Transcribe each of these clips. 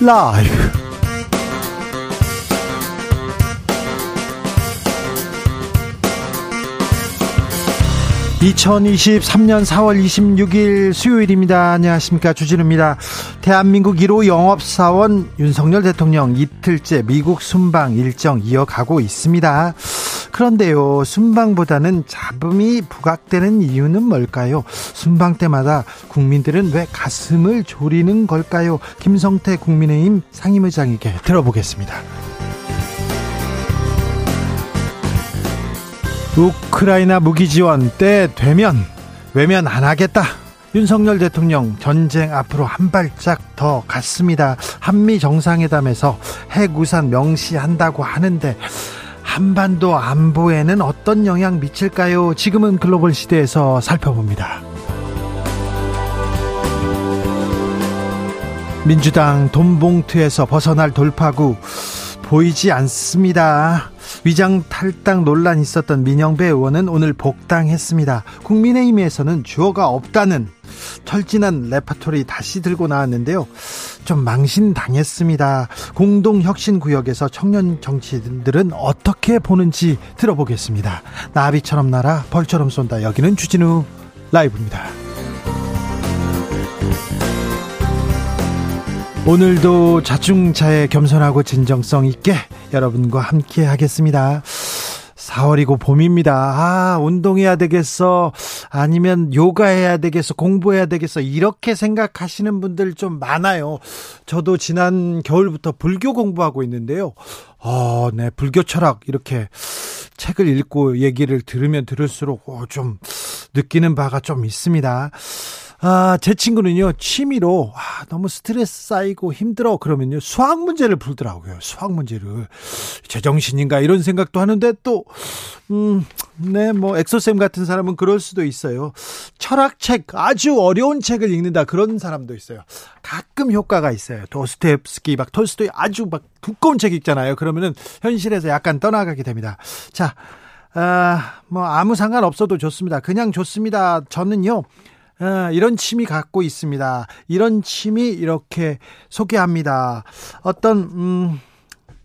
라이브. 2023년 4월 26일 수요일입니다. 안녕하십니까. 주진우입니다. 대한민국 1호 영업사원 윤석열 대통령 이틀째 미국 순방 일정 이어가고 있습니다. 그런데요, 순방보다는 잡음이 부각되는 이유는 뭘까요? 순방 때마다 국민들은 왜 가슴을 졸이는 걸까요? 김성태 국민의힘 상임의장에게 들어보겠습니다. 우크라이나 무기 지원 때 되면 외면 안 하겠다. 윤석열 대통령 전쟁 앞으로 한 발짝 더 갔습니다. 한미 정상회담에서 핵 우산 명시한다고 하는데 한반도 안보에는 어떤 영향 미칠까요? 지금은 글로벌 시대에서 살펴봅니다. 민주당 돈봉투에서 벗어날 돌파구 보이지 않습니다. 위장 탈당 논란 있었던 민영배 의원은 오늘 복당했습니다. 국민의힘에서는 주어가 없다는 철진한 레파토리 다시 들고 나왔는데요. 좀 망신당했습니다. 공동혁신구역에서 청년 정치인들은 어떻게 보는지 들어보겠습니다. 나비처럼 날아 벌처럼 쏜다. 여기는 주진우 라이브입니다. 오늘도 자중차에 겸손하고 진정성 있게 여러분과 함께 하겠습니다. 4월이고 봄입니다. 아, 운동해야 되겠어. 아니면 요가해야 되겠어. 공부해야 되겠어. 이렇게 생각하시는 분들 좀 많아요. 저도 지난 겨울부터 불교 공부하고 있는데요. 어, 네, 불교 철학 이렇게 책을 읽고 얘기를 들으면 들을수록 어, 좀 느끼는 바가 좀 있습니다. 아, 제 친구는요, 취미로, 아, 너무 스트레스 쌓이고 힘들어. 그러면요, 수학 문제를 풀더라고요. 수학 문제를. 제정신인가 이런 생각도 하는데 또, 음, 네, 뭐, 엑소쌤 같은 사람은 그럴 수도 있어요. 철학책, 아주 어려운 책을 읽는다. 그런 사람도 있어요. 가끔 효과가 있어요. 도스토옙스키, 막 톨스토이 아주 막 두꺼운 책 읽잖아요. 그러면은 현실에서 약간 떠나가게 됩니다. 자, 아, 뭐, 아무 상관 없어도 좋습니다. 그냥 좋습니다. 저는요, 아, 이런 취미 갖고 있습니다. 이런 취미 이렇게 소개합니다. 어떤 음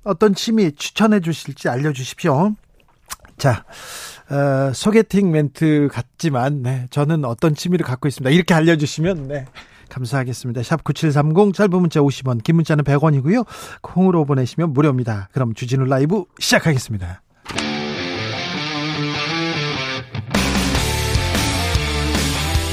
어떤 취미 추천해 주실지 알려 주십시오. 자, 어, 소개팅 멘트 같지만 네, 저는 어떤 취미를 갖고 있습니다. 이렇게 알려 주시면 네. 감사하겠습니다. 샵 9730 짧은 문자 50원, 긴 문자는 100원이고요. 콩으로 보내시면 무료입니다. 그럼 주진우 라이브 시작하겠습니다.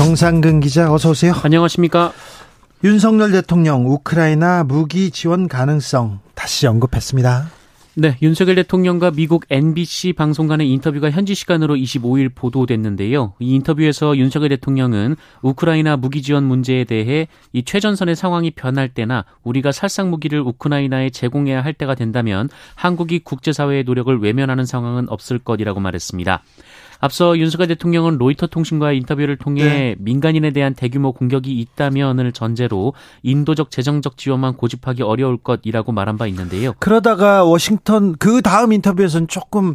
정상근 기자 어서 오세요. 안녕하십니까? 윤석열 대통령 우크라이나 무기 지원 가능성 다시 언급했습니다. 네, 윤석열 대통령과 미국 NBC 방송 간의 인터뷰가 현지 시간으로 25일 보도됐는데요. 이 인터뷰에서 윤석열 대통령은 우크라이나 무기 지원 문제에 대해 이 최전선의 상황이 변할 때나 우리가 살상 무기를 우크라이나에 제공해야 할 때가 된다면 한국이 국제사회의 노력을 외면하는 상황은 없을 것이라고 말했습니다. 앞서 윤석열 대통령은 로이터 통신과의 인터뷰를 통해 네. 민간인에 대한 대규모 공격이 있다면을 전제로 인도적 재정적 지원만 고집하기 어려울 것이라고 말한 바 있는데요. 그러다가 워싱턴 그 다음 인터뷰에서는 조금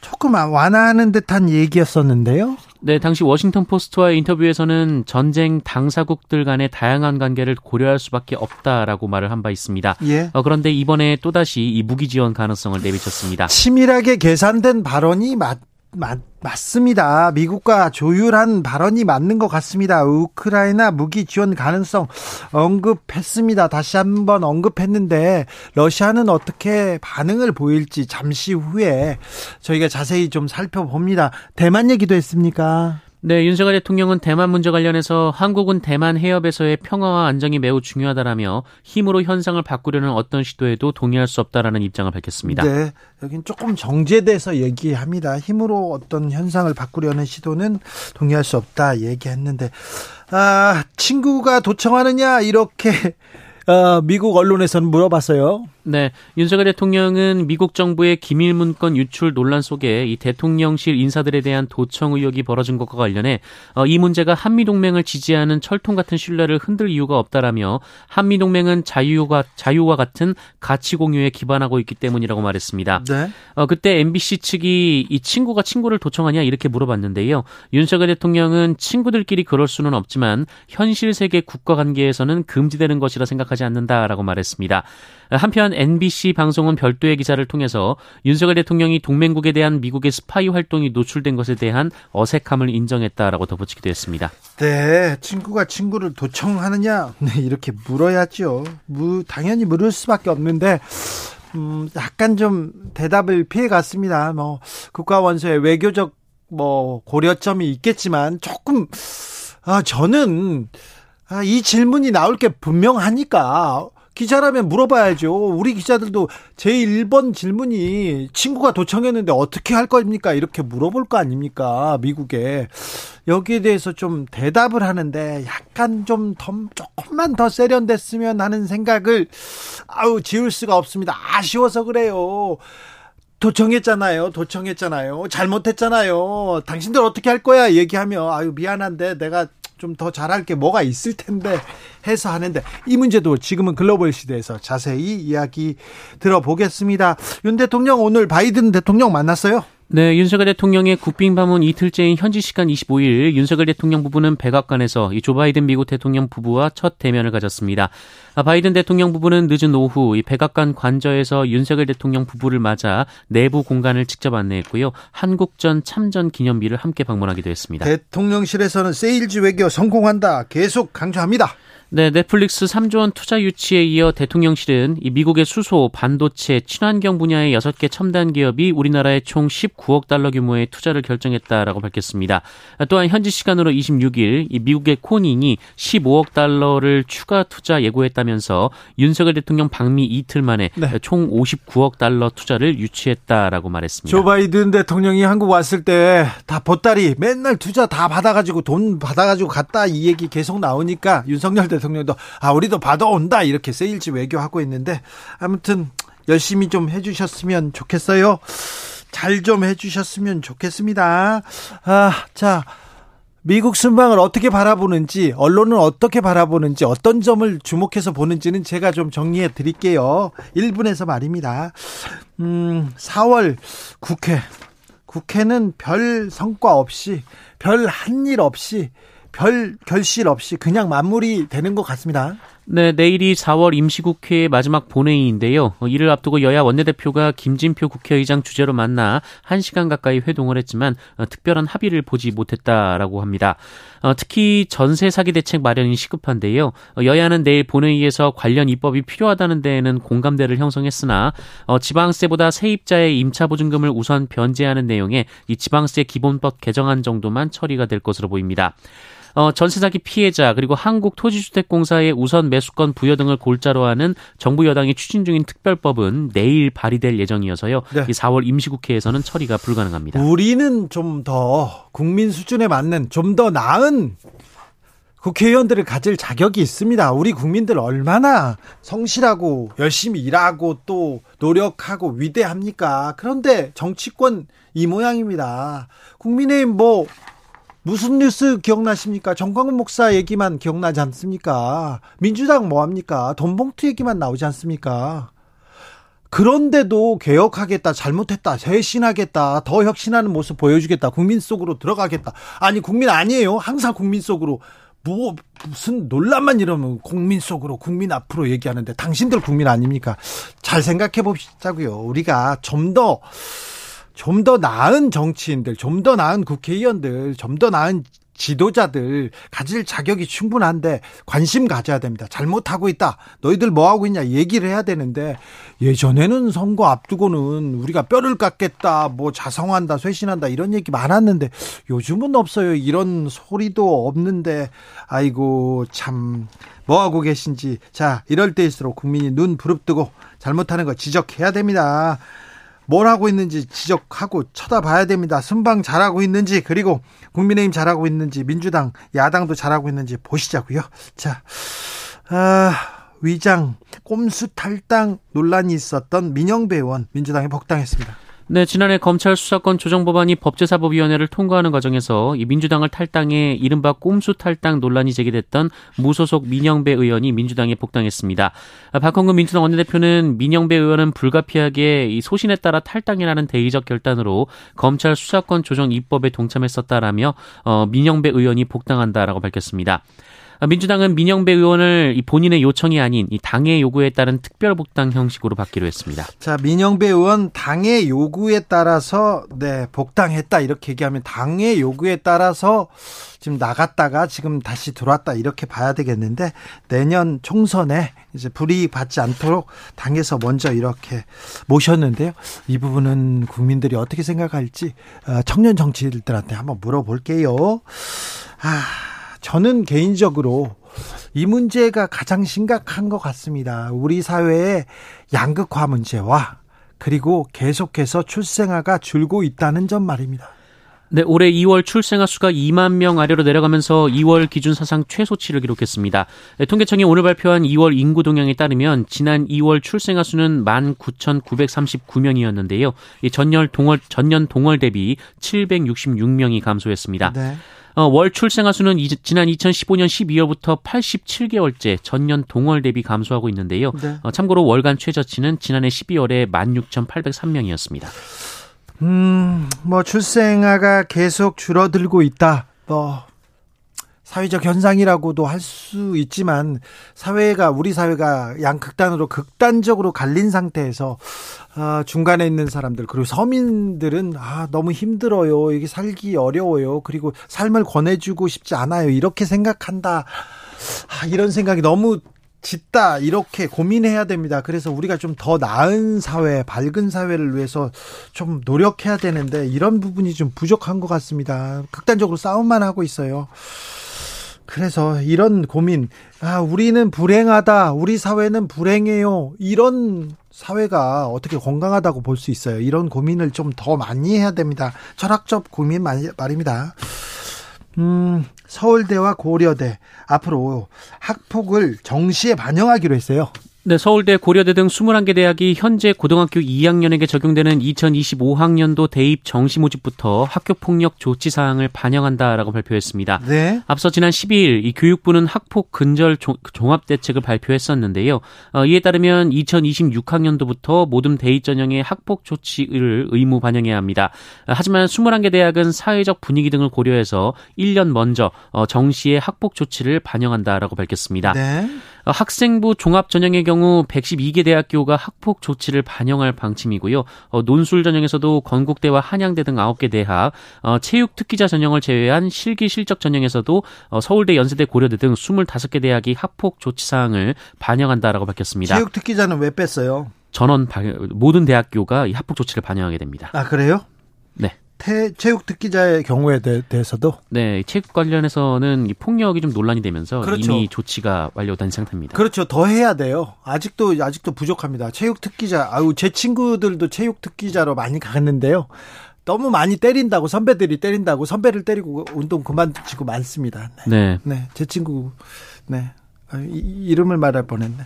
조금 완화하는 듯한 얘기였었는데요. 네, 당시 워싱턴 포스트와의 인터뷰에서는 전쟁 당사국들 간의 다양한 관계를 고려할 수밖에 없다라고 말을 한 바 있습니다. 예. 어, 그런데 이번에 또다시 이 무기 지원 가능성을 내비쳤습니다. 치밀하게 계산된 발언이 맞 맞, 맞습니다. 미국과 조율한 발언이 맞는 것 같습니다. 우크라이나 무기 지원 가능성 언급했습니다. 다시 한번 언급했는데 러시아는 어떻게 반응을 보일지 잠시 후에 저희가 자세히 좀 살펴봅니다. 대만 얘기도 했습니까? 네, 윤석열 대통령은 대만 문제 관련해서 한국은 대만 해협에서의 평화와 안정이 매우 중요하다라며 힘으로 현상을 바꾸려는 어떤 시도에도 동의할 수 없다라는 입장을 밝혔습니다. 네, 여긴 조금 정제돼서 얘기합니다. 힘으로 어떤 현상을 바꾸려는 시도는 동의할 수 없다 얘기했는데, 아, 친구가 도청하느냐 이렇게 어, 미국 언론에서는 물어봤어요. 네, 윤석열 대통령은 미국 정부의 기밀 문건 유출 논란 속에 이 대통령실 인사들에 대한 도청 의혹이 벌어진 것과 관련해 어, 이 문제가 한미 동맹을 지지하는 철통 같은 신뢰를 흔들 이유가 없다라며 한미 동맹은 자유와 자유와 같은 가치 공유에 기반하고 있기 때문이라고 말했습니다. 네. 어, 그때 MBC 측이 이 친구가 친구를 도청하냐 이렇게 물어봤는데요. 윤석열 대통령은 친구들끼리 그럴 수는 없지만 현실 세계 국가 관계에서는 금지되는 것이라 생각하지 않는다라고 말했습니다. 한편 NBC 방송은 별도의 기사를 통해서 윤석열 대통령이 동맹국에 대한 미국의 스파이 활동이 노출된 것에 대한 어색함을 인정했다라고 덧붙이기도 했습니다. 네, 친구가 친구를 도청하느냐 네, 이렇게 물어야죠. 무, 당연히 물을 수밖에 없는데 음, 약간 좀 대답을 피해 갔습니다. 뭐 국가 원수의 외교적 뭐 고려점이 있겠지만 조금 아 저는 아, 이 질문이 나올 게 분명하니까 기자라면 물어봐야죠. 우리 기자들도 제1번 질문이 친구가 도청했는데 어떻게 할 겁니까? 이렇게 물어볼 거 아닙니까? 미국에. 여기에 대해서 좀 대답을 하는데 약간 좀 더, 조금만 더 세련됐으면 하는 생각을 아우 지울 수가 없습니다. 아쉬워서 그래요. 도청했잖아요. 도청했잖아요. 잘못했잖아요. 당신들 어떻게 할 거야? 얘기하면 아유 미안한데 내가 좀 더 잘할 게 뭐가 있을 텐데 해서 하는데 이 문제도 지금은 글로벌 시대에서 자세히 이야기 들어보겠습니다. 윤 대통령 오늘 바이든 대통령 만났어요? 네, 윤석열 대통령의 국빈 방문 이틀째인 현지 시간 25일 윤석열 대통령 부부는 백악관에서 조 바이든 미국 대통령 부부와 첫 대면을 가졌습니다. 아, 바이든 대통령 부부는 늦은 오후 이 백악관 관저에서 윤석열 대통령 부부를 맞아 내부 공간을 직접 안내했고요. 한국전 참전 기념비를 함께 방문하기도 했습니다. 대통령실에서는 세일즈 외교 성공한다 계속 강조합니다. 네, 넷플릭스 3조 원 투자 유치에 이어 대통령실은 이 미국의 수소, 반도체, 친환경 분야의 6개 첨단 기업이 우리나라에 총 19억 달러 규모의 투자를 결정했다라고 밝혔습니다. 또한 현지 시간으로 26일 이 미국의 코닝이 15억 달러를 추가 투자 예고했다면서 윤석열 대통령 방미 이틀 만에 네. 총 59억 달러 투자를 유치했다라고 말했습니다. 조 바이든 대통령이 한국 왔을 때 다 보따리 맨날 투자 다 받아가지고 돈 받아가지고 갔다 이 얘기 계속 나오니까 윤석열 대통령 대통령도 아 우리도 받아온다 이렇게 세일즈 외교하고 있는데 아무튼 열심히 좀 해주셨으면 좋겠어요. 잘 좀 해주셨으면 좋겠습니다. 아, 자. 미국 순방을 어떻게 바라보는지, 언론은 어떻게 바라보는지, 어떤 점을 주목해서 보는지는 제가 좀 정리해 드릴게요. 1분에서 말입니다. 음, 4월 국회. 국회는 별 성과 없이, 별 한 일 없이 별 결실 없이 그냥 마무리 되는 것 같습니다. 네, 내일이 4월 임시국회의 마지막 본회의인데요. 이를 앞두고 여야 원내대표가 김진표 국회의장 주재로 만나 1시간 가까이 회동을 했지만 어, 특별한 합의를 보지 못했다라고 합니다. 어, 특히 전세 사기 대책 마련이 시급한데요. 어, 여야는 내일 본회의에서 관련 입법이 필요하다는 데에는 공감대를 형성했으나 지방세보다 세입자의 임차 보증금을 우선 변제하는 내용의 이 지방세 기본법 개정안 정도만 처리가 될 것으로 보입니다. 어, 전세 사기 피해자 그리고 한국토지주택공사의 우선 매수권 부여 등을 골자로 하는 정부 여당이 추진 중인 특별법은 내일 발의될 예정이어서요. 네. 4월 임시국회에서는 처리가 불가능합니다. 우리는 좀 더 국민 수준에 맞는 좀 더 나은 국회의원들을 가질 자격이 있습니다. 우리 국민들 얼마나 성실하고 열심히 일하고 또 노력하고 위대합니까? 그런데 정치권 이 모양입니다. 국민의힘 뭐 무슨 뉴스 기억나십니까? 정광훈 목사 얘기만 기억나지 않습니까? 민주당 뭐합니까? 돈봉투 얘기만 나오지 않습니까? 그런데도 개혁하겠다, 잘못했다, 쇄신하겠다, 더 혁신하는 모습 보여주겠다, 국민 속으로 들어가겠다. 아니, 국민 아니에요. 항상 국민 속으로. 뭐, 무슨 논란만 이러면 국민 속으로, 국민 앞으로 얘기하는데, 당신들 국민 아닙니까? 잘 생각해 봅시자고요. 우리가 좀 더, 좀 더 나은 정치인들, 좀 더 나은 국회의원들, 좀 더 나은 지도자들 가질 자격이 충분한데 관심 가져야 됩니다. 잘못하고 있다. 너희들 뭐 하고 있냐 얘기를 해야 되는데 예전에는 선거 앞두고는 우리가 뼈를 깎겠다, 뭐 자성한다, 쇄신한다 이런 얘기 많았는데 요즘은 없어요. 이런 소리도 없는데 아이고 참 뭐 하고 계신지 자 이럴 때일수록 국민이 눈 부릅뜨고 잘못하는 거 지적해야 됩니다. 뭘 하고 있는지 지적하고 쳐다봐야 됩니다. 순방 잘하고 있는지 그리고 국민의힘 잘하고 있는지 민주당 야당도 잘하고 있는지 보시자고요. 자, 아, 위장 꼼수 탈당 논란이 있었던 민영배 의원 민주당에 복당했습니다. 네, 지난해 검찰 수사권 조정 법안이 법제사법위원회를 통과하는 과정에서 이 민주당을 탈당해 이른바 꼼수 탈당 논란이 제기됐던 무소속 민영배 의원이 민주당에 복당했습니다. 박홍근 민주당 원내대표는 민영배 의원은 불가피하게 이 소신에 따라 탈당이라는 대의적 결단으로 검찰 수사권 조정 입법에 동참했었다라며 어, 민영배 의원이 복당한다라고 밝혔습니다. 민주당은 민영배 의원을 본인의 요청이 아닌 이 당의 요구에 따른 특별 복당 형식으로 받기로 했습니다. 자, 민영배 의원 당의 요구에 따라서 네, 복당했다 이렇게 얘기하면 당의 요구에 따라서 지금 나갔다가 지금 다시 들어왔다 이렇게 봐야 되겠는데 내년 총선에 이제 불이익 받지 않도록 당에서 먼저 이렇게 모셨는데요. 이 부분은 국민들이 어떻게 생각할지 어, 청년 정치인들한테 한번 물어볼게요. 아, 저는 개인적으로 이 문제가 가장 심각한 것 같습니다. 우리 사회의 양극화 문제와 그리고 계속해서 출생아가 줄고 있다는 점 말입니다. 네, 올해 2월 출생아 수가 2만 명 아래로 내려가면서 2월 기준 사상 최소치를 기록했습니다. 네, 통계청이 오늘 발표한 2월 인구 동향에 따르면 지난 2월 출생아 수는 19,939명이었는데요. 전년 동월 전년 동월 대비 766명이 감소했습니다. 네. 어, 월 출생아 수는 이, 지난 2015년 12월부터 87개월째 전년 동월 대비 감소하고 있는데요. 네. 어, 참고로 월간 최저치는 지난해 12월에 16,803명이었습니다. 음, 뭐 출생아가 계속 줄어들고 있다. 뭐 사회적 현상이라고도 할 수 있지만 사회가 우리 사회가 양극단으로 극단적으로 갈린 상태에서 아, 중간에 있는 사람들 그리고 서민들은 아, 너무 힘들어요. 이게 살기 어려워요. 그리고 삶을 권해주고 싶지 않아요. 이렇게 생각한다. 아, 이런 생각이 너무 짙다 이렇게 고민해야 됩니다. 그래서 우리가 좀 더 나은 사회, 밝은 사회를 위해서 좀 노력해야 되는데 이런 부분이 좀 부족한 것 같습니다. 극단적으로 싸움만 하고 있어요. 그래서 이런 고민, 아, 우리는 불행하다, 우리 사회는 불행해요. 이런 사회가 어떻게 건강하다고 볼 수 있어요. 이런 고민을 좀 더 많이 해야 됩니다. 철학적 고민 말입니다. 음, 서울대와 고려대 앞으로 학폭을 정시에 반영하기로 했어요. 네, 서울대, 고려대 등 21개 대학이 현재 고등학교 2학년에게 적용되는 2025학년도 대입 정시 모집부터 학교 폭력 조치 사항을 반영한다라고 발표했습니다. 네. 앞서 지난 12일 이 교육부는 학폭 근절 종합 대책을 발표했었는데요. 어, 이에 따르면 2026학년도부터 모든 대입 전형의 학폭 조치를 의무 반영해야 합니다. 하지만 21개 대학은 사회적 분위기 등을 고려해서 1년 먼저 어, 정시의 학폭 조치를 반영한다라고 밝혔습니다. 네. 어, 학생부 종합 전형의 경우 112개 대학교가 학폭 조치를 반영할 방침이고요. 어, 논술 전형에서도 건국대와 한양대 등 9개 대학, 어, 체육 특기자 전형을 제외한 실기 실적 전형에서도 어, 서울대, 연세대, 고려대 등 25개 대학이 학폭 조치 사항을 반영한다라고 밝혔습니다. 체육 특기자는 왜 뺐어요? 전원 모든 대학교가 이 학폭 조치를 반영하게 됩니다. 아 그래요? 네. 태, 체육 특기자의 경우에 대, 해서도 네, 체육 관련해서는 이 폭력이 좀 논란이 되면서 그렇죠. 이미 조치가 완료된 상태입니다. 그렇죠. 더 해야 돼요. 아직도 아직도 부족합니다. 체육 특기자. 아유, 제 친구들도 체육 특기자로 많이 갔는데요. 너무 많이 때린다고 선배들이 때린다고 선배를 때리고 운동 그만두고 많습니다. 네. 네. 네. 제 친구 네. 이 름을 말할 뻔했네.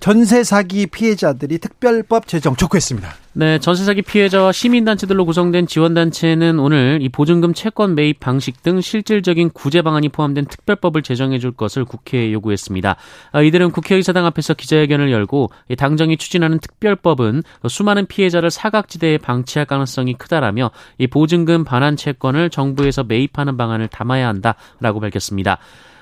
전세 사기 피해자들이 특별법 제정 촉구했습니다. 네, 전세 사기 피해자와 시민단체들로 구성된 지원단체는 오늘 이 보증금 채권 매입 방식 등 실질적인 구제 방안이 포함된 특별법을 제정해 줄 것을 국회에 요구했습니다. 아, 이들은 국회의사당 앞에서 기자회견을 열고 당정이 추진하는 특별법은 수많은 피해자를 사각지대에 방치할 가능성이 크다라며 이 보증금 반환 채권을 정부에서 매입하는 방안을 담아야 한다라고 밝혔습니다.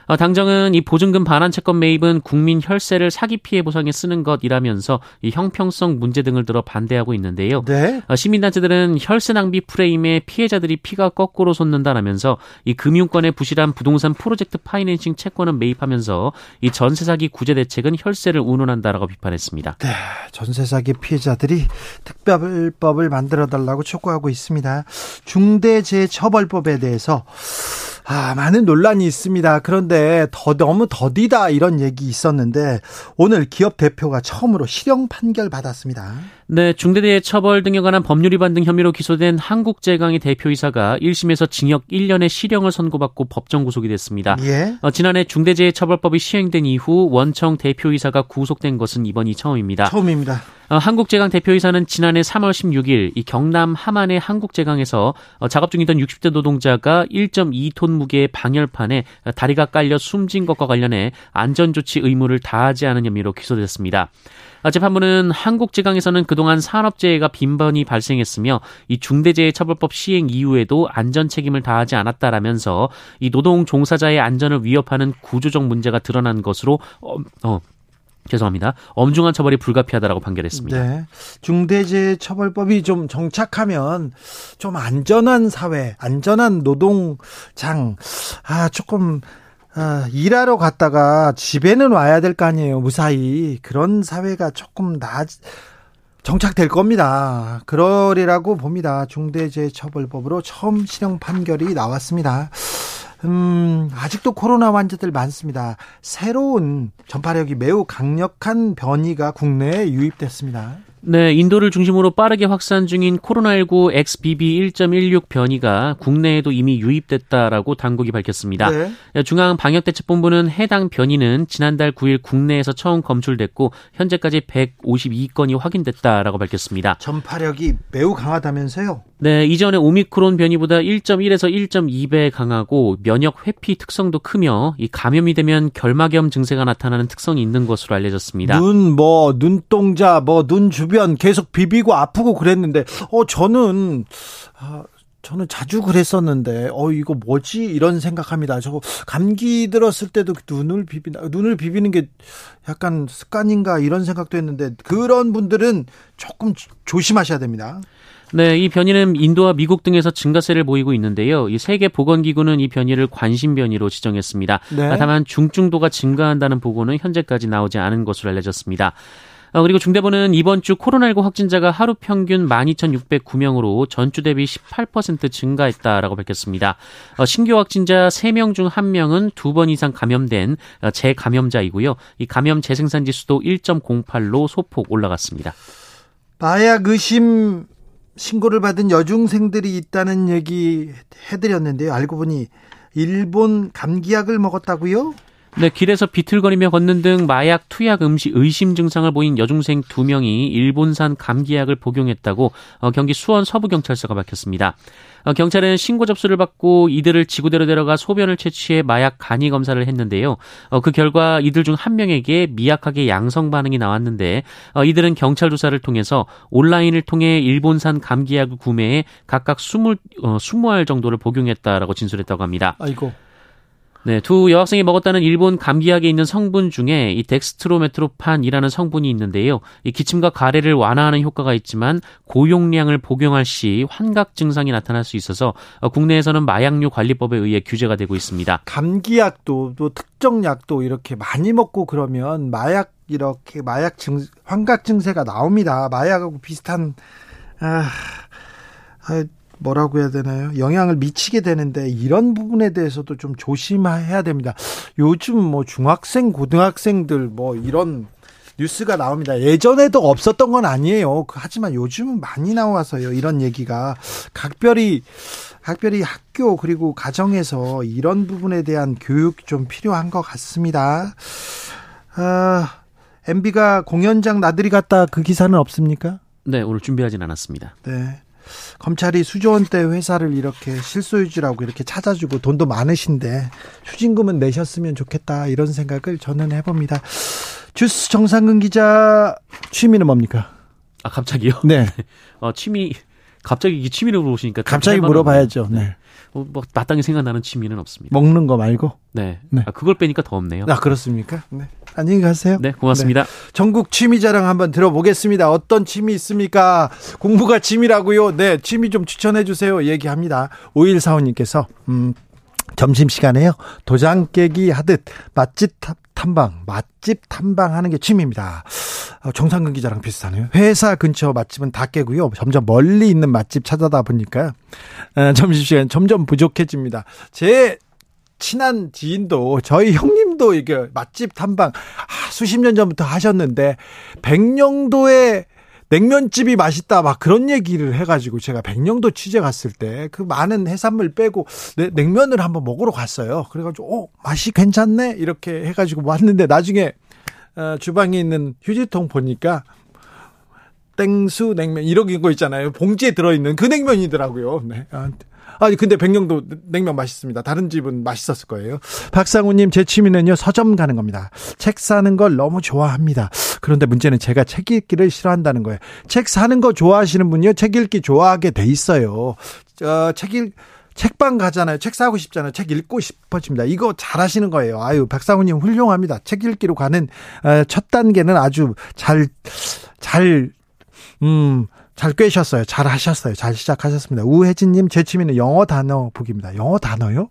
어, 당정은 이 보증금 반환 채권 매입은 국민 혈세를 사기 피해 보상에 쓰는 것이라면서 이 형평성 문제 등을 들어 반대하고 있는데요. 네. 어, 시민단체들은 혈세 낭비 프레임에 피해자들이 피가 거꾸로 솟는다라면서 이 금융권의 부실한 부동산 프로젝트 파이낸싱 채권을 매입하면서 이 전세 사기 구제 대책은 혈세를 운운한다라고 비판했습니다. 네, 전세 사기 피해자들이 특별법을 만들어 달라고 촉구하고 있습니다. 중대재해처벌법에 대해서 아, 많은 논란이 있습니다. 그런데 더 너무 더디다 이런 얘기 있었는데 오늘 기업 대표가 처음으로 실형 판결 받았습니다. 네, 중대재해 처벌 등에 관한 법률 위반 등 혐의로 기소된 한국제강의 대표이사가 1심에서 징역 1년의 실형을 선고받고 법정 구속이 됐습니다. 예. 어, 지난해 중대재해처벌법이 시행된 이후 원청 대표이사가 구속된 것은 이번이 처음입니다. 처음입니다. 어, 한국제강 대표이사는 지난해 3월 16일 이 경남 함안의 한국제강에서 어, 작업 중이던 60대 노동자가 1.2톤 무게의 방열판에 다리가 깔려 숨진 것과 관련해 안전조치 의무를 다하지 않은 혐의로 기소됐습니다. 아, 재판부는 한국제강에서는 그동안 산업재해가 빈번히 발생했으며 이 중대재해처벌법 시행 이후에도 안전 책임을 다하지 않았다라면서 이 노동 종사자의 안전을 위협하는 구조적 문제가 드러난 것으로 어, 어 죄송합니다. 엄중한 처벌이 불가피하다라고 판결했습니다. 네. 중대재해처벌법이 좀 정착하면 좀 안전한 사회, 안전한 노동장, 아, 조금, 아, 일하러 갔다가 집에는 와야 될 거 아니에요, 무사히. 그런 사회가 조금 나, 정착될 겁니다. 그러리라고 봅니다. 중대재해처벌법으로 처음 실형 판결이 나왔습니다. 음, 아직도 코로나 환자들 많습니다. 새로운 전파력이 매우 강력한 변이가 국내에 유입됐습니다. 네, 인도를 중심으로 빠르게 확산 중인 코로나19 XBB1.16 변이가 국내에도 이미 유입됐다라고 당국이 밝혔습니다. 네. 중앙방역대책본부는 해당 변이는 지난달 9일 국내에서 처음 검출됐고 현재까지 152건이 확인됐다라고 밝혔습니다. 전파력이 매우 강하다면서요? 네, 이전에 오미크론 변이보다 1.1에서 1.2배 강하고 면역 회피 특성도 크며 이 감염이 되면 결막염 증세가 나타나는 특성이 있는 것으로 알려졌습니다. 눈, 뭐, 눈동자, 뭐, 눈 주변 계속 비비고 아프고 그랬는데, 어, 저는, 아, 저는 자주 그랬었는데, 어, 이거 뭐지? 이런 생각합니다. 저거, 감기 들었을 때도 눈을 비비나, 눈을 비비는 게 약간 습관인가 이런 생각도 했는데, 그런 분들은 조금 조심하셔야 됩니다. 네, 이 변이는 인도와 미국 등에서 증가세를 보이고 있는데요. 이 세계 보건기구는 이 변이를 관심 변이로 지정했습니다. 네. 다만 중증도가 증가한다는 보고는 현재까지 나오지 않은 것으로 알려졌습니다. 어, 그리고 중대본은 이번 주 코로나19 확진자가 하루 평균 12,609명으로 전주 대비 18% 증가했다라고 밝혔습니다. 어, 신규 확진자 3명 중 1명은 두 번 이상 감염된 어, 재감염자이고요. 이 감염 재생산 지수도 1.08로 소폭 올라갔습니다. 마약 의심 신고를 받은 여중생들이 있다는 얘기 해드렸는데요. 알고 보니 일본 감기약을 먹었다고요? 네, 길에서 비틀거리며 걷는 등 마약 투약 음식 의심 증상을 보인 여중생 두 명이 일본산 감기약을 복용했다고 어, 경기 수원 서부경찰서가 밝혔습니다. 어, 경찰은 신고 접수를 받고 이들을 지구대로 데려가 소변을 채취해 마약 간이 검사를 했는데요. 어, 그 결과 이들 중 한 명에게 미약하게 양성 반응이 나왔는데 어, 이들은 경찰 조사를 통해서 온라인을 통해 일본산 감기약을 구매해 각각 20, 어, 20알 정도를 복용했다라고 진술했다고 합니다. 아이고. 네, 두 여학생이 먹었다는 일본 감기약에 있는 성분 중에 이 덱스트로메토르판이라는 성분이 있는데요. 이 기침과 가래를 완화하는 효과가 있지만 고용량을 복용할 시 환각 증상이 나타날 수 있어서 어, 국내에서는 마약류 관리법에 의해 규제가 되고 있습니다. 감기약도 또 특정 약도 이렇게 많이 먹고 그러면 마약 이렇게 마약 증 환각 증세가 나옵니다. 마약하고 비슷한 아, 아 뭐라고 해야 되나요? 영향을 미치게 되는데 이런 부분에 대해서도 좀 조심해야 됩니다. 요즘 뭐 중학생, 고등학생들 뭐 이런 뉴스가 나옵니다. 예전에도 없었던 건 아니에요. 하지만 요즘은 많이 나와서요. 이런 얘기가 각별히 각별히 학교 그리고 가정에서 이런 부분에 대한 교육 좀 필요한 것 같습니다. 아, MB가 공연장 나들이 갔다 그 기사는 없습니까? 네, 오늘 준비하진 않았습니다. 네. 검찰이 수조 원 대 회사를 이렇게 실소유주라고 이렇게 찾아주고 돈도 많으신데 추징금은 내셨으면 좋겠다 이런 생각을 저는 해봅니다. 주스 정상근 기자 취미는 뭡니까? 아, 갑자기요? 네. 어, 취미 갑자기 이 취미를 물어보시니까 갑자기 물어봐야죠. 네. 어, 뭐 마땅히 생각나는 취미는 없습니다. 먹는 거 말고? 네. 네. 아, 그걸 빼니까 더 없네요. 아, 그렇습니까? 네. 안녕히 가세요. 네, 고맙습니다. 네. 전국 취미 자랑 한번 들어보겠습니다. 어떤 취미 있습니까? 공부가 취미라고요. 네, 취미 좀 추천해 주세요. 얘기합니다. 5145님께서 음 점심시간에요. 도장 깨기 하듯 맛집 탐방, 맛집 탐방하는 게 취미입니다. 어, 정상근 기자랑 비슷하네요. 회사 근처 맛집은 다 깨고요. 점점 멀리 있는 맛집 찾아다 보니까 어, 점심시간 점점 부족해집니다. 제 친한 지인도 저희 형님도 이게 맛집 탐방 아, 수십 년 전부터 하셨는데 백령도에 냉면집이 맛있다 막 그런 얘기를 해가지고 제가 백령도 취재 갔을 때 그 많은 해산물 빼고 냉면을 한번 먹으러 갔어요. 그래가지고 어 맛이 괜찮네 이렇게 해가지고 왔는데 나중에 어, 주방에 있는 휴지통 보니까 땡수 냉면 이런 거 있잖아요. 봉지에 들어있는 그 냉면이더라고요. 네. 아, 아니 근데 백령도 냉면 맛있습니다. 다른 집은 맛있었을 거예요. 박상우님 제 취미는요 서점 가는 겁니다. 책 사는 걸 너무 좋아합니다. 그런데 문제는 제가 책 읽기를 싫어한다는 거예요. 책 사는 거 좋아하시는 분이요 책 읽기 좋아하게 돼 있어요. 어, 책읽 책방 가잖아요. 책 사고 싶잖아요. 책 읽고 싶어집니다. 이거 잘하시는 거예요. 아유, 박상우님 훌륭합니다. 책 읽기로 가는 어, 첫 단계는 아주 잘, 잘, 음, 잘 꿰셨어요. 잘 하셨어요. 잘 시작하셨습니다. 우혜진님, 제 취미는 영어 단어 보기입니다. 영어 단어요?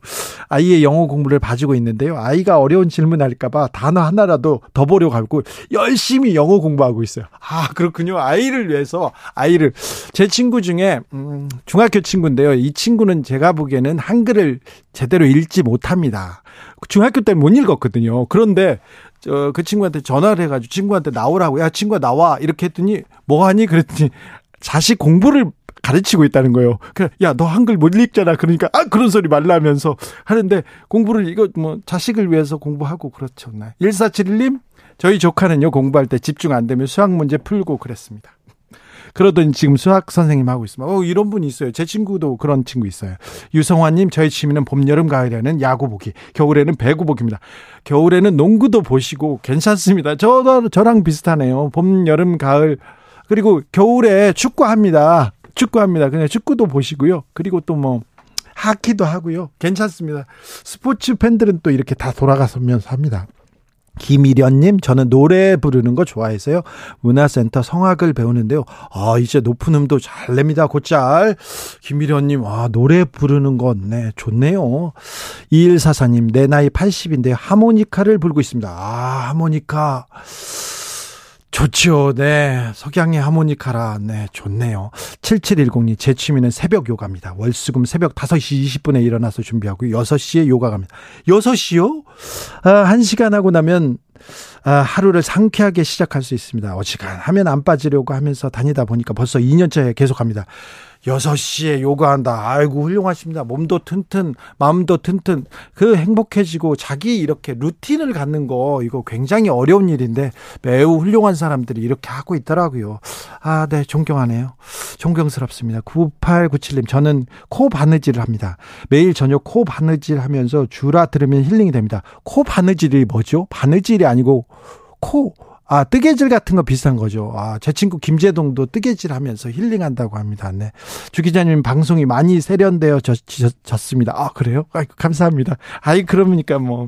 아이의 영어 공부를 봐주고 있는데요. 아이가 어려운 질문 할까봐 단어 하나라도 더 보려고 하고 열심히 영어 공부하고 있어요. 아, 그렇군요. 아이를 위해서, 아이를. 제 친구 중에, 음, 중학교 친구인데요. 이 친구는 제가 보기에는 한글을 제대로 읽지 못합니다. 중학교 때 못 읽었거든요. 그런데 저그 친구한테 전화를 해가지고 친구한테 나오라고 야 친구야 나와 이렇게 했더니 뭐 하니 그랬더니 자식 공부를 가르치고 있다는 거예요. 그 야, 너 한글 못 읽잖아. 그러니까, 아, 그런 소리 말라면서 하는데, 공부를, 이거 뭐, 자식을 위해서 공부하고 그렇죠. 1471님, 저희 조카는요, 공부할 때 집중 안 되면 수학 문제 풀고 그랬습니다. 그러더니 지금 수학 선생님 하고 있습니다. 어, 이런 분이 있어요. 제 친구도 그런 친구 있어요. 유성환님, 저희 취미는 봄, 여름, 가을에는 야구 보기, 겨울에는 배구 보기입니다. 겨울에는 농구도 보시고 괜찮습니다. 저, 저랑 비슷하네요. 봄, 여름, 가을, 그리고 겨울에 축구합니다. 축구합니다. 그냥 축구도 보시고요. 그리고 또 뭐 하키도 하고요. 괜찮습니다. 스포츠 팬들은 또 이렇게 다 돌아가면서 합니다. 김일현님, 저는 노래 부르는 거 좋아해서요. 문화센터 성악을 배우는데요. 아, 이제 높은 음도 잘 냅니다. 곧잘. 김일현님, 아, 노래 부르는 건, 네, 좋네요. 2144님, 내 나이 80인데 하모니카를 불고 있습니다. 아, 하모니카. 좋죠. 네. 석양의 하모니카라. 네. 좋네요. 7710님, 제 취미는 새벽 요가입니다. 월수금 새벽 5시 20분에 일어나서 준비하고 6시에 요가 갑니다. 6시요? 아, 1시간 하고 나면 아, 하루를 상쾌하게 시작할 수 있습니다. 어지간하면 안 빠지려고 하면서 다니다 보니까 벌써 2년째 계속합니다. 6시에 요가한다. 아이고, 훌륭하십니다. 몸도 튼튼, 마음도 튼튼. 그 행복해지고 자기 이렇게 루틴을 갖는 거, 이거 굉장히 어려운 일인데 매우 훌륭한 사람들이 이렇게 하고 있더라고요. 아, 네, 존경하네요. 존경스럽습니다. 9897님, 저는 코 바느질을 합니다. 매일 저녁 코 바느질 하면서 주라 들으면 힐링이 됩니다. 코 바느질이 뭐죠? 바느질이 아니고 코, 아, 뜨개질 같은 거 비슷한 거죠. 아, 제 친구 김재동도 뜨개질 하면서 힐링한다고 합니다. 네. 주 기자님 방송이 많이 세련되어 졌, 졌습니다. 아, 그래요? 아, 감사합니다. 아이, 그러니까 뭐,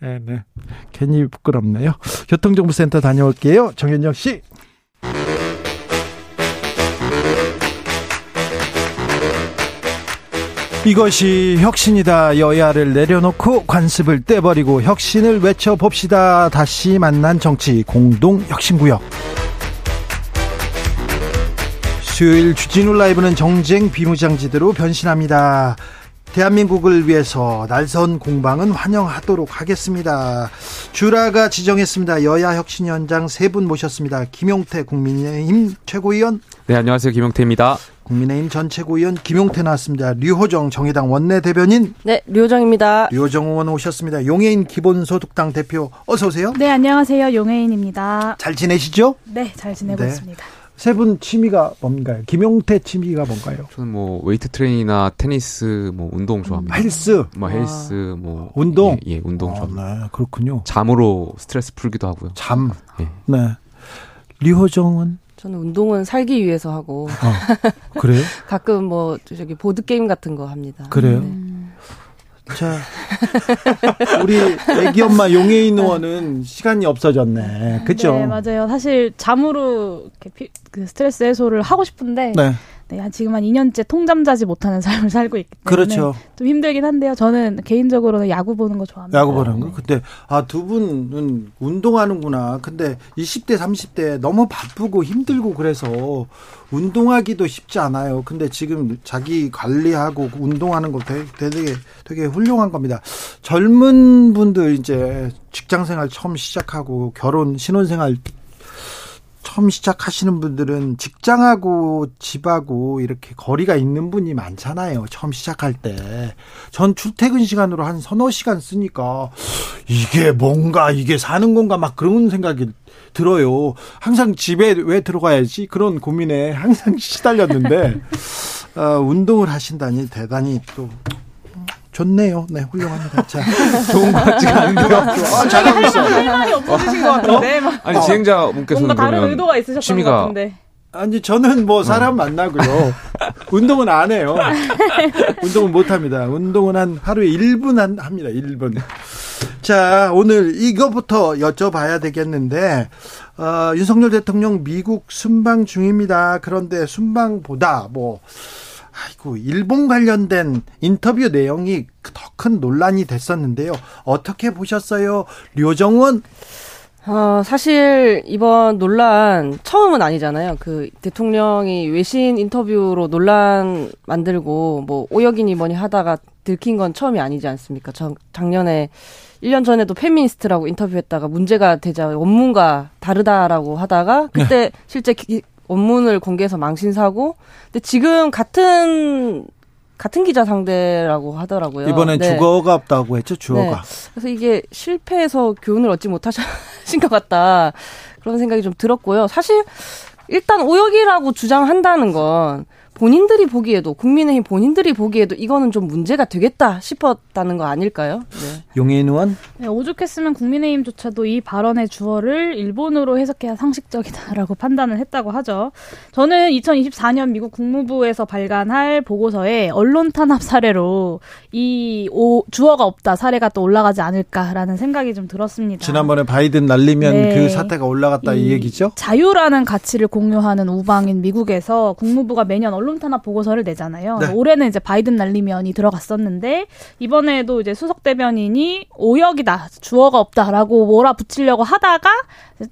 네, 네. 괜히 부끄럽네요. 교통정보센터 다녀올게요. 정현정 씨. 이것이 혁신이다. 여야를 내려놓고 관습을 떼버리고 혁신을 외쳐봅시다. 다시 만난 정치 공동 혁신구역. 수요일 주진우 라이브는 정쟁 비무장지대로 변신합니다. 대한민국을 위해서 날선 공방은 환영하도록 하겠습니다. 주라가 지정했습니다. 여야 혁신위원장 세 분 모셨습니다. 김용태 국민의힘 최고위원. 네, 안녕하세요. 김용태입니다. 국민의힘 전 최고위원 김용태 나왔습니다. 류호정 정의당 원내대변인. 네, 류호정입니다. 류호정 의원 오셨습니다. 용해인 기본소득당 대표 어서 오세요. 네, 안녕하세요. 용해인입니다. 잘 지내시죠? 네, 잘 지내고 네. 있습니다. 세 분 취미가 뭔가요? 김용태 취미가 뭔가요? 저는 뭐 웨이트 트레이닝이나 테니스, 뭐 운동 좋아합니다. 헬스, 뭐 헬스, 아. 뭐 운동, 예, 예 운동 아, 좋아합니다. 네, 그렇군요. 잠으로 스트레스 풀기도 하고요. 잠. 예. 네. 류호정은 저는 운동은 살기 위해서 하고 어, 그래요? 가끔 뭐 저기 보드 게임 같은 거 합니다. 그래요? 네. 자, 우리 애기 엄마 용혜인 의원은 시간이 없어졌네. 그죠? 네, 맞아요. 사실 잠으로 이렇게 피, 그 스트레스 해소를 하고 싶은데 네, 네, 한 지금 한 2년째 통잠 자지 못하는 삶을 살고 있기 때문에 그렇죠. 좀 힘들긴 한데요. 저는 개인적으로는 야구 보는 거 좋아합니다. 야구 보는 거. 근데 아 두 분은 운동하는구나. 근데 20대 30대 너무 바쁘고 힘들고 그래서 운동하기도 쉽지 않아요. 근데 지금 자기 관리하고 운동하는 거 되게 되게, 되게 훌륭한 겁니다. 젊은 분들 이제 직장 생활 처음 시작하고 결혼 신혼 생활 처음 시작하시는 분들은 직장하고 집하고 이렇게 거리가 있는 분이 많잖아요. 처음 시작할 때. 전 출퇴근 시간으로 한 서너 시간 쓰니까 이게 뭔가 이게 사는 건가 막 그런 생각이 들어요. 항상 집에 왜 들어가야지 그런 고민에 항상 시달렸는데 어, 운동을 하신다니 대단히 또 좋네요. 네, 훌륭합니다. 자, 좋은 것 같지가 않은데요. 아, 잘하고 있어. 할 말이 없어지신 것 같은데 막 아니 진행자분께서는 뭔가 다른 의도가 있으셨던 것 취미가 같은데. 아니 저는 뭐 사람 만나고요. 운동은 안 해요. 운동은 못 합니다. 운동은 한 하루에 1분 한 합니다. 1분. 자, 오늘 이거부터 여쭤봐야 되겠는데 어, 윤석열 대통령 미국 순방 중입니다. 그런데 순방보다 뭐 아이고 일본 관련된 인터뷰 내용이 더 큰 논란이 됐었는데요. 어떻게 보셨어요? 류정원 어, 사실 이번 논란 처음은 아니잖아요. 그 대통령이 외신 인터뷰로 논란 만들고 뭐 오역이니 뭐니 하다가 들킨 건 처음이 아니지 않습니까? 저, 작년에 1년 전에도 페미니스트라고 인터뷰했다가 문제가 되자 원문과 다르다라고 하다가 그때 실제 기, 원문을 공개해서 망신 사고 근데 지금 같은 같은 기자 상대라고 하더라고요. 이번엔 네. 주거가 없다고 했죠. 주어가. 그래서 이게 실패해서 교훈을 얻지 못하신 것 같다. 그런 생각이 좀 들었고요. 사실 일단 오역이라고 주장한다는 건 본인들이 보기에도 국민의힘 본인들이 보기에도 이거는 좀 문제가 되겠다 싶었다는 거 아닐까요? 네. 용해인 의원 네, 오죽했으면 국민의힘조차도 이 발언의 주어를 일본으로 해석해야 상식적이다라고 판단을 했다고 하죠. 저는 2024년 미국 국무부에서 발간할 보고서에 언론 탄압 사례로 이 오, 주어가 없다 사례가 또 올라가지 않을까라는 생각이 좀 들었습니다. 지난번에 바이든 날리면 네. 그 사태가 올라갔다 이, 이 얘기죠? 자유라는 가치를 공유하는 우방인 미국에서 국무부가 매년 언론 탄압 보고서를 내잖아요. 네. 올해는 이제 바이든 날리면이 들어갔었는데 이번에도 이제 수석 대변인이 오역이다 주어가 없다라고 몰아붙이려고 하다가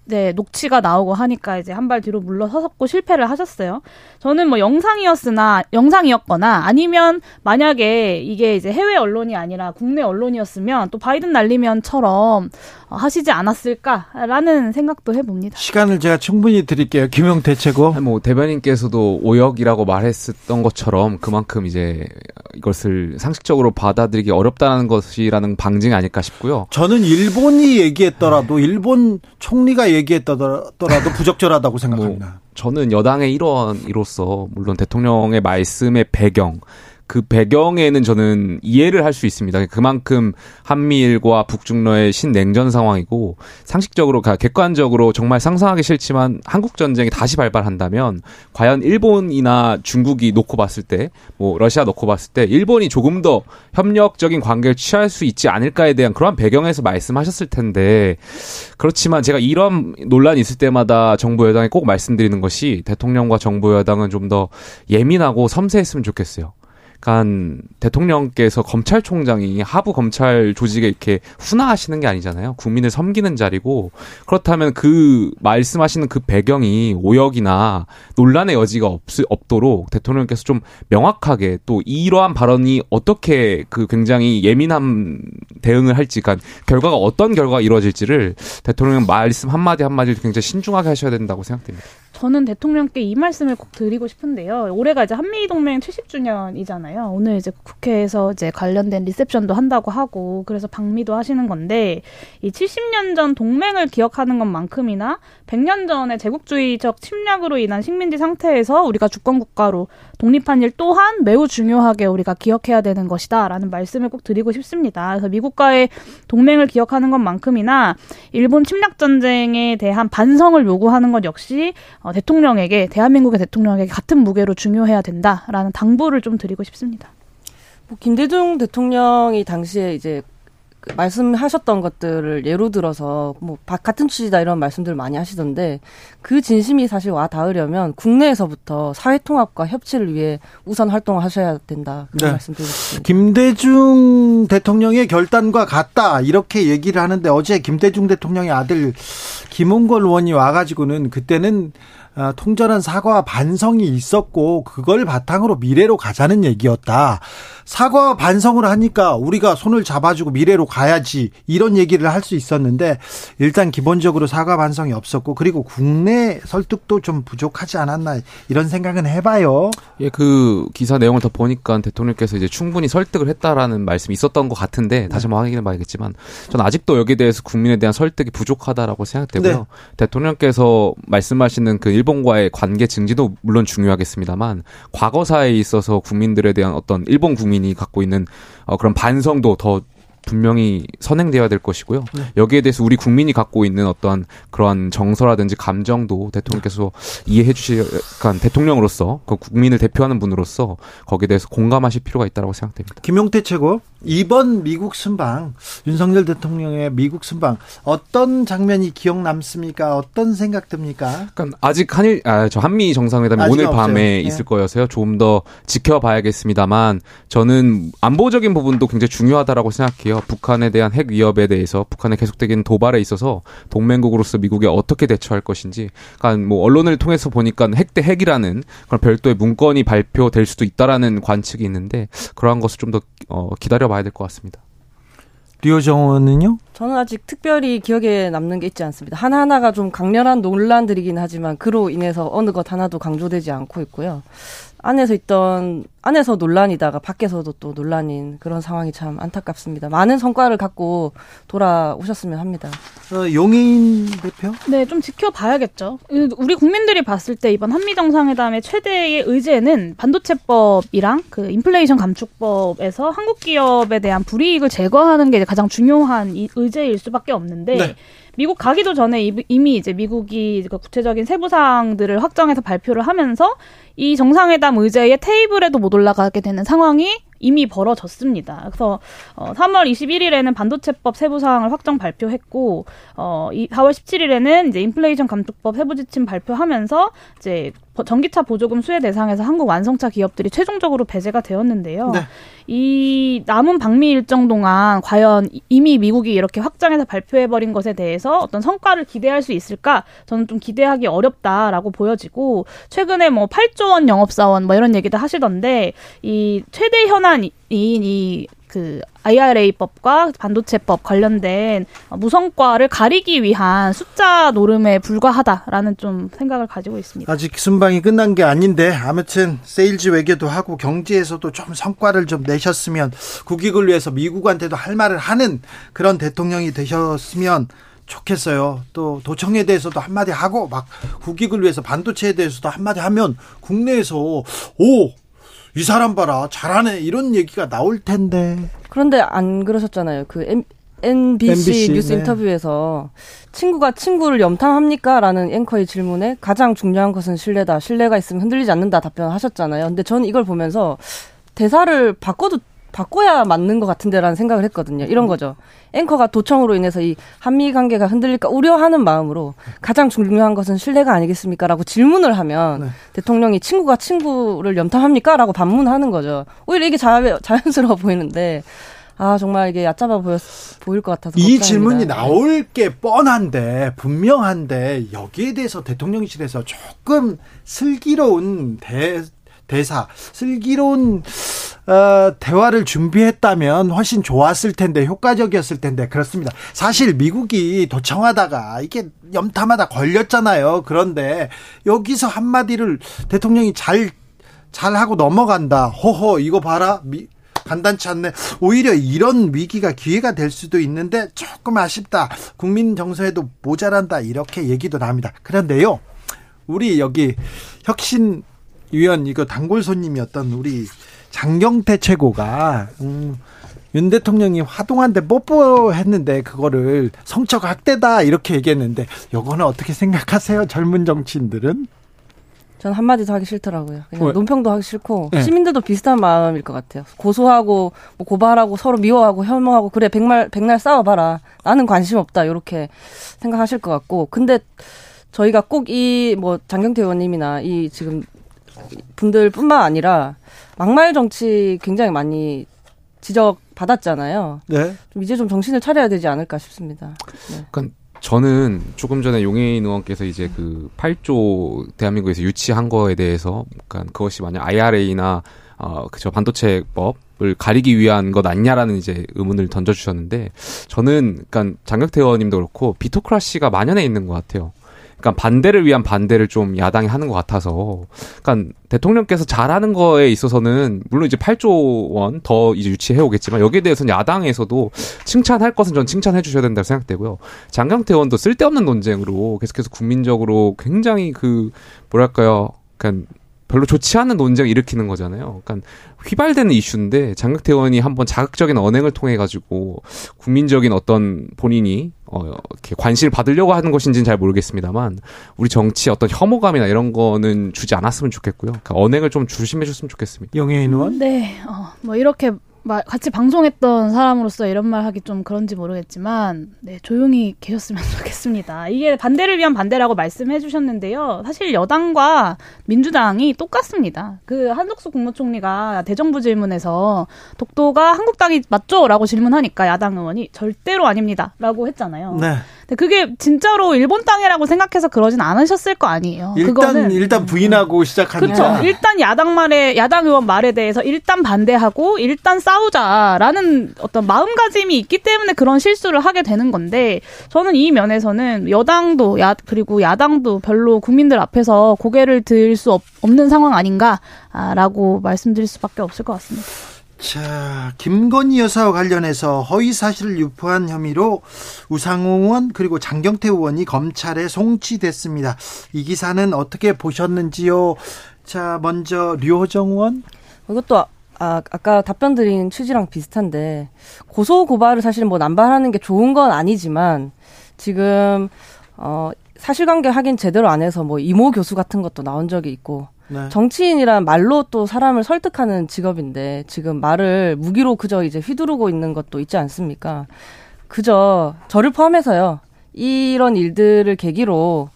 이제 녹취가 나오고 하니까 이제 한 발 뒤로 물러서섰고 실패를 하셨어요. 저는 뭐 영상이었으나 영상이었거나 아니면 만약에 이게 이제 해외 언론이 아니라 국내 언론이었으면 또 바이든 날리면처럼 어, 하시지 않았을까라는 생각도 해봅니다. 시간을 제가 충분히 드릴게요. 김용태 최고. 뭐 대변인께서도 오역이라고 말했었던 것처럼 그만큼 이제 이것을 상식적으로 받아들이기 어렵다는 것이라는 방증이 아닐까 싶고요. 저는 일본이 얘기했더라도 일본 총리가 얘기했더라도 부적절하다고 생각합니다. 저는 여당의 일원으로서 물론 대통령의 말씀의 배경 그 배경에는 저는 이해를 할 수 있습니다. 그만큼 한미일과 북중러의 신냉전 상황이고 상식적으로 가- 객관적으로 정말 상상하기 싫지만 한국 전쟁이 다시 발발한다면 과연 일본이나 중국이 놓고 봤을 때 뭐 러시아 놓고 봤을 때 일본이 조금 더 협력적인 관계를 취할 수 있지 않을까에 대한 그러한 배경에서 말씀하셨을 텐데 그렇지만 제가 이런 논란이 있을 때마다 정부 여당에 꼭 말씀드리는 것이 대통령과 정부 여당은 좀 더 예민하고 섬세했으면 좋겠어요. 그러니까 대통령께서 검찰총장이 하부 검찰 조직에 이렇게 훈화하시는 게 아니잖아요. 국민을 섬기는 자리고 그렇다면 그 말씀하시는 그 배경이 오역이나 논란의 여지가 없, 없도록 대통령께서 좀 명확하게 또 이러한 발언이 어떻게 그 굉장히 예민한 대응을 할지, 그러니까 결과가 어떤 결과가 이루어질지를 대통령 말씀 한마디 한마디를 굉장히 신중하게 하셔야 된다고 생각됩니다. 저는 대통령께 이 말씀을 꼭 드리고 싶은데요. 올해가 이제 한미 동맹 70주년이잖아요. 오늘 이제 국회에서 이제 관련된 리셉션도 한다고 하고 그래서 방미도 하시는 건데 이 70년 전 동맹을 기억하는 것만큼이나 100년 전의 제국주의적 침략으로 인한 식민지 상태에서 우리가 주권 국가로 독립한 일 또한 매우 중요하게 우리가 기억해야 되는 것이다라는 말씀을 꼭 드리고 싶습니다. 그래서 미국과의 동맹을 기억하는 것만큼이나 일본 침략 전쟁에 대한 반성을 요구하는 것 역시 어, 대통령에게 대한민국의 대통령에게 같은 무게로 중요해야 된다라는 당부를 좀 드리고 싶습니다. 뭐 김대중 대통령이 당시에 이제 그 말씀하셨던 것들을 예로 들어서 뭐 같은 취지다 이런 말씀들 많이 하시던데 그 진심이 사실 와 닿으려면 국내에서부터 사회 통합과 협치를 위해 우선 활동을 하셔야 된다 그런 네. 말씀드리겠습니다. 김대중 대통령의 결단과 같다 이렇게 얘기를 하는데 어제 김대중 대통령의 아들 김홍걸 의원이 와가지고는 그때는 어, 통절한 사과와 반성이 있었고 그걸 바탕으로 미래로 가자는 얘기였다. 사과와 반성을 하니까 우리가 손을 잡아주고 미래로 가야지 이런 얘기를 할 수 있었는데 일단 기본적으로 사과 반성이 없었고 그리고 국내 설득도 좀 부족하지 않았나 이런 생각은 해봐요. 예, 그 기사 내용을 더 보니까 대통령께서 이제 충분히 설득을 했다라는 말씀이 있었던 것 같은데 다시 한번 확인해 봐야겠지만 전 아직도 여기에 대해서 국민에 대한 설득이 부족하다라고 생각되고요. 네. 대통령께서 말씀하시는 그 일본과의 관계 증진도 물론 중요하겠습니다만 과거사에 있어서 국민들에 대한 어떤 일본 국민 이 갖고 있는 어, 그런 반성도 더 분명히 선행되어야 될 것이고요. 여기에 대해서 우리 국민이 갖고 있는 어떠한 그러한 정서라든지 감정도 대통령께서 이해해 주실, 그러니까 대통령으로서 그 국민을 대표하는 분으로서 거기에 대해서 공감하실 필요가 있다고 생각됩니다. 김용태 최고 이번 미국 순방 윤석열 대통령의 미국 순방 어떤 장면이 기억 남습니까? 어떤 생각 듭니까? 그러니까 아직 한일 아, 저 한미 정상회담이 오늘 없어요. 밤에 네. 있을 거여서요. 조금 더 지켜봐야겠습니다만 저는 안보적인 부분도 굉장히 중요하다라고 생각해요. 북한에 대한 핵 위협에 대해서 북한의 계속적인 도발에 있어서 동맹국으로서 미국이 어떻게 대처할 것인지, 그러니까 뭐 언론을 통해서 보니까 핵 대 핵이라는 그런 별도의 문건이 발표될 수도 있다라는 관측이 있는데 그러한 것을 좀더 어, 기다려봐야 될 것 같습니다. 류정원은요? 저는 아직 특별히 기억에 남는 게 있지 않습니다. 하나하나가 좀 강렬한 논란들이긴 하지만 그로 인해서 어느 것 하나도 강조되지 않고 있고요. 안에서 있던 안에서 논란이다가 밖에서도 또 논란인 그런 상황이 참 안타깝습니다. 많은 성과를 갖고 돌아오셨으면 합니다. 어, 용인 대표? 네, 좀 지켜봐야겠죠. 그 우리 국민들이 봤을 때 이번 한미 정상회담의 최대의 의제는 반도체법이랑 그 인플레이션 감축법에서 한국 기업에 대한 불이익을 제거하는 게 가장 중요한 이 의제일 수밖에 없는데 네. 미국 가기도 전에 이- 이미 이제 미국이 그 구체적인 세부 사항들을 확정해서 발표를 하면서 이 정상회담 의제의 테이블에도 못 올라가게 되는 상황이 이미 벌어졌습니다. 그래서 어, 3월 21일에는 반도체법 세부 사항을 확정 발표했고 어, 이 4월 17일에는 이제 인플레이션 감축법 세부 지침 발표하면서 이제 버- 전기차 보조금 수혜 대상에서 한국 완성차 기업들이 최종적으로 배제가 되었는데요. 네. 이 남은 방미 일정 동안 과연 이- 이미 미국이 이렇게 확장해서 발표해버린 것에 대해서 어떤 성과를 기대할 수 있을까? 저는 좀 기대하기 어렵다라고 보여지고 최근에 뭐 8조 원 영업사원 뭐 이런 얘기도 하시던데 이 최대 현안인 이 그 IRA법과 반도체법 관련된 무성과를 가리기 위한 숫자 노름에 불과하다라는 좀 생각을 가지고 있습니다. 아직 순방이 끝난 게 아닌데 아무튼 세일즈 외교도 하고 경제에서도 좀 성과를 좀 내셨으면 국익을 위해서 미국한테도 할 말을 하는 그런 대통령이 되셨으면 좋겠어요. 또 도청에 대해서도 한마디 하고 막 국익을 위해서 반도체에 대해서도 한마디 하면 국내에서 오 이 사람 봐라 잘하네 이런 얘기가 나올 텐데 그런데 안 그러셨잖아요. 그 M, NBC, MBC, 뉴스 네. 인터뷰에서 친구가 친구를 염탐합니까? 라는 앵커의 질문에 가장 중요한 것은 신뢰다. 신뢰가 있으면 흔들리지 않는다 답변하셨잖아요. 근데 저는 이걸 보면서 대사를 바꿔도 바꿔야 맞는 것 같은데라는 생각을 했거든요. 이런 거죠. 앵커가 도청으로 인해서 이 한미 관계가 흔들릴까 우려하는 마음으로 가장 중요한 것은 신뢰가 아니겠습니까? 라고 질문을 하면 네. 대통령이 친구가 친구를 염탐합니까? 라고 반문하는 거죠. 오히려 이게 자, 자연스러워 보이는데 아 정말 이게 얕잡아 보였, 보일 것 같아서 이 걱정입니다. 질문이 나올 게 뻔한데 분명한데 여기에 대해서 대통령실에서 조금 슬기로운 대, 대사 슬기로운 어, 대화를 준비했다면 훨씬 좋았을 텐데 효과적이었을 텐데 그렇습니다. 사실 미국이 도청하다가 이게 염탐하다 걸렸잖아요. 그런데 여기서 한마디를 대통령이 잘 잘하고 넘어간다. 호호 이거 봐라. 미, 간단치 않네. 오히려 이런 위기가 기회가 될 수도 있는데 조금 아쉽다. 국민 정서에도 모자란다. 이렇게 얘기도 나옵니다. 그런데요. 우리 여기 혁신 위원 이거 단골 손님이었던 우리 장경태 최고가 음, 윤 대통령이 화동한테 뽀뽀했는데 그거를 성적 학대다 이렇게 얘기했는데 요거는 어떻게 생각하세요? 젊은 정치인들은? 전 한마디도 하기 싫더라고요. 그냥 왜? 논평도 하기 싫고 네. 시민들도 비슷한 마음일 것 같아요. 고소하고 뭐 고발하고 서로 미워하고 혐오하고 그래 백말 백날 싸워봐라. 나는 관심 없다. 이렇게 생각하실 것 같고 근데 저희가 꼭 이 뭐 장경태 의원님이나 이 지금 분들뿐만 아니라 막말 정치 굉장히 많이 지적 받았잖아요. 네. 좀 이제 좀 정신을 차려야 되지 않을까 싶습니다. 네. 그러니까 저는 조금 전에 용해인 의원께서 이제 그 8조 대한민국에서 유치한 거에 대해서 그러니까 그것이 만약 IRA나 어 그저 반도체법을 가리기 위한 것 아니냐라는 이제 의문을 던져주셨는데 저는 그러니까 장경태 의원님도 그렇고 비토크라시가 만연해 있는 것 같아요. 그러니까 반대를 위한 반대를 좀 야당이 하는 것 같아서, 그러니까 대통령께서 잘하는 거에 있어서는 물론 이제 8조 원 더 이제 유치해 오겠지만 여기에 대해서는 야당에서도 칭찬할 것은 전 칭찬해 주셔야 된다고 생각되고요. 장경태 의원도 쓸데없는 논쟁으로 계속해서 국민적으로 굉장히 그 뭐랄까요, 그러니까 별로 좋지 않은 논쟁을 일으키는 거잖아요. 그러니까 휘발되는 이슈인데 장경태 의원이 한번 자극적인 언행을 통해 가지고 국민적인 어떤 본인이 어 이렇게 관심을 받으려고 하는 것인지는 잘 모르겠습니다만 우리 정치에 어떤 혐오감이나 이런 거는 주지 않았으면 좋겠고요. 그러니까 언행을 좀 조심해 줬으면 좋겠습니다. 영예인 의원. 네, 어, 뭐 이렇게 말, 같이 방송했던 사람으로서 이런 말 하기 좀 그런지 모르겠지만, 네, 조용히 계셨으면 좋겠습니다. 이게 반대를 위한 반대라고 말씀해 주셨는데요. 사실 여당과 민주당이 똑같습니다. 그 한덕수 국무총리가 대정부 질문에서 독도가 한국 땅이 맞죠? 라고 질문하니까 야당 의원이 절대로 아닙니다. 라고 했잖아요. 네. 근데 그게 진짜로 일본 땅이라고 생각해서 그러진 않으셨을 거 아니에요. 일단 그거는 일단 부인하고 그렇죠. 시작하니까. 일단 야당 말에 야당 의원 말에 대해서 일단 반대하고 일단 싸우자라는 어떤 마음가짐이 있기 때문에 그런 실수를 하게 되는 건데 저는 이 면에서는 여당도 야 그리고 야당도 별로 국민들 앞에서 고개를 들 수 없는 상황 아닌가라고 말씀드릴 수밖에 없을 것 같습니다. 자, 김건희 여사와 관련해서 허위 사실을 유포한 혐의로 우상호 의원 그리고 장경태 의원이 검찰에 송치됐습니다. 이 기사는 어떻게 보셨는지요? 자, 먼저 류호정 의원. 이것도 아, 아, 아까 답변 드린 취지랑 비슷한데 고소 고발을 사실 뭐 남발하는 게 좋은 건 아니지만 지금 어 사실관계 확인 제대로 안 해서 뭐 이모 교수 같은 것도 나온 적이 있고 네. 정치인이란 말로 또 사람을 설득하는 직업인데 지금 말을 무기로 그저 이제 휘두르고 있는 것도 있지 않습니까? 그저 저를 포함해서요. 이런 일들을 계기로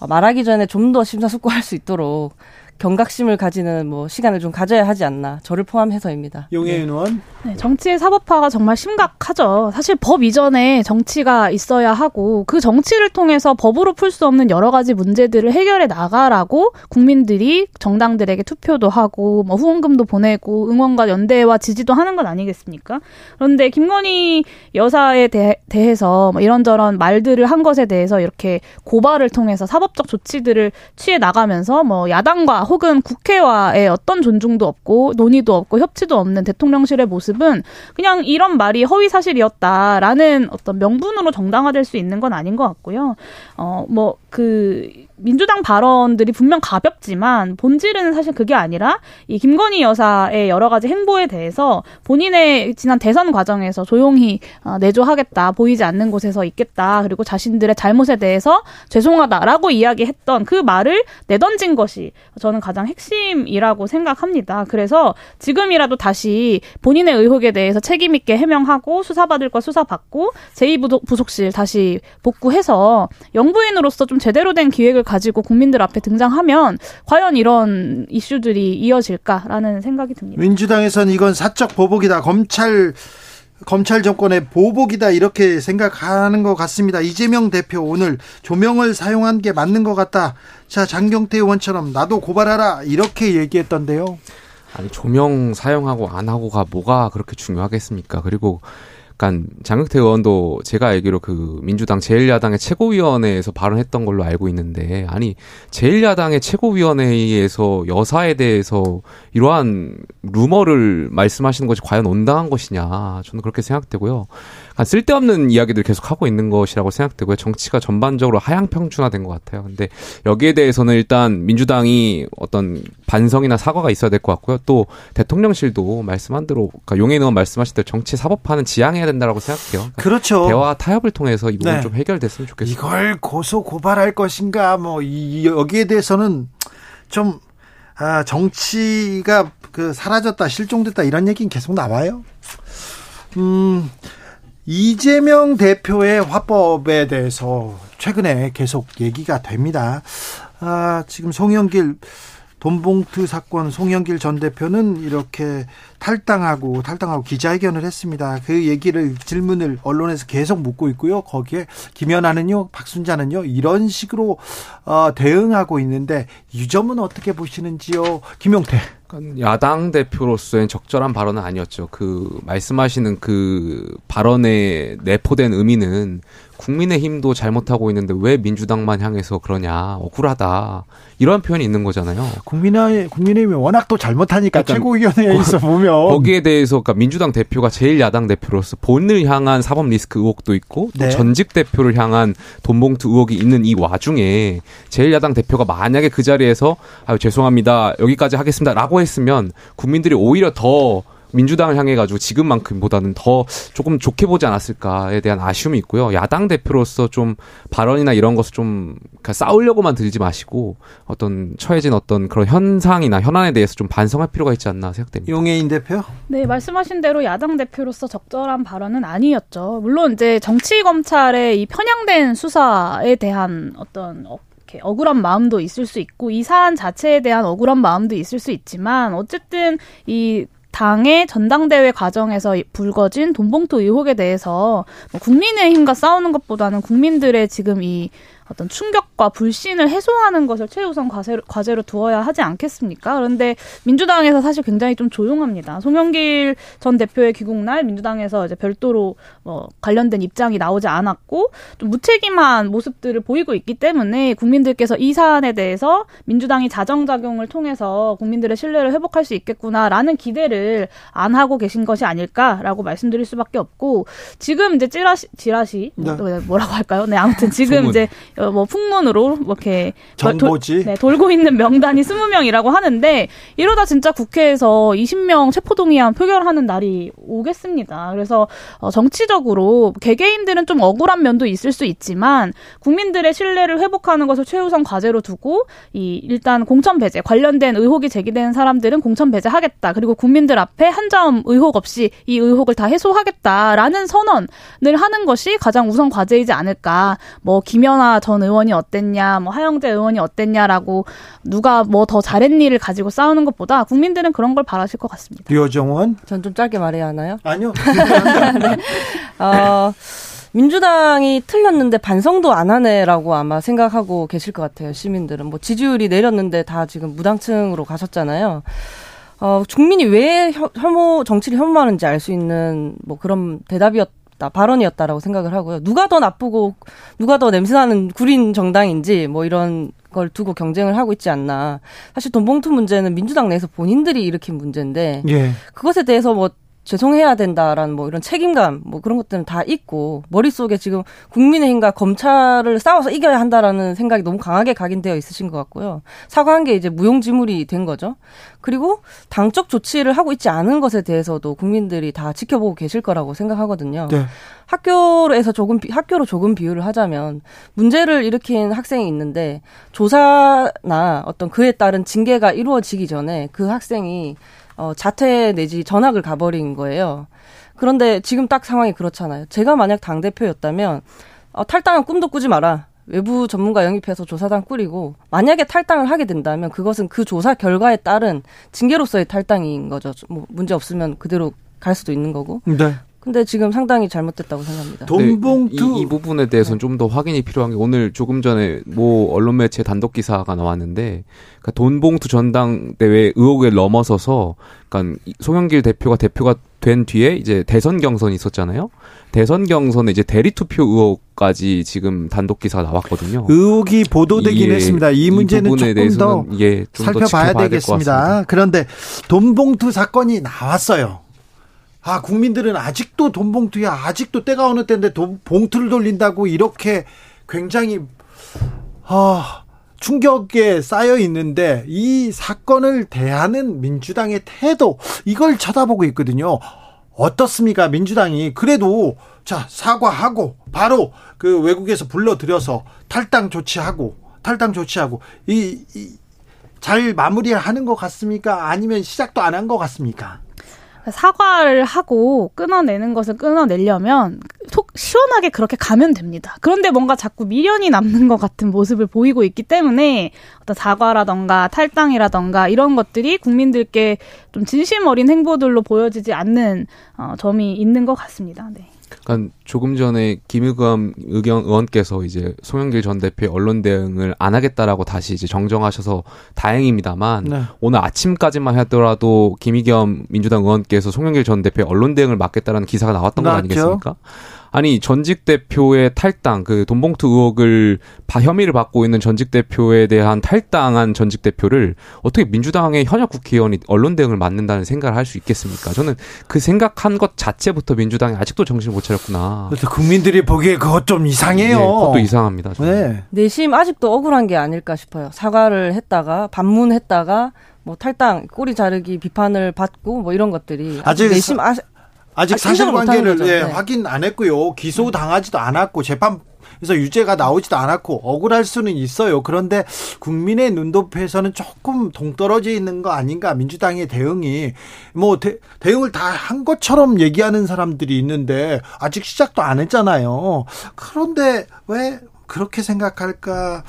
어, 말하기 전에 좀 더 심사숙고할 수 있도록 경각심을 가지는 뭐 시간을 좀 가져야 하지 않나 저를 포함해서입니다. 용혜인 의원. 네, 정치의 사법화가 정말 심각하죠. 사실 법 이전에 정치가 있어야 하고 그 정치를 통해서 법으로 풀 수 없는 여러 가지 문제들을 해결해 나가라고 국민들이 정당들에게 투표도 하고 뭐 후원금도 보내고 응원과 연대와 지지도 하는 건 아니겠습니까? 그런데 김건희 여사에 대, 대해서 뭐 이런저런 말들을 한 것에 대해서 이렇게 고발을 통해서 사법적 조치들을 취해 나가면서 뭐 야당과 혹은 국회와의 어떤 존중도 없고 논의도 없고 협치도 없는 대통령실의 모습은 그냥 이런 말이 허위 사실이었다라는 어떤 명분으로 정당화될 수 있는 건 아닌 것 같고요. 어, 뭐, 그, 민주당 발언들이 분명 가볍지만 본질은 사실 그게 아니라 이 김건희 여사의 여러 가지 행보에 대해서 본인의 지난 대선 과정에서 조용히 어, 내조하겠다 보이지 않는 곳에서 있겠다 그리고 자신들의 잘못에 대해서 죄송하다라고 이야기했던 그 말을 내던진 것이 저는 가장 핵심이라고 생각합니다. 그래서 지금이라도 다시 본인의 의혹에 대해서 책임 있게 해명하고 수사받을 거 수사받고 제2부속실 다시 복구해서 영부인으로서 좀 제대로 된 기획을 가지고 국민들 앞에 등장하면 과연 이런 이슈들이 이어질까라는 생각이 듭니다. 민주당에서는 이건 사적 보복이다. 검찰 검찰 정권의 보복이다 이렇게 생각하는 것 같습니다. 이재명 대표 오늘 조명을 사용한 게 맞는 것 같다. 자 장경태 의원처럼 나도 고발하라 이렇게 얘기했던데요. 아니 조명 사용하고 안 하고가 뭐가 그렇게 중요하겠습니까? 그리고 약간 장경태 의원도 제가 알기로 그 민주당 제1야당의 최고위원회에서 발언했던 걸로 알고 있는데 아니 제1야당의 최고위원회에서 여사에 대해서 이러한 루머를 말씀하시는 것이 과연 온당한 것이냐 저는 그렇게 생각되고요. 약간 쓸데없는 이야기들 계속 하고 있는 것이라고 생각되고요. 정치가 전반적으로 하향평준화된 것 같아요. 근데 여기에 대해서는 일단 민주당이 어떤 반성이나 사과가 있어야 될 것 같고요. 또 대통령실도 말씀한 대로 그러니까 용해 의원 말씀하신 대로 정치 사법화는 지향해야 된다라고 생각해요. 그러니까 그렇죠. 대화 타협을 통해서 이 부분 네. 좀 해결됐으면 좋겠습니다. 이걸 고소 고발할 것인가 뭐 이, 여기에 대해서는 좀 아, 정치가 그 사라졌다, 실종됐다 이런 얘기는 계속 나와요. 음, 이재명 대표의 화법에 대해서 최근에 계속 얘기가 됩니다. 아, 지금 송영길 돈봉투 사건 송영길 전 대표는 이렇게 탈당하고 탈당하고 기자회견을 했습니다. 그 얘기를 질문을 언론에서 계속 묻고 있고요. 거기에 김연아는요, 박순자는요 이런 식으로 어, 대응하고 있는데 이 점은 어떻게 보시는지요, 김용태? 야당 대표로서의 적절한 발언은 아니었죠. 그 말씀하시는 그 발언에 내포된 의미는 국민의힘도 잘못하고 있는데 왜 민주당만 향해서 그러냐 억울하다 이런 표현이 있는 거잖아요. 국민의 국민의힘이 워낙 또 잘못하니까 최고위원회에서 보면 거기에 대해서 그러니까 민주당 대표가 제일 야당 대표로서 본을 향한 사법 리스크 의혹도 있고 또 네. 전직 대표를 향한 돈봉투 의혹이 있는 이 와중에 제일 야당 대표가 만약에 그 자리에서 아유 죄송합니다 여기까지 하겠습니다라고 했으면 국민들이 오히려 더 민주당을 향해 가지고 지금만큼보다는 더 조금 좋게 보지 않았을까에 대한 아쉬움이 있고요. 야당 대표로서 좀 발언이나 이런 것을 좀 싸우려고만 들지 마시고 어떤 처해진 어떤 그런 현상이나 현안에 대해서 좀 반성할 필요가 있지 않나 생각됩니다. 용해인 대표? 네, 말씀하신 대로 야당 대표로서 적절한 발언은 아니었죠. 물론 이제 정치 검찰의 이 편향된 수사에 대한 어떤 이렇게 억울한 마음도 있을 수 있고 이 사안 자체에 대한 억울한 마음도 있을 수 있지만 어쨌든 이 당의 전당대회 과정에서 불거진 돈봉투 의혹에 대해서 뭐 국민의힘과 싸우는 것보다는 국민들의 지금 이 어떤 충격과 불신을 해소하는 것을 최우선 과제로, 과제로 두어야 하지 않겠습니까? 그런데 민주당에서 사실 굉장히 좀 조용합니다. 송영길 전 대표의 귀국 날 민주당에서 이제 별도로 뭐 관련된 입장이 나오지 않았고 좀 무책임한 모습들을 보이고 있기 때문에 국민들께서 이 사안에 대해서 민주당이 자정작용을 통해서 국민들의 신뢰를 회복할 수 있겠구나라는 기대를 안 하고 계신 것이 아닐까라고 말씀드릴 수밖에 없고 지금 이제 찌라시 지라시 네. 뭐라고 할까요? 네 아무튼 지금 이제 어, 뭐 풍문으로 뭐 이렇게 정보지 네, 돌고 있는 명단이 20명이라고 하는데 이러다 진짜 국회에서 20명 체포동의안 표결하는 날이 오겠습니다. 그래서 어, 정치적으로 개개인들은 좀 억울한 면도 있을 수 있지만 국민들의 신뢰를 회복하는 것을 최우선 과제로 두고 이 일단 공천 배제 관련된 의혹이 제기되는 사람들은 공천 배제하겠다. 그리고 국민들 앞에 한 점 의혹 없이 이 의혹을 다 해소하겠다라는 선언을 하는 것이 가장 우선 과제이지 않을까. 뭐 김연아 전 의원이 어땠냐, 뭐 하영재 의원이 어땠냐라고 누가 뭐 더 잘했 일을 가지고 싸우는 것보다 국민들은 그런 걸 바라실 것 같습니다. 류정원? 전 좀 짧게 말해야 하나요? 아니요. 네. 어, 민주당이 틀렸는데 반성도 안 하네라고 아마 생각하고 계실 것 같아요. 시민들은 뭐 지지율이 내렸는데 다 지금 무당층으로 가셨잖아요. 어, 국민이 왜 혐오 정치를 혐오하는지 알 수 있는 뭐 그런 대답이었 다 발언이었다라고 생각을 하고요. 누가 더 나쁘고 누가 더 냄새나는 구린 정당인지 뭐 이런 걸 두고 경쟁을 하고 있지 않나. 사실 돈봉투 문제는 민주당 내에서 본인들이 일으킨 문제인데 예. 그것에 대해서 뭐 죄송해야 된다라는 뭐 이런 책임감 뭐 그런 것들은 다 있고 머릿속에 지금 국민의힘과 검찰을 싸워서 이겨야 한다라는 생각이 너무 강하게 각인되어 있으신 것 같고요. 사과한 게 이제 무용지물이 된 거죠. 그리고 당적 조치를 하고 있지 않은 것에 대해서도 국민들이 다 지켜보고 계실 거라고 생각하거든요. 네. 학교에서 조금 학교로 조금 비유를 하자면 문제를 일으킨 학생이 있는데 조사나 어떤 그에 따른 징계가 이루어지기 전에 그 학생이 어, 자퇴 내지 전학을 가버린 거예요. 그런데 지금 딱 상황이 그렇잖아요. 제가 만약 당 대표였다면, 어, 탈당은 꿈도 꾸지 마라. 외부 전문가 영입해서 조사단 꾸리고, 만약에 탈당을 하게 된다면 그것은 그 조사 결과에 따른 징계로서의 탈당인 거죠. 뭐, 문제 없으면 그대로 갈 수도 있는 거고. 네. 근데 지금 상당히 잘못됐다고 생각합니다. 돈봉투 네, 이, 이, 부분에 대해서는 좀 더 확인이 필요한 게 오늘 조금 전에 모 언론 매체 단독 기사가 나왔는데 그러니까 돈봉투 전당대회 의혹을 넘어서서 그러니까 송영길 대표가 대표가 된 뒤에 이제 대선 경선이 있었잖아요. 대선 경선에 이제 대리 투표 의혹까지 지금 단독 기사가 나왔거든요. 의혹이 보도되긴 예, 했습니다. 이 문제는 이 조금 더 예, 좀 살펴봐야 되겠습니다. 그런데 돈봉투 사건이 나왔어요. 아, 국민들은 아직도 돈 봉투야. 아직도 때가 어느 때인데 돈 봉투를 돌린다고 이렇게 굉장히 아, 충격에 쌓여 있는데 이 사건을 대하는 민주당의 태도 이걸 쳐다보고 있거든요. 어떻습니까? 민주당이 그래도 자, 사과하고 바로 그 외국에서 불러들여서 탈당 조치하고 탈당 조치하고 이, 이 잘 마무리하는 것 같습니까? 아니면 시작도 안 한 것 같습니까? 사과를 하고 끊어내는 것을 끊어내려면 속 시원하게 그렇게 가면 됩니다. 그런데 뭔가 자꾸 미련이 남는 것 같은 모습을 보이고 있기 때문에 어떤 사과라던가 탈당이라던가 이런 것들이 국민들께 좀 진심 어린 행보들로 보여지지 않는 어, 점이 있는 것 같습니다. 네. 그러니까 조금 전에 김의겸 의경 의원께서 이제 송영길 전 대표의 언론 대응을 안 하겠다라고 다시 이제 정정하셔서 다행입니다만 네. 오늘 아침까지만 하더라도 김의겸 민주당 의원께서 송영길 전 대표의 언론 대응을 막겠다라는 기사가 나왔던 거. 아니겠습니까? 아니 전직 대표의 탈당 그 돈봉투 의혹을 바- 혐의를 받고 있는 전직 대표에 대한 탈당한 전직 대표를 어떻게 민주당의 현역 국회의원이 언론 대응을 맡는다는 생각을 할 수 있겠습니까? 저는 그 생각한 것 자체부터 민주당이 아직도 정신을 못 차렸구나. 그래서 국민들이 보기에 그것 좀 이상해요. 예, 그것도 이상합니다. 저는. 네. 내심 아직도 억울한 게 아닐까 싶어요. 사과를 했다가 반문했다가 뭐 탈당, 꼬리 자르기 비판을 받고 뭐 이런 것들이 아직 아직 내심 아, 아직 아, 사실관계를. 예, 네. 확인 안 했고요. 기소 당하지도 않았고 재판에서 유죄가 나오지도 않았고 억울할 수는 있어요. 그런데 국민의 눈높이에서는 조금 동떨어져 있는 거 아닌가? 민주당의 대응이 뭐 대, 대응을 다 한 것처럼 얘기하는 사람들이 있는데 아직 시작도 안 했잖아요. 그런데 왜 그렇게 생각할까?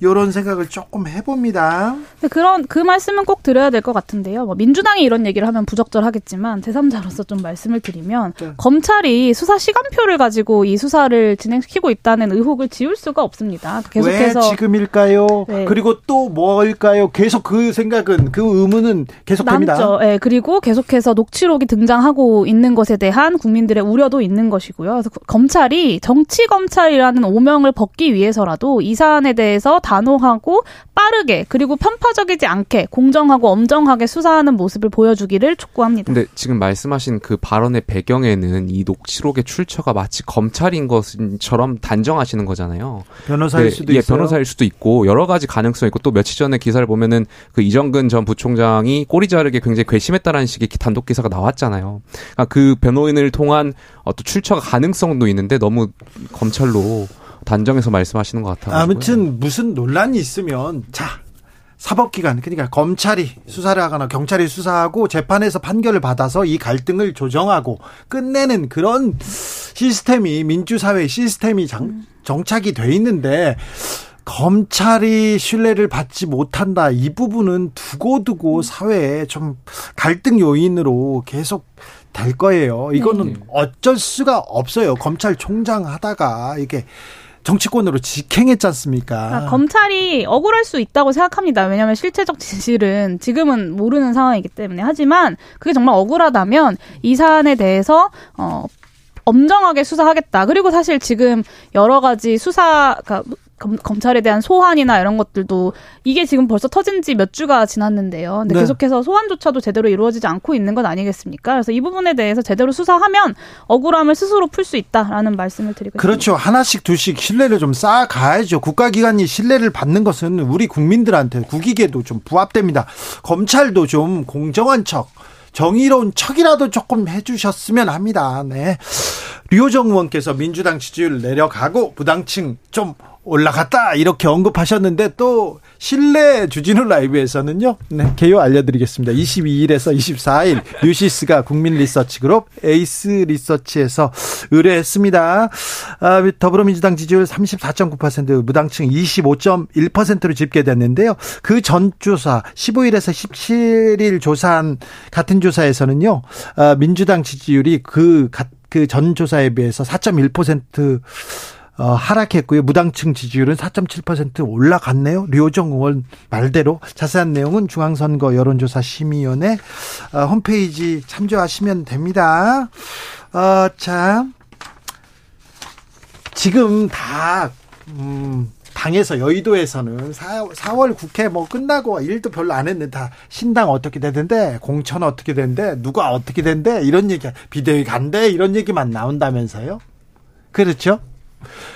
이런 생각을 조금 해봅니다. 근데 그런 그 말씀은 꼭 드려야 될 것 같은데요. 뭐 민주당이 이런 얘기를 하면 부적절하겠지만 제3자로서 좀 말씀을 드리면 네. 검찰이 수사 시간표를 가지고 이 수사를 진행시키고 있다는 의혹을 지울 수가 없습니다. 계속해서 왜 지금일까요? 네. 그리고 또 뭘까요? 계속 그 생각은 그 의문은 계속됩니다. 남죠. 예, 그리고 계속해서 녹취록이 등장하고 있는 것에 대한 국민들의 우려도 있는 것이고요. 그래서 그- 검찰이 정치 검찰이라는 오명을 벗기 위해서라도 이 사안에 대해서 단호하고 빠르게 그리고 편파적이지 않게 공정하고 엄정하게 수사하는 모습을 보여주기를 촉구합니다. 근데 지금 말씀하신 그 발언의 배경에는 이 녹취록의 출처가 마치 검찰인 것처럼 단정하시는 거잖아요. 변호사일 네, 수도 예, 있어요. 변호사일 수도 있고 여러 가지 가능성이 있고 또 며칠 전에 기사를 보면은 그 이정근 전 부총장이 꼬리 자르게 굉장히 괘씸했다라는 식의 기- 단독 기사가 나왔잖아요. 그러니까 그 변호인을 통한 어떤 출처가 가능성도 있는데 너무 검찰로 단정해서 말씀하시는 것 같아요. 아무튼 무슨 논란이 있으면 자 사법기관 그러니까 검찰이 수사를 하거나 경찰이 수사하고 재판에서 판결을 받아서 이 갈등을 조정하고 끝내는 그런 시스템이 민주사회 시스템이 장, 정착이 돼 있는데 검찰이 신뢰를 받지 못한다 이 부분은 두고두고 사회에 좀 갈등 요인으로 계속 될 거예요. 이거는 어쩔 수가 없어요. 검찰총장 하다가 이게 정치권으로 직행했지 않습니까? 아, 검찰이 억울할 수 있다고 생각합니다. 왜냐하면 실체적 진실은 지금은 모르는 상황이기 때문에 하지만 그게 정말 억울하다면 이 사안에 대해서 어 엄정하게 수사하겠다. 그리고 사실 지금 여러 가지 수사 그러니까 검, 검찰에 대한 소환이나 이런 것들도 이게 지금 벌써 터진 지 몇 주가 지났는데요. 근데 네. 계속해서 소환조차도 제대로 이루어지지 않고 있는 건 아니겠습니까? 그래서 이 부분에 대해서 제대로 수사하면 억울함을 스스로 풀 수 있다라는 말씀을 드리고 있습니다. 그렇죠. 하나씩 둘씩 신뢰를 좀 쌓아가야죠. 국가기관이 신뢰를 받는 것은 우리 국민들한테 국익에도 좀 부합됩니다. 검찰도 좀 공정한 척, 정의로운 척이라도 조금 해주셨으면 합니다. 네. 류호정 의원께서 민주당 지지율 내려가고 무당층 좀 올라갔다 이렇게 언급하셨는데 또 실내 주진우 라이브에서는요. 네, 개요 알려드리겠습니다. 22일에서 24일 뉴시스가 국민 리서치 그룹 에이스 리서치에서 의뢰했습니다. 아, 더불어민주당 지지율 34.9% 무당층 25.1%로 집계됐는데요. 그 전 조사 15일에서 17일 조사한 같은 조사에서는요. 아, 민주당 지지율이 그 그 전 조사에 비해서 4.1% 어, 하락했고요. 무당층 지지율은 4.7% 올라갔네요. 류호정 의원 말대로 자세한 내용은 중앙선거 여론조사 심의위원회 어, 홈페이지 참조하시면 됩니다. 어, 자, 지금 다 음, 당에서 여의도에서는 4, 4월 국회 뭐 끝나고 일도 별로 안 했는데 다 신당 어떻게 되는데 공천 어떻게 된대 누가 어떻게 된대 이런 얘기 비대위 간대 이런 얘기만 나온다면서요? 그렇죠?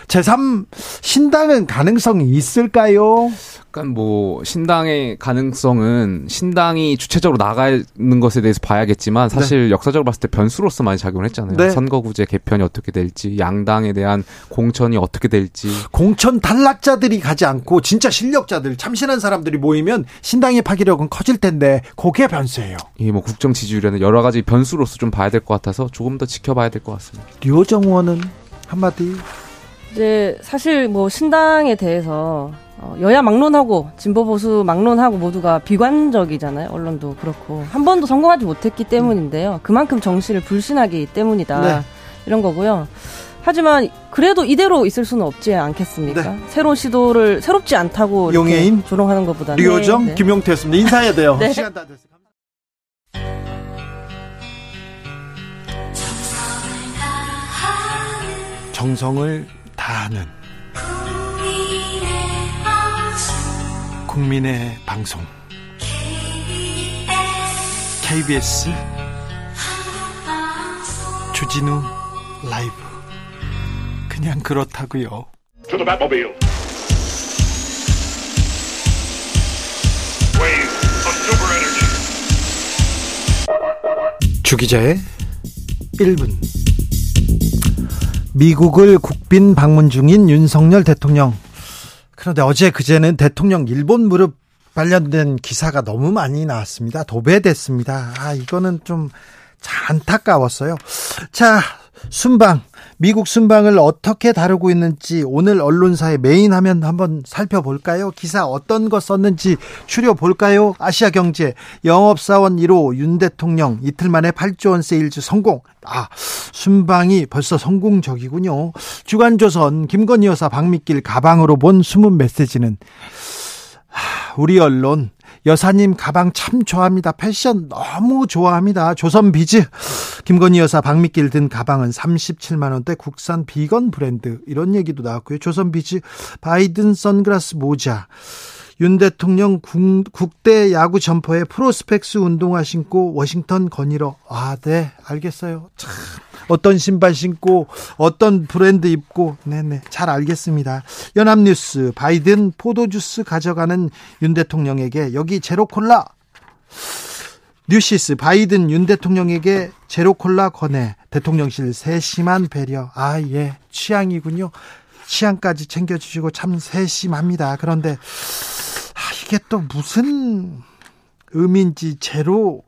제3 신당은 가능성이 있을까요? 약간 뭐 신당의 가능성은 신당이 주체적으로 나가는 것에 대해서 봐야겠지만 사실 네. 역사적으로 봤을 때 변수로서 많이 작용을 했잖아요. 네. 선거구제 개편이 어떻게 될지, 양당에 대한 공천이 어떻게 될지. 공천 탈락자들이 가지 않고 진짜 실력자들, 참신한 사람들이 모이면 신당의 파괴력은 커질 텐데 그게 변수예요. 예, 뭐 국정 지지율에는 여러 가지 변수로서 좀 봐야 될 것 같아서 조금 더 지켜봐야 될 것 같습니다. 류정 의원은 한마디. 이제 사실 뭐 신당에 대해서 어, 여야 막론하고 진보 보수 막론하고 모두가 비관적이잖아요. 언론도 그렇고 한 번도 성공하지 못했기 때문인데요. 그만큼 정치를 불신하기 때문이다. 네. 이런 거고요. 하지만 그래도 이대로 있을 수는 없지 않겠습니까? 네. 새로운 시도를 새롭지 않다고 용해인 조롱하는 것보다는 류호정, 네. 김용태였습니다. 인사해야 돼요. 네. 시간 다 됐어요. 정성을 다하는 국민의 방송. KBS 주진우 라이브. 그냥 그렇다고요. 주 기자의 1분 미국을 국빈 방문 중인 윤석열 대통령 그런데 어제 그제는 대통령 일본 무릎 관련된 기사가 너무 많이 나왔습니다. 도배됐습니다. 아, 이거는 좀 안타까웠어요. 자, 순방. 미국 순방을 어떻게 다루고 있는지 오늘 언론사의 메인 화면 한번 살펴볼까요? 기사 어떤 거 썼는지 추려볼까요? 아시아 경제 영업사원 1호 윤 대통령 이틀 만에 8조 원 세일즈 성공. 아, 순방이 벌써 성공적이군요. 주간조선 김건희 여사 방미길 가방으로 본 숨은 메시지는 우리 언론 여사님 가방 참 좋아합니다. 패션 너무 좋아합니다. 조선 비즈. 김건희 여사 방미길 든 가방은 37만 원대 국산 비건 브랜드. 이런 얘기도 나왔고요. 조선 비즈 바이든 선글라스 모자. 윤 대통령 국, 대 야구 점퍼에 프로스펙스 운동화 신고 워싱턴 거닐어. 아, 네, 알겠어요. 참. 어떤 신발 신고 어떤 브랜드 입고 네네 잘 알겠습니다. 연합뉴스 바이든 포도주스 가져가는 윤 대통령에게 여기 제로콜라 뉴시스 바이든 윤 대통령에게 제로콜라 권해 대통령실 세심한 배려 아 예 취향이군요 취향까지 챙겨주시고 참 세심합니다. 그런데 아, 이게 또 무슨 의미인지 제로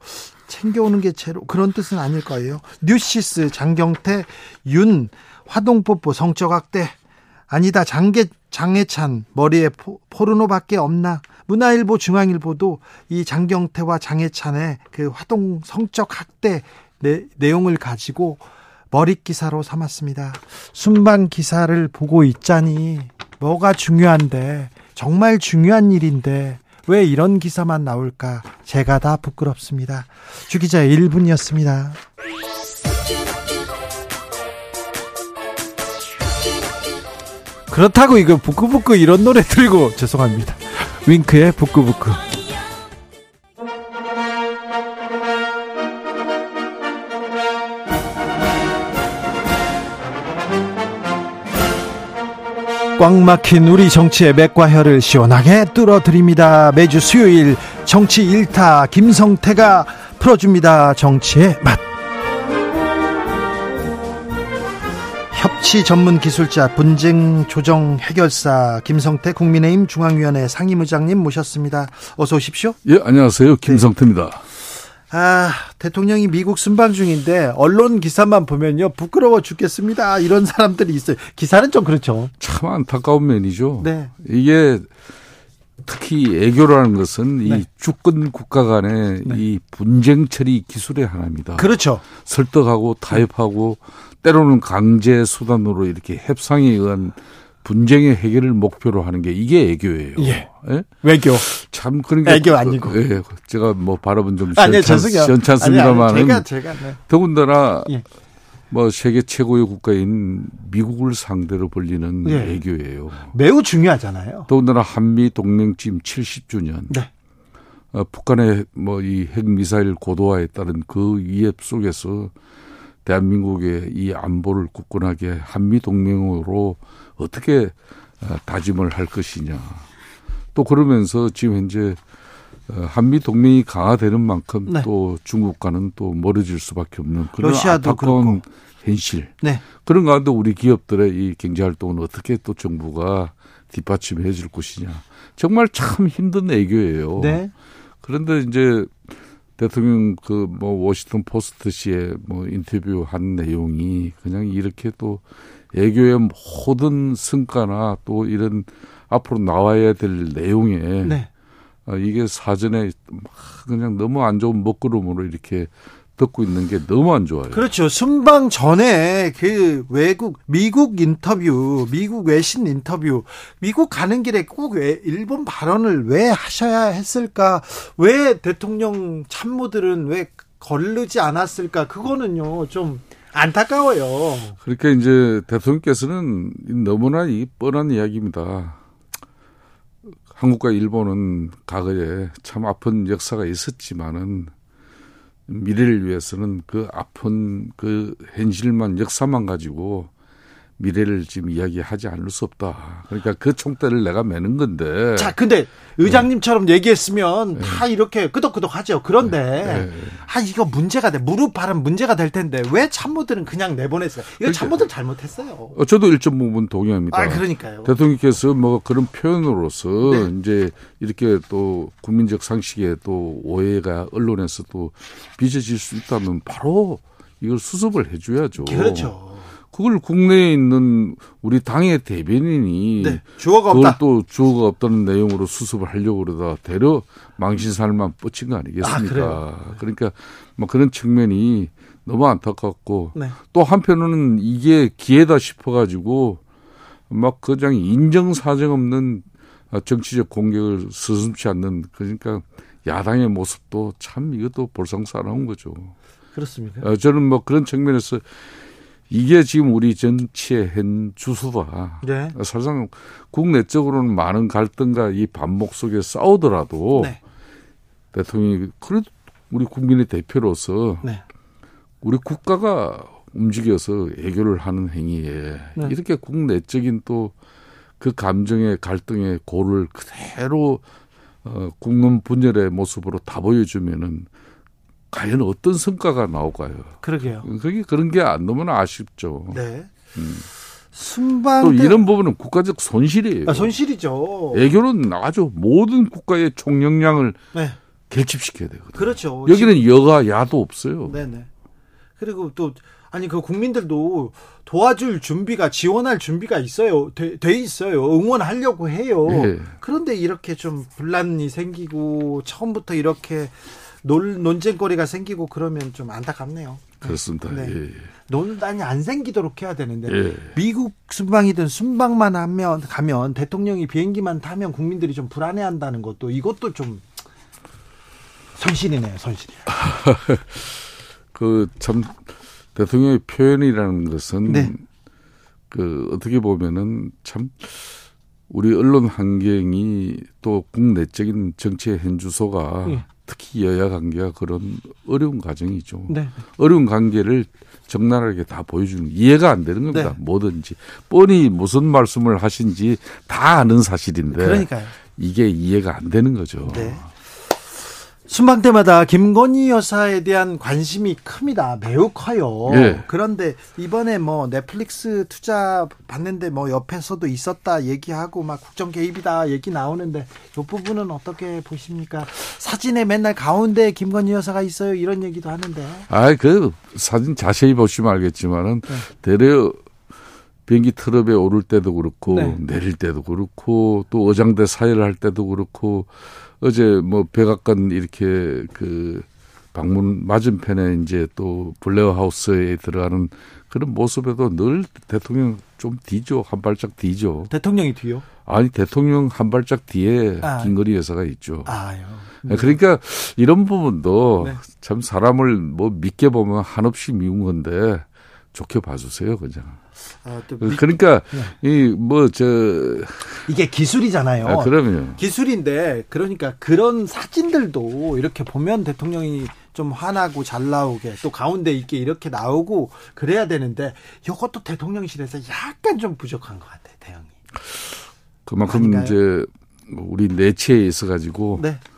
챙겨오는 게 제로 그런 뜻은 아닐 거예요. 뉴시스 장경태 윤 화동뽀뽀 성적 학대. 아니다 장계 장예찬 머리에 포, 포르노밖에 없나. 문화일보 중앙일보도 이 장경태와 장예찬의 그 화동 성적 학대 내, 내용을 가지고 머리 기사로 삼았습니다. 순방 기사를 보고 있자니 뭐가 중요한데 정말 중요한 일인데 왜 이런 기사만 나올까? 제가 다 부끄럽습니다. 주 기자 1분이었습니다. 그렇다고 이거 부끄부끄 이런 노래 들고 죄송합니다. 윙크의 부끄부끄. 꽉 막힌 우리 정치의 맥과 혀를 시원하게 뚫어드립니다. 매주 수요일 정치 일타 김성태가 풀어줍니다. 정치의 맛. 협치 전문 기술자 분쟁 조정 해결사 김성태 국민의힘 중앙위원회 상임의장님 모셨습니다. 어서 오십시오. 예, 안녕하세요. 김성태입니다. 네. 아, 대통령이 미국 순방 중인데 언론 기사만 보면요 부끄러워 죽겠습니다. 이런 사람들이 있어요. 기사는 좀 그렇죠. 참 안타까운 면이죠. 네. 이게 특히 애교라는 것은 네. 이 주권 국가 간의 네. 이 분쟁 처리 기술의 하나입니다. 그렇죠. 설득하고 타협하고 때로는 강제 수단으로 이렇게 협상에 의한 분쟁의 해결을 목표로 하는 게 이게 애교예요. 예. 예? 외교. 참 그런 게 애교 아니고. 예. 제가 뭐 발음은 좀 아니, 시원찮, 습니다만 제가 제가 네. 더군다나 예. 뭐 세계 최고의 국가인 미국을 상대로 벌리는 예. 애교예요. 매우 중요하잖아요. 더군다나 한미 동맹 지금 70주년. 네. 어, 북한의 뭐 이 핵 미사일 고도화에 따른 그 위협 속에서 대한민국의 이 안보를 굳건하게 한미 동맹으로 어떻게 어, 다짐을 할 것이냐. 또 그러면서 지금 현재 어, 한미 동맹이 강화되는 만큼 네. 또 중국과는 또 멀어질 수밖에 없는 그런 러시아도 그렇고. 현실. 네. 그런 가운데 우리 기업들의 이 경제 활동은 어떻게 또 정부가 뒷받침해 줄 것이냐. 정말 참 힘든 애교예요. 네. 그런데 이제 대통령 그 뭐 워싱턴 포스트 시에 뭐 인터뷰 한 내용이 그냥 이렇게 또 애교의 모든 성과나 또 이런 앞으로 나와야 될 내용에 네. 어, 이게 사전에 그냥 너무 안 좋은 먹구름으로 이렇게 듣고 있는 게 너무 안 좋아요. 그렇죠. 순방 전에 그 외국 미국 인터뷰, 미국 외신 인터뷰, 미국 가는 길에 꼭 왜 일본 발언을 왜 하셔야 했을까? 왜 대통령 참모들은 왜 거르지 않았을까? 그거는요 좀 안타까워요. 그러니까 이제 대통령께서는 너무나 이 뻔한 이야기입니다. 한국과 일본은 과거에 참 아픈 역사가 있었지만은 미래를 위해서는 그 아픈 그 현실만 역사만 가지고 미래를 지금 이야기하지 않을 수 없다. 그러니까 그 총대를 내가 매는 건데. 자, 근데 의장님처럼 네. 얘기했으면 네. 다 이렇게 끄덕끄덕 하죠. 그런데, 네. 네. 아, 이거 문제가 돼. 무릎 발은 문제가 될 텐데, 왜 참모들은 그냥 내보냈어요? 이거 그러니까, 참모들 잘못했어요. 어, 저도 일정 부분 동의합니다. 아, 그러니까요. 대통령께서 뭐 그런 표현으로서 네. 이제 이렇게 또 국민적 상식에 또 오해가 언론에서 또 빚어질 수 있다면 바로 이걸 수습을 해줘야죠. 그렇죠. 그걸 국내에 있는 우리 당의 대변인이 네, 주어가 없다. 또 주어가 없다는 내용으로 수습을 하려고 그러다 대려 망신살만 뻗친 거 아니겠습니까? 아, 그러니까 뭐 그런 측면이 너무 안타깝고 네. 또 한편으로는 이게 기회다 싶어가지고 막 그냥 인정사정 없는 정치적 공격을 서슴치 않는 그러니까 야당의 모습도 참 이것도 볼상사나운 거죠. 그렇습니까? 어, 저는 뭐 그런 측면에서 이게 지금 우리 정치의 현 주소다. 네. 사실상 국내적으로는 많은 갈등과 이 반목 속에 싸우더라도 네. 대통령이 그래도 우리 국민의 대표로서 네. 우리 국가가 움직여서 애교를 하는 행위에 네. 이렇게 국내적인 또 그 감정의 갈등의 고를 그대로 어, 국론 분열의 모습으로 다 보여주면은 과연 어떤 성과가 나올까요? 그러게요. 그게 그런 게안 너무나 아쉽죠. 네. 음. 순방 또 이런 부분은 국가적 손실이에요. 아, 손실이죠. 애교는 아주 모든 국가의 총력량을 네. 결집시켜야 되거든요. 그렇죠. 여기는. 여가 야도 없어요. 네네. 그리고 또 아니 그 국민들도 도와줄 준비가 지원할 준비가 있어요. 돼, 돼 있어요. 응원하려고 해요. 네. 그런데 이렇게 좀 분란이 생기고 처음부터 이렇게 논, 논쟁거리가 생기고 그러면 좀 안타깝네요. 그렇습니다. 네. 예, 예. 논란이 안 생기도록 해야 되는데 예. 미국 순방이든 순방만 하면 가면 대통령이 비행기만 타면 국민들이 좀 불안해한다는 것도 이것도 좀 손실이네요, 손실. 그참 대통령의 표현이라는 것은 네. 그 어떻게 보면은 참 우리 언론 환경이 또 국내적인 정치의 현주소가 예. 특히 여야 관계가 그런 어려운 과정이죠. 네. 어려운 관계를 적나라하게 다 보여주는 이해가 안 되는 겁니다. 네. 뭐든지 뻔히 무슨 말씀을 하신지 다 아는 사실인데 그러니까요. 이게 이해가 안 되는 거죠. 네. 순방 때마다 김건희 여사에 대한 관심이 큽니다. 매우 커요. 네. 그런데 이번에 뭐 넷플릭스 투자 받는데 뭐 옆에서도 있었다 얘기하고 막 국정 개입이다 얘기 나오는데 이 부분은 어떻게 보십니까? 사진에 맨날 가운데 김건희 여사가 있어요 이런 얘기도 하는데. 아, 그 사진 자세히 보시면 알겠지만은 네. 대려 비행기 트럭에 오를 때도 그렇고 네. 내릴 때도 그렇고 또 어장대 사회를 할 때도 그렇고 어제 뭐 백악관 이렇게 그 방문 맞은편에 이제 또 블레어 하우스에 들어가는 그런 모습에도 늘 대통령 좀 뒤죠 한 발짝 뒤죠. 대통령이 뒤요? 아니 대통령 한 발짝 뒤에 아. 김건희 여사가 있죠. 아요. 네. 그러니까 이런 부분도 네. 참 사람을 뭐 믿게 보면 한없이 미운 건데 좋게 봐주세요 그냥. 아, 그러니까 네. 이뭐 저 이게 기술이잖아요. 아, 그럼요. 기술인데 그러니까 그런 사진들도 이렇게 보면 대통령이 좀 화나고 잘 나오게 또 가운데 있게 이렇게 나오고 그래야 되는데 이것도 대통령실에서 약간 좀 부족한 것 같아요 대응이. 그만큼 아닌가요? 이제 우리 내치에 있어 가지고 네, 아,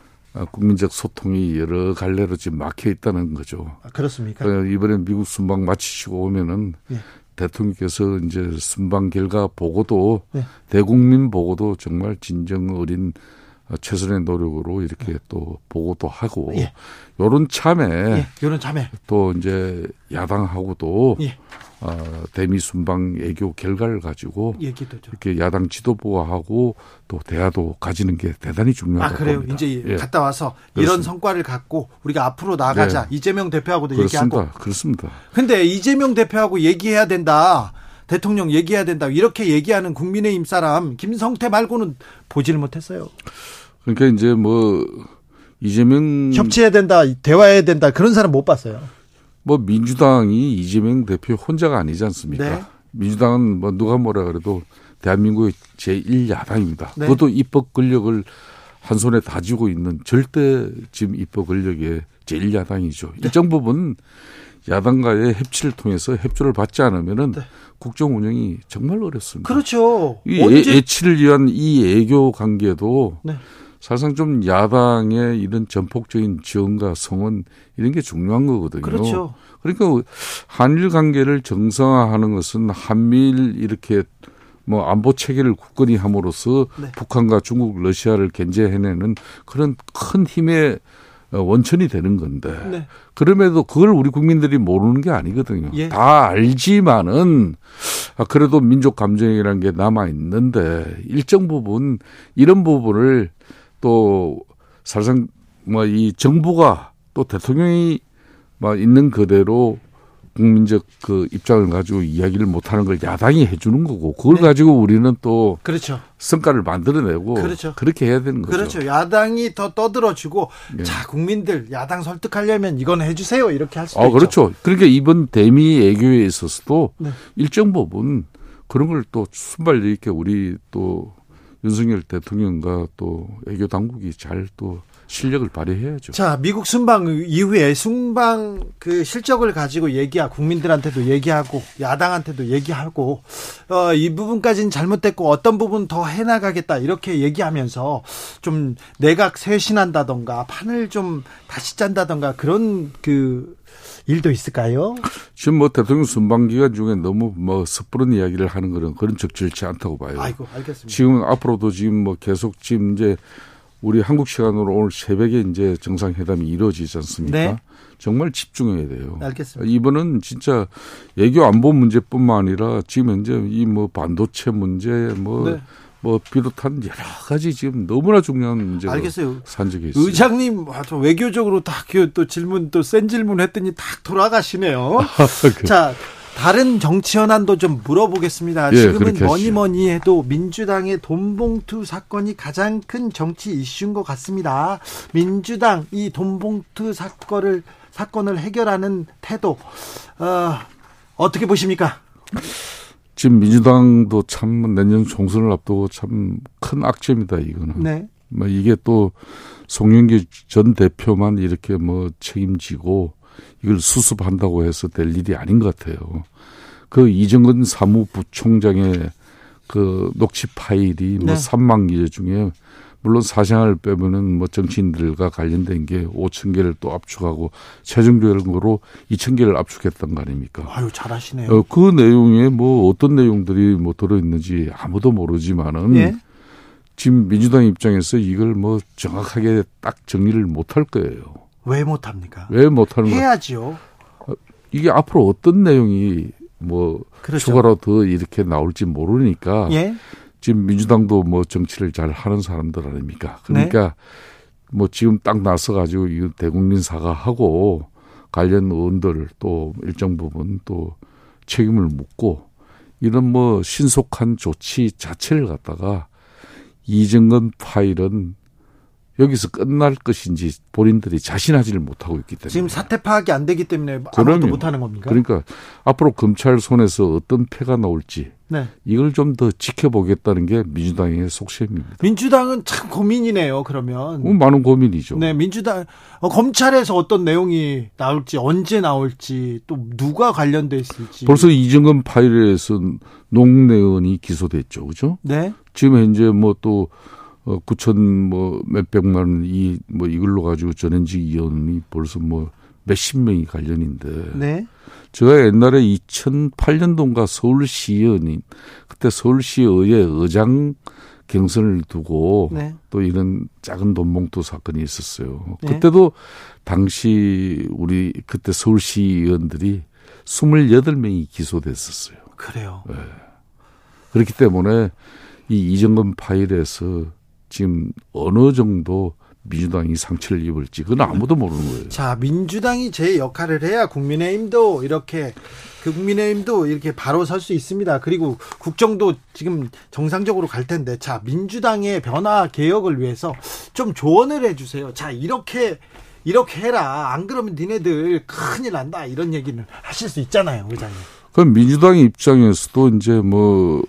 국민적 소통이 여러 갈래로 지금 막혀 있다는 거죠. 아, 그렇습니까? 그 이번에 미국 순방 마치시고 오면은 예. 대통령께서 이제 순방 결과 보고도 네. 대국민 보고도 정말 진정 어린 어, 최선의 노력으로 이렇게 또 보고도 하고 예. 요런 참에 예, 이런 자매. 또 이제 야당하고도 예. 어, 대미 순방 애교 결과를 가지고 얘기도 좀. 이렇게 야당 지도부하고 또 대화도 가지는 게 대단히 아 중요하다고 그래요. 봅니다. 이제 예. 갔다 와서 이런 그렇습니다. 성과를 갖고 우리가 앞으로 나가자. 이재명 대표하고도 얘기하고. 그렇습니다. 그렇습니다. 근데 이재명 대표하고 얘기해야 된다. 대통령 얘기해야 된다. 이렇게 얘기하는 국민의힘 사람 김성태 말고는 보지를 못했어요. 그러니까 이제 뭐 이재명 협치해야 된다. 대화해야 된다. 그런 사람 못 봤어요. 뭐 민주당이 이재명 대표 혼자가 아니지 않습니까? 네. 민주당은 뭐 누가 뭐라 그래도 대한민국의 제1야당입니다. 네. 그것도 입법 권력을 한 손에 다지고 있는 절대 지금 입법 권력의 제1야당이죠. 일정 부분 야당과의 협치를 통해서 협조를 받지 않으면은 네. 국정 운영이 정말 어렵습니다. 그렇죠. 이 언제 애, 애치를 위한 이 애교 관계도 네. 사실상 좀 야당의 이런 전폭적인 지원과 성원 이런 게 중요한 거거든요. 그렇죠. 그러니까 한일 관계를 정상화하는 것은 한미일 이렇게 뭐 안보 체계를 굳건히 함으로써 네. 북한과 중국, 러시아를 견제해내는 그런 큰 힘의 어, 원천이 되는 건데 네. 그럼에도 그걸 우리 국민들이 모르는 게 아니거든요. 예. 다 알지만은 아, 그래도 민족 감정이라는 게 남아 있는데 일정 부분 이런 부분을 또 사실상 뭐 이 정부가 또 대통령이 막 있는 그대로 국민적 그 입장을 가지고 이야기를 못하는 걸 야당이 해주는 거고 그걸 네. 가지고 우리는 또 그렇죠. 성과를 만들어내고 그렇죠. 그렇게 해야 되는 거죠. 그렇죠. 야당이 더 떠들어주고 예. 자 국민들 야당 설득하려면 이건 해주세요 이렇게 할 수도 아, 있죠. 그렇죠. 그러니까 이번 대미 애교에 있어서도 네. 일정 부분 그런 걸 또 순발 있게 우리 또 윤석열 대통령과 또 애교 당국이 잘 또 실력을 발휘해야죠. 자 미국 순방 이후에 순방 그 실적을 가지고 얘기하고 국민들한테도 얘기하고 야당한테도 얘기하고 어, 이 부분까지는 잘못됐고 어떤 부분 더 해나가겠다 이렇게 얘기하면서 좀 내각 쇄신한다던가 판을 좀 다시 짠다던가 그런 그 일도 있을까요? 지금 뭐 대통령 순방 기간 중에 너무 뭐 섣부른 이야기를 하는 그런 그런 적절치 않다고 봐요. 아이고 알겠습니다. 지금 앞으로도 지금 뭐 계속 지금 이제 우리 한국 시간으로 오늘 새벽에 이제 정상회담이 이루어지지 않습니까? 네. 정말 집중해야 돼요. 알겠습니다. 이번은 진짜 외교 안보 문제뿐만 아니라 지금 현재 이 뭐 반도체 문제 뭐 네. 뭐 비롯한 여러 가지 지금 너무나 중요한 문제가 알겠어요. 산적해 있어요. 의장님 아주 외교적으로 딱또 질문 또 센 질문 했더니 딱 돌아가시네요. 자 다른 정치 현안도 좀 물어보겠습니다. 예, 지금은 뭐니. 뭐니 해도 민주당의 돈봉투 사건이 가장 큰 정치 이슈인 것 같습니다. 민주당 이 돈봉투 사건을 사건을 해결하는 태도 어, 어떻게 보십니까? 지금 민주당도 참 내년 총선을 앞두고 참 큰 악재입니다. 이거는. 네. 뭐 이게 또 송영기 전 대표만 이렇게 뭐 책임지고 이걸 수습한다고 해서 될 일이 아닌 것 같아요. 그 이정근 사무부총장의 그 녹취 파일이 뭐 네. 3만 개 중에 물론 사생활을 빼면은 뭐 정치인들과 관련된 게 5천 개를 또 압축하고 최종적으로 2천 개를 압축했던 거 아닙니까? 아유 잘하시네요. 어, 그 내용에 뭐 어떤 내용들이 뭐 들어 있는지 아무도 모르지만은 예. 지금 민주당 입장에서 이걸 뭐 정확하게 딱 정리를 못 할 거예요. 왜 못합니까? 왜 못하는 거? 해야지요. 이게 앞으로 어떤 내용이 뭐 그렇죠. 추가로 더 이렇게 나올지 모르니까 예. 지금 민주당도 뭐 정치를 잘 하는 사람들 아닙니까? 그러니까 네. 뭐 지금 딱 나서 가지고 이거 대국민 사과하고 관련 의원들 또 일정 부분 또 책임을 묻고 이런 뭐 신속한 조치 자체를 갖다가 이정근 파일은 여기서 끝날 것인지 본인들이 자신하지를 못하고 있기 때문에 지금 사태 파악이 안 되기 때문에 아무것도 그럼요. 못 하는 겁니까? 그러니까 앞으로 검찰 손에서 어떤 패가 나올지 네. 이걸 좀 더 지켜보겠다는 게 민주당의 속셈입니다. 민주당은 참 고민이네요. 그러면 뭐 많은 고민이죠. 네, 민주당 어, 검찰에서 어떤 내용이 나올지 언제 나올지 또 누가 관련돼 있을지 벌써 이정근 파일에서 농내원이 기소됐죠, 그죠? 네, 지금 현재 뭐또 어, 9천 뭐 몇백만 원 이 뭐 이걸로 가지고 전현직 의원이 벌써 뭐 몇십 명이 관련인데 네, 제가 옛날에 2008년도인가 서울시의원인 그때 서울시의회 의장 경선을 두고 네. 또 이런 작은 돈봉투 사건이 있었어요. 네. 그때도 당시 우리 그때 서울시 의원들이 28명이 기소됐었어요. 그래요. 그렇기 때문에 이 이정근 파일에서 지금 어느 정도 민주당이 상처를 입을지 그건 아무도 모르는 거예요. 자, 민주당이 제 역할을 해야 국민의힘도 이렇게 그 국민의힘도 이렇게 바로 설 수 있습니다. 그리고 국정도 지금 정상적으로 갈 텐데, 자, 민주당의 변화 개혁을 위해서 좀 조언을 해 주세요. 자, 이렇게 이렇게 해라. 안 그러면 니네들 큰일 난다. 이런 얘기는 하실 수 있잖아요, 의장님. 그럼 민주당 입장에서도 이제 뭐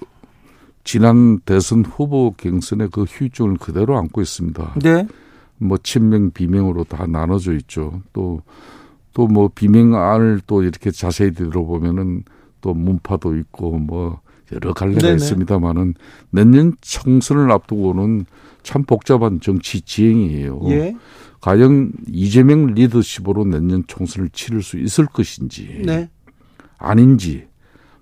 지난 대선 후보 경선의 그 휴증을 그대로 안고 있습니다. 네. 뭐 친명 비명으로 다 나눠져 있죠. 또 또 뭐 비명안을 또 이렇게 자세히 들어보면은 또 문파도 있고 뭐 여러 갈래가 네네. 있습니다만은 내년 총선을 앞두고는 참 복잡한 정치 지행이에요. 예. 과연 이재명 리더십으로 내년 총선을 치를 수 있을 것인지 네. 아닌지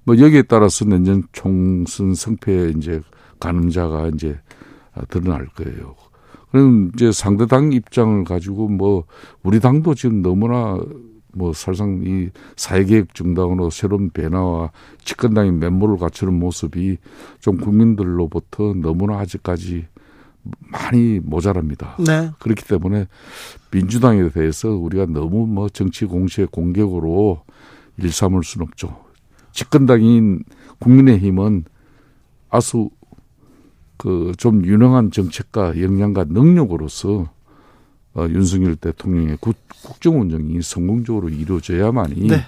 뭐 여기에 따라서 내년 총선 성패에 이제 가늠자가 이제 드러날 거예요. 그럼 이제 상대 당 입장을 가지고 뭐 우리 당도 지금 너무나 뭐 사실상 이 사회개혁 정당으로 새로운 변화와 집권당이 면모를 갖추는 모습이 좀 국민들로부터 너무나 아직까지 많이 모자랍니다. 네. 그렇기 때문에 민주당에 대해서 우리가 너무 뭐 정치 공시의 공격으로 일삼을 수는 없죠. 집권당인 국민의힘은 아주 그좀 유능한 정책과 역량과 능력으로서 어, 윤석열 대통령의 국, 국정 운영이 성공적으로 이루어져야만이 네.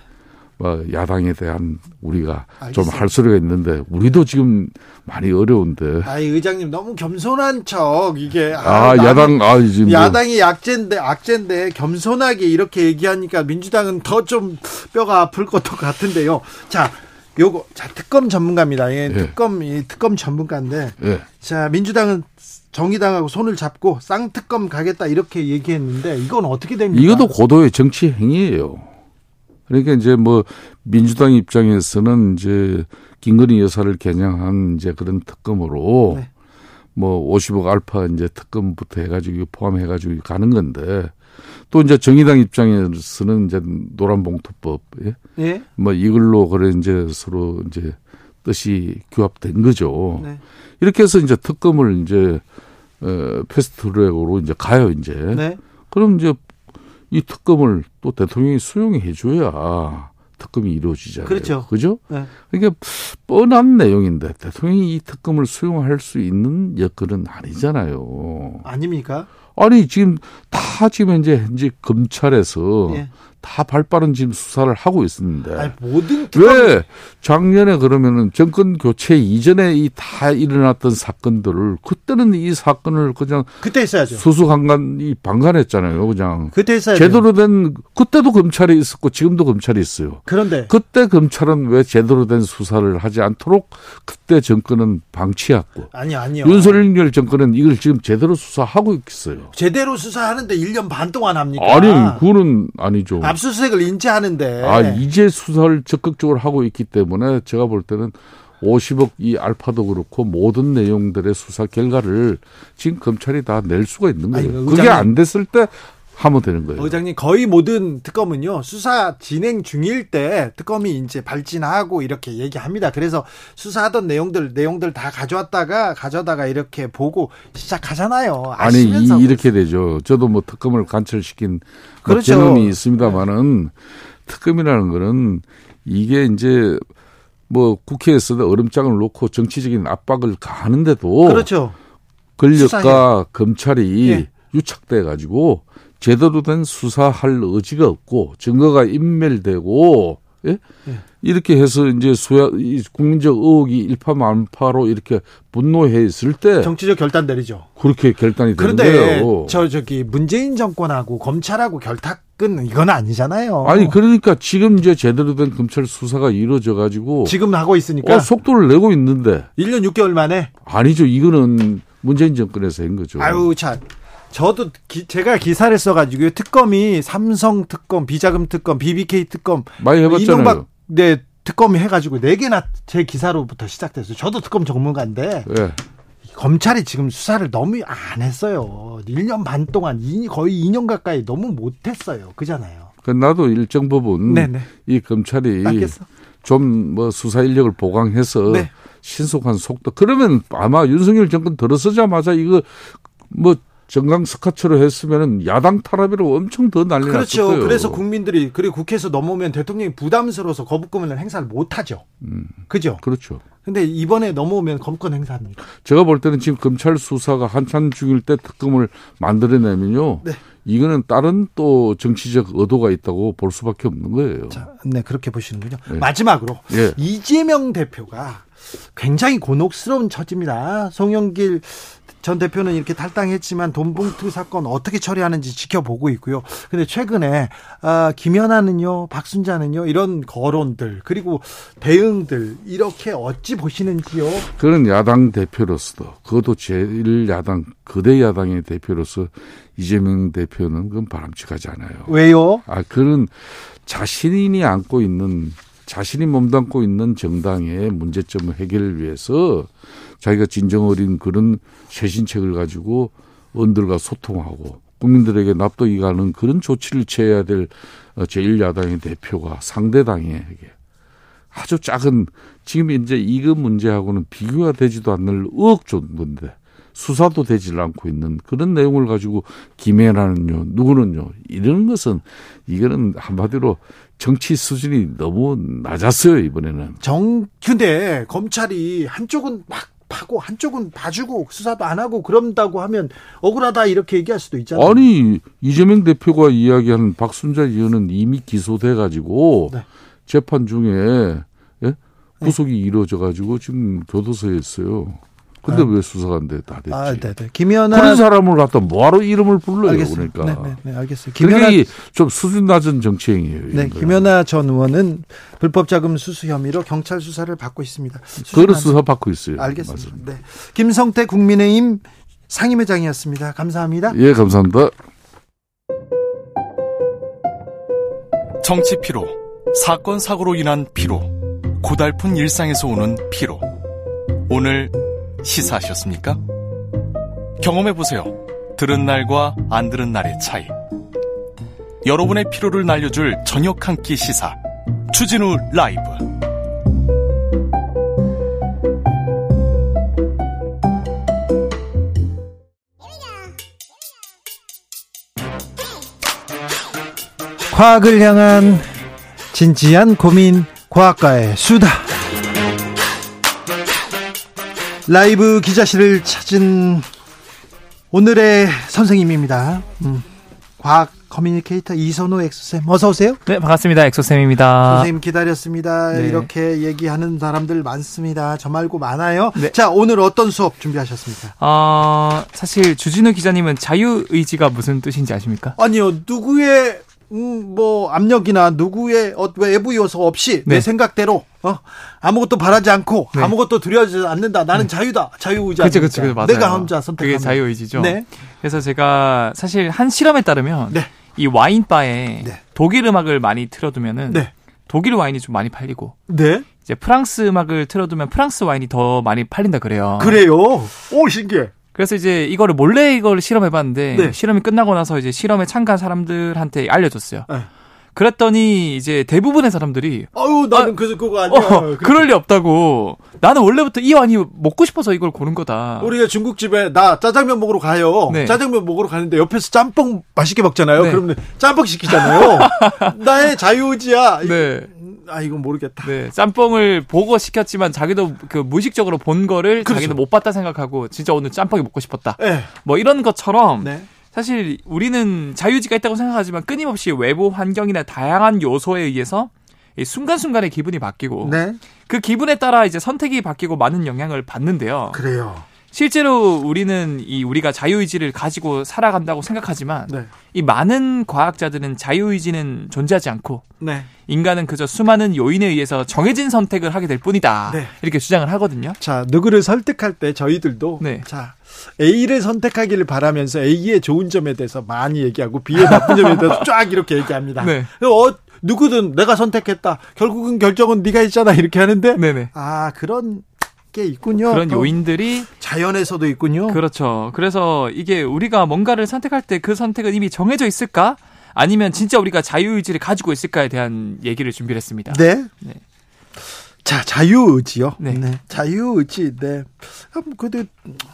뭐 야당에 대한 우리가 좀. 할 소리가 있는데 우리도 지금 많이 어려운데 아이 의장님 너무 겸손한 척 이게 아, 나는- 야당 아 지금 뭐 야당이 약제인데 악제인데 겸손하게 이렇게 얘기하니까 민주당은 더 좀 뼈가 아플 것도 같은데요. 자, 요거 자 특검 전문가입니다. 예, 예. 특검 이 특검 전문가인데 예. 자 민주당은 정의당하고 손을 잡고 쌍특검 가겠다 이렇게 얘기했는데 이건 어떻게 됩니까? 이것도 고도의 정치 행위예요. 그러니까 이제 뭐 민주당 입장에서는 이제 김건희 여사를 겨냥한 이제 그런 특검으로 네. 뭐 50억 알파 이제 특검부터 해가지고 포함해가지고 가는 건데 또 이제 정의당 입장에서는 이제 노란봉투법 예? 예, 뭐 이걸로 그래 이제 서로 이제 뜻이 규합된 거죠. 네. 이렇게 해서 이제 특검을 이제 어, 패스트트랙으로 이제 가요 이제. 네, 그럼 이제 이 특검을 또 대통령이 수용해 줘야 특검이 이루어지잖아요. 그렇죠. 그죠? 네. 그러니까 뻔한 내용인데 대통령이 이 특검을 수용할 수 있는 여건은 아니잖아요. 아닙니까? 아니 지금 다 지금 이제 현재 검찰에서 예. 다 발빠른 지금 수사를 하고 있었는데 아니, 모든 왜 작년에 그러면은 정권 교체 이전에 이 다 일어났던 사건들을 그때는 이 사건을 그냥 그때 했어야죠. 수수관관이 방관했잖아요. 그냥 그때 했어야죠. 제대로 된 그때도 검찰이 있었고 지금도 검찰이 있어요. 그런데 그때 검찰은 왜 제대로 된 수사를 하지 않도록 그때 정권은 방치했고 아니 아니요. 윤석열 정권은 이걸 지금 제대로 수사하고 있겠어요. 제대로 수사하는데 1년 반 동안 합니까? 아니 그거는 아니죠. 압수수색을 인지하는데. 아 이제 수사를 적극적으로 하고 있기 때문에 제가 볼 때는 50억 이 알파도 그렇고 모든 내용들의 수사 결과를 지금 검찰이 다 낼 수가 있는 거예요. 아니, 그게. 안 됐을 때 하면 되는 거예요. 의장님 거의 모든 특검은요 수사 진행 중일 때 특검이 이제 발진하고 이렇게 얘기합니다. 그래서 수사하던 내용들 내용들 다 가져왔다가 가져다가 이렇게 보고 시작하잖아요. 아니 이, 이렇게 되죠. 저도 뭐 특검을 관철시킨 뭐 그렇죠. 경험이 있습니다만은 특검이라는 거는 이게 이제 뭐 국회에서도 얼음장을 놓고 정치적인 압박을 가하는데도 그렇죠. 권력과 수사해요. 검찰이 예. 유착돼 가지고 제대로 된 수사할 의지가 없고 증거가 인멸되고 예? 예. 이렇게 해서 이제 수야 이 국민적 의혹이 일파만파로 이렇게 분노해 있을 때 정치적 결단 내리죠. 그렇게 결단이 되는 그런데 거예요. 저 저기 문재인 정권하고 검찰하고 결탁은 이건 아니잖아요. 아니 그러니까 지금 이제 제대로 된 검찰 수사가 이루어져 가지고 지금 하고 있으니까 어, 속도를 내고 있는데 1년 6개월 만에 아니죠. 이거는 문재인 정권에서 한 거죠. 아유 참 저도 기- 제가 기사를 써가지고 특검이 삼성 특검, 비자금 특검, BBK 특검, 많이 해봤잖아요. 이명박 네 특검이 해가지고 네 개나 제 기사로부터 시작됐어요. 저도 특검 전문가인데 예. 검찰이 지금 수사를 너무 안 했어요. 1년 반 동안 이- 거의 2년 가까이 너무 못했어요. 그잖아요. 그 나도 일정 부분 네네. 이 검찰이. 좀 뭐 수사 인력을 보강해서 네. 신속한 속도. 그러면 아마 윤석열 정권 들어서자마자 이거 뭐 정강 스카치로 했으면은 야당 탈압이라고 엄청 더 난리 그렇죠. 거예요. 그래서 국민들이 그리고 국회에서 넘어오면 대통령이 부담스러워서 거부권을 행사를 못 하죠. 그죠? 그렇죠. 근데 이번에 넘어오면 거부권 행사합니다. 제가 볼 때는 지금 검찰 수사가 한참 중일 때 특검을 만들어내면요. 네. 이거는 다른 또 정치적 의도가 있다고 볼 수밖에 없는 거예요. 자, 네 그렇게 보시는군요. 네. 마지막으로 예. 이재명 대표가 굉장히 곤혹스러운 처지입니다. 송영길 전 대표는 이렇게 탈당했지만 돈봉투 사건 어떻게 처리하는지 지켜보고 있고요. 근데 최근에 아, 김연아는요, 박순자는요 이런 거론들 그리고 대응들 이렇게 어찌 보시는지요? 그런 야당 대표로서도 그것도 제일 야당 거대 야당의 대표로서 이재명 대표는 그건 바람직하지 않아요. 왜요? 아 그런 자신이 안고 있는 자신이 몸담고 있는 정당의 문제점 해결을 위해서 자기가 진정 어린 그런 쇄신책을 가지고 언들과 소통하고 국민들에게 납득이 가는 그런 조치를 취해야 될 어, 제1야당의 대표가 상대당에게 아주 작은 지금 이제 이거 문제하고는 비교가 되지도 않는 의혹 정도인데 수사도 되질 않고 있는 그런 내용을 가지고 김해라는요 누구는요 이런 것은 이거는 한마디로 정치 수준이 너무 낮았어요 이번에는. 정 근데 검찰이 한쪽은 막 파고 한쪽은 봐주고 수사도 안 하고 그런다고 하면 억울하다 이렇게 얘기할 수도 있잖아요. 아니 이재명 대표가 이야기하는 박순자 의원은 이미 기소돼 가지고 네. 재판 중에 예? 구속이 이루어져 가지고 지금 교도소에 있어요. 근데 왜 수사가 안 돼? 다 됐지. 아, 네, 네. 김연아 그런 사람을 갖다 뭐하러 이름을 불러요? 알겠습니다. 그러니까. 네, 네, 네, 알겠어요. 김연아 좀 수준 낮은 정치행위예요. 네. 김연아 전 의원은 불법 자금 수수 혐의로 경찰 수사를 받고 있습니다. 수사는- 수사 받고 있어요. 알겠습니다. 맞습니다. 네. 김성태 국민의힘 상임회장이었습니다. 감사합니다. 예, 감사합니다. 정치 피로, 사건 사고로 인한 피로, 고달픈 일상에서 오는 피로. 오늘 시사하셨습니까? 경험해 보세요. 들은 날과 안 들은 날의 차이. 여러분의 피로를 날려줄 저녁 한 끼 시사. 추진우 라이브. 과학을 향한 진지한 고민 과학과의 수다. 라이브 기자실을 찾은 오늘의 선생님입니다. 음, 과학 커뮤니케이터 이선호 엑소쌤 어서 오세요. 네, 반갑습니다. 엑소쌤입니다. 선생님 기다렸습니다. 네. 이렇게 얘기하는 사람들 많습니다. 저 말고 많아요. 네. 자 오늘 어떤 수업 준비하셨습니까? 어, 사실 주진우 기자님은 자유 의지가 무슨 뜻인지 아십니까? 아니요 누구의 음, 뭐 압력이나 누구의 어, 외부 요소 없이 내 네. 생각대로 어, 아무것도 바라지 않고 네. 아무것도 두려워하지 않는다. 나는 자유다. 자유의지. 그쵸, 그쵸, 맞아요. 내가 혼자 선택하는 자유의지죠. 네. 그래서 제가 사실 한 실험에 따르면 네. 이 와인 바에 네. 독일 음악을 많이 틀어두면은 네. 독일 와인이 좀 많이 팔리고 네. 이제 프랑스 음악을 틀어두면 프랑스 와인이 더 많이 팔린다 그래요. 그래요. 오 신기해. 그래서 이제 이거를 몰래 이걸 실험해봤는데 네. 실험이 끝나고 나서 이제 실험에 참가한 사람들한테 알려줬어요. 네. 그랬더니 이제 대부분의 사람들이 아유 나는 아, 그래서 그거 아니야. 어, 그럴 리 없다고. 나는 원래부터 이 와인이 먹고 싶어서 이걸 고른 거다. 우리가 중국집에 나 짜장면 먹으러 가요. 네. 짜장면 먹으러 가는데 옆에서 짬뽕 맛있게 먹잖아요. 네. 그러면 짬뽕 시키잖아요. 나의 자유의지야. 네. 아 이건 모르겠다. 네, 짬뽕을 보고 시켰지만 자기도 그 무의식적으로 본 거를 그렇죠. 자기는 못 봤다 생각하고 진짜 오늘 짬뽕이 먹고 싶었다. 네. 뭐 이런 것처럼 네. 사실 우리는 자유의지가 있다고 생각하지만 끊임없이 외부 환경이나 다양한 요소에 의해서 이 순간순간의 기분이 바뀌고 네. 그 기분에 따라 이제 선택이 바뀌고 많은 영향을 받는데요. 그래요. 실제로 우리는 이 우리가 자유의지를 가지고 살아간다고 생각하지만 네. 이 많은 과학자들은 자유의지는 존재하지 않고 네. 인간은 그저 수많은 요인에 의해서 정해진 선택을 하게 될 뿐이다. 네. 이렇게 주장을 하거든요. 자, 누구를 설득할 때 저희들도 네. 자, A를 선택하기를 바라면서 A의 좋은 점에 대해서 많이 얘기하고 B의 나쁜 점에 대해서 쫙 이렇게 얘기합니다. 네. 어, 누구든 내가 선택했다. 결국은 결정은 네가 있잖아. 이렇게 하는데 네네. 아, 그런 게 있군요. 그런 또 요인들이 자연에서도 있군요. 그렇죠. 그래서 이게 우리가 뭔가를 선택할 때 그 선택은 이미 정해져 있을까? 아니면 진짜 우리가 자유의지를 가지고 있을까에 대한 얘기를 준비를 했습니다. 네. 네. 자, 자유의지요. 네. 자유의지. 네. 아, 그래도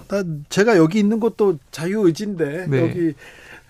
나 제가 여기 있는 것도 자유의지인데 네. 여기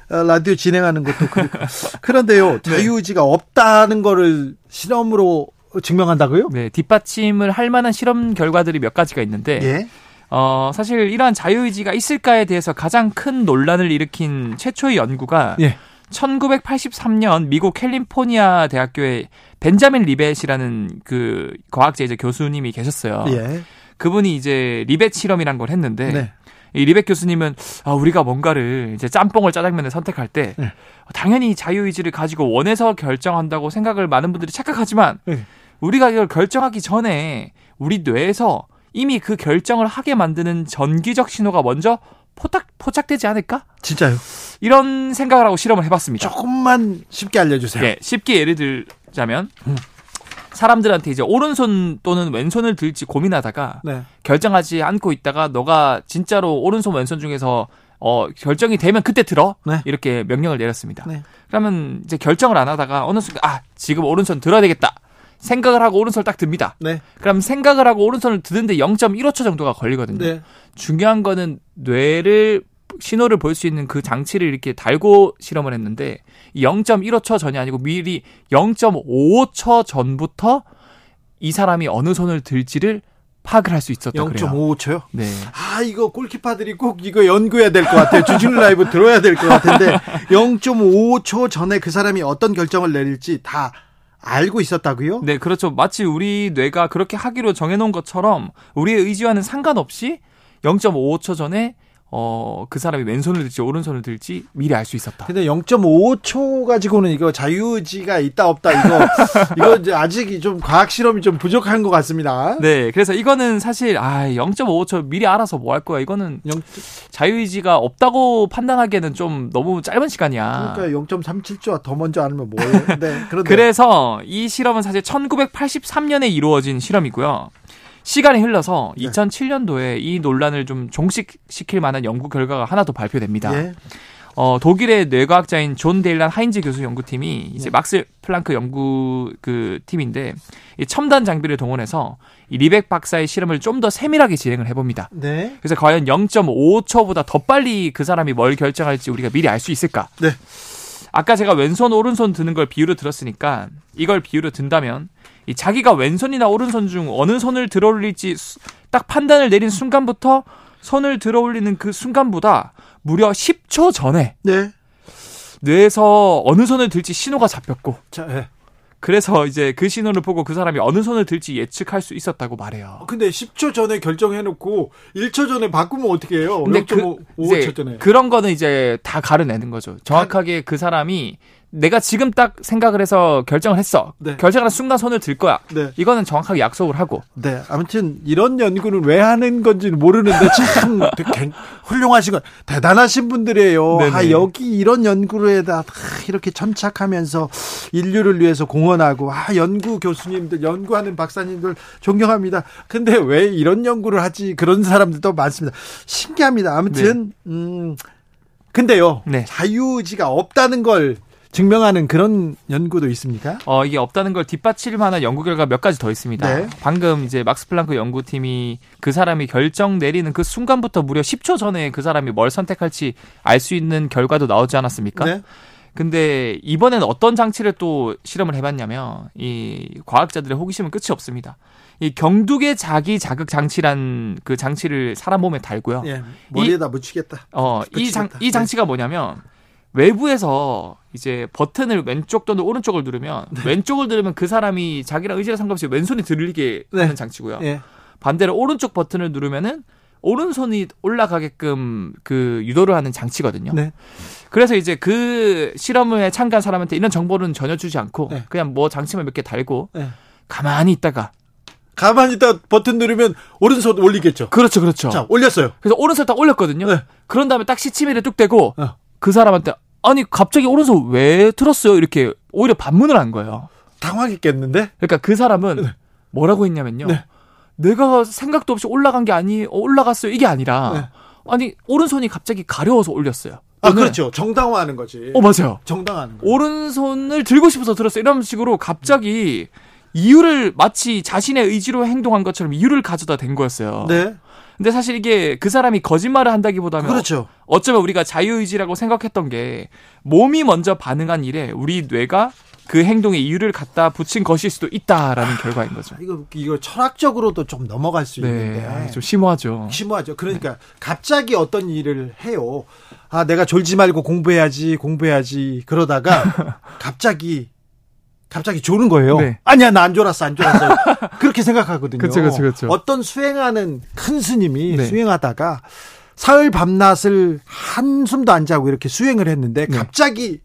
어, 라디오 진행하는 것도 그렇고. 그런데요. 네. 자유의지가 없다는 거를 실험으로 증명한다고요? 네, 뒷받침을 할 만한 실험 결과들이 몇 가지가 있는데 예. 어, 사실 이러한 자유의지가 있을까에 대해서 가장 큰 논란을 일으킨 최초의 연구가 예. 1983년 미국 캘리포니아 대학교의 벤자민 리벳이라는 그 과학자 이제 교수님이 계셨어요. 예. 그분이 이제 리벳 실험이란 걸 했는데 네. 이 리벳 교수님은 아, 우리가 뭔가를 이제 짬뽕을 짜장면을 선택할 때 네. 당연히 자유의지를 가지고 원해서 결정한다고 생각을 많은 분들이 착각하지만 네. 우리가 이걸 결정하기 전에 우리 뇌에서 이미 그 결정을 하게 만드는 전기적 신호가 먼저 포착, 포착되지 않을까? 진짜요? 이런 생각을 하고 실험을 해봤습니다. 조금만 쉽게 알려주세요. 예, 쉽게 예를 들자면 음. 사람들한테 이제 오른손 또는 왼손을 들지 고민하다가 네. 결정하지 않고 있다가 너가 진짜로 오른손 왼손 중에서 어 결정이 되면 그때 들어 네. 이렇게 명령을 내렸습니다. 네. 그러면 이제 결정을 안 하다가 어느 순간 아 지금 오른손 들어야 되겠다 생각을 하고 오른손을 딱 듭니다. 네. 그럼 생각을 하고 오른손을 드는데 0.15초 정도가 걸리거든요. 네. 중요한 거는 뇌를 신호를 볼 수 있는 그 장치를 이렇게 달고 실험을 했는데 이 0.15초 전이 아니고 미리 0.55초 전부터 이 사람이 어느 손을 들지를 파악을 할 수 있었다 그래요. 0.55초요? 네. 아, 이거 골키퍼들이 꼭 이거 연구해야 될 것 같아요. 주진우 라이브 들어야 될 것 같은데 0.55초 전에 그 사람이 어떤 결정을 내릴지 다 알고 있었다고요? 네, 그렇죠. 마치 우리 뇌가 그렇게 하기로 정해놓은 것처럼 우리의 의지와는 상관없이 0.55초 전에 어, 그 사람이 왼손을 들지 오른손을 들지 미리 알 수 있었다. 근데 0.5초 가지고는 이거 자유의지가 있다 없다 이거 이거 이제 아직 좀 과학 실험이 좀 부족한 것 같습니다. 네, 그래서 이거는 사실 아 0.55초 미리 알아서 뭐 할 거야. 이거는 영- 자유의지가 없다고 판단하기에는 좀 너무 짧은 시간이야. 그러니까 0.37초 더 먼저 알면 뭐예요? 네, 그런데 그래서 이 실험은 사실 1983년에 이루어진 실험이고요. 시간이 흘러서 네. 2007년도에 이 논란을 좀 종식시킬 만한 연구 결과가 하나 더 발표됩니다. 예. 어, 독일의 뇌과학자인 존 데일란 하인즈 교수 연구팀이 이제 네. 막스 플랑크 연구 그 팀인데 이 첨단 장비를 동원해서 이 리벳 박사의 실험을 좀 더 세밀하게 진행을 해봅니다. 네. 그래서 과연 0.5초보다 더 빨리 그 사람이 뭘 결정할지 우리가 미리 알 수 있을까? 네. 아까 제가 왼손 오른손 드는 걸 비유로 들었으니까 이걸 비유로 든다면 이 자기가 왼손이나 오른손 중 어느 손을 들어 올릴지 수- 딱 판단을 내린 순간부터 손을 들어 올리는 그 순간보다 무려 10초 전에 네. 뇌에서 어느 손을 들지 신호가 잡혔고 자, 예. 그래서 이제 그 신호를 보고 그 사람이 어느 손을 들지 예측할 수 있었다고 말해요. 근데 10초 전에 결정해놓고 1초 전에 바꾸면 어떻게 해요? 근데 0.5초 이제 전에. 그런 거는 이제 다 가려내는 거죠. 정확하게 그 사람이 내가 지금 딱 생각을 해서 결정을 했어. 네. 결정하는 순간 손을 들 거야. 네. 이거는 정확하게 약속을 하고. 네, 아무튼 이런 연구는 왜 하는 건지는 모르는데 참 되게 갱- 훌륭하신 것, 대단하신 분들이에요. 네네. 아, 여기 이런 연구에다 아, 이렇게 천착하면서 인류를 위해서 공헌하고, 아, 연구 교수님들, 연구하는 박사님들 존경합니다. 근데 왜 이런 연구를 하지? 그런 사람들도 많습니다. 신기합니다. 아무튼, 음, 근데요, 네. 자유의지가 없다는 걸 증명하는 그런 연구도 있습니까? 어, 이게 없다는 걸 뒷받칠 만한 연구 결과 몇 가지 더 있습니다. 네. 방금 이제 막스 플랑크 연구팀이 그 사람이 결정 내리는 그 순간부터 무려 10초 전에 그 사람이 뭘 선택할지 알 수 있는 결과도 나오지 않았습니까? 네. 근데 이번에는 어떤 장치를 또 실험을 해봤냐면 이 과학자들의 호기심은 끝이 없습니다. 이 경두계 자기 자극 장치란 그 장치를 사람 몸에 달고요. 예, 머리에다 묻히겠다. 어, 이 장, 끝이겠다. 이 장치가 뭐냐면 외부에서 이제 버튼을 왼쪽 또는 오른쪽을 누르면 왼쪽을 누르면 그 사람이 자기랑 의지랑 상관없이 왼손이 들리게 네. 하는 장치고요. 예. 반대로 오른쪽 버튼을 누르면은 오른손이 올라가게끔 그 유도를 하는 장치거든요. 네. 그래서 이제 그 실험에 참가한 사람한테 이런 정보는 전혀 주지 않고 네. 그냥 뭐 장치만 몇 개 달고 네. 가만히 있다가 가만히 있다 버튼 누르면 오른손 올리겠죠. 그렇죠, 그렇죠. 자, 올렸어요. 그래서 오른손 딱 올렸거든요. 네. 그런 다음에 딱 시치미를 뚝 대고 어. 그 사람한테 아니 갑자기 오른손 왜 틀었어요? 이렇게 오히려 반문을 한 거예요. 당황했겠는데? 그러니까 그 사람은 뭐라고 했냐면요. 네. 내가 생각도 없이 올라간 게 아니 어, 올라갔어요 이게 아니라 네. 아니 오른손이 갑자기 가려워서 올렸어요. 아, 그렇죠. 정당화하는 거지. 어 맞아요. 정당화하는 거. 오른손을 들고 싶어서 들었어요. 이런 식으로 갑자기 이유를 마치 자신의 의지로 행동한 것처럼 이유를 가져다 댄 거였어요. 네. 근데 사실 이게 그 사람이 거짓말을 한다기보다는 그렇죠. 어쩌면 우리가 자유의지라고 생각했던 게 몸이 먼저 반응한 일에 우리 뇌가 그 행동에 이유를 갖다 붙인 것일 수도 있다라는 결과인 거죠. 아, 이거 이거 철학적으로도 좀 넘어갈 수 네, 있는데. 아, 좀 심오하죠. 심오하죠. 그러니까 갑자기 어떤 일을 해요. 아, 내가 졸지 말고 공부해야지, 공부해야지. 그러다가 갑자기 갑자기 조는 거예요. 네. 아니야, 나 안 졸았어, 안 졸았어. 그렇게 생각하거든요. 그쵸, 그쵸, 그쵸. 어떤 수행하는 큰 스님이 네. 수행하다가 사흘 밤낮을 한숨도 안 자고 이렇게 수행을 했는데 네. 갑자기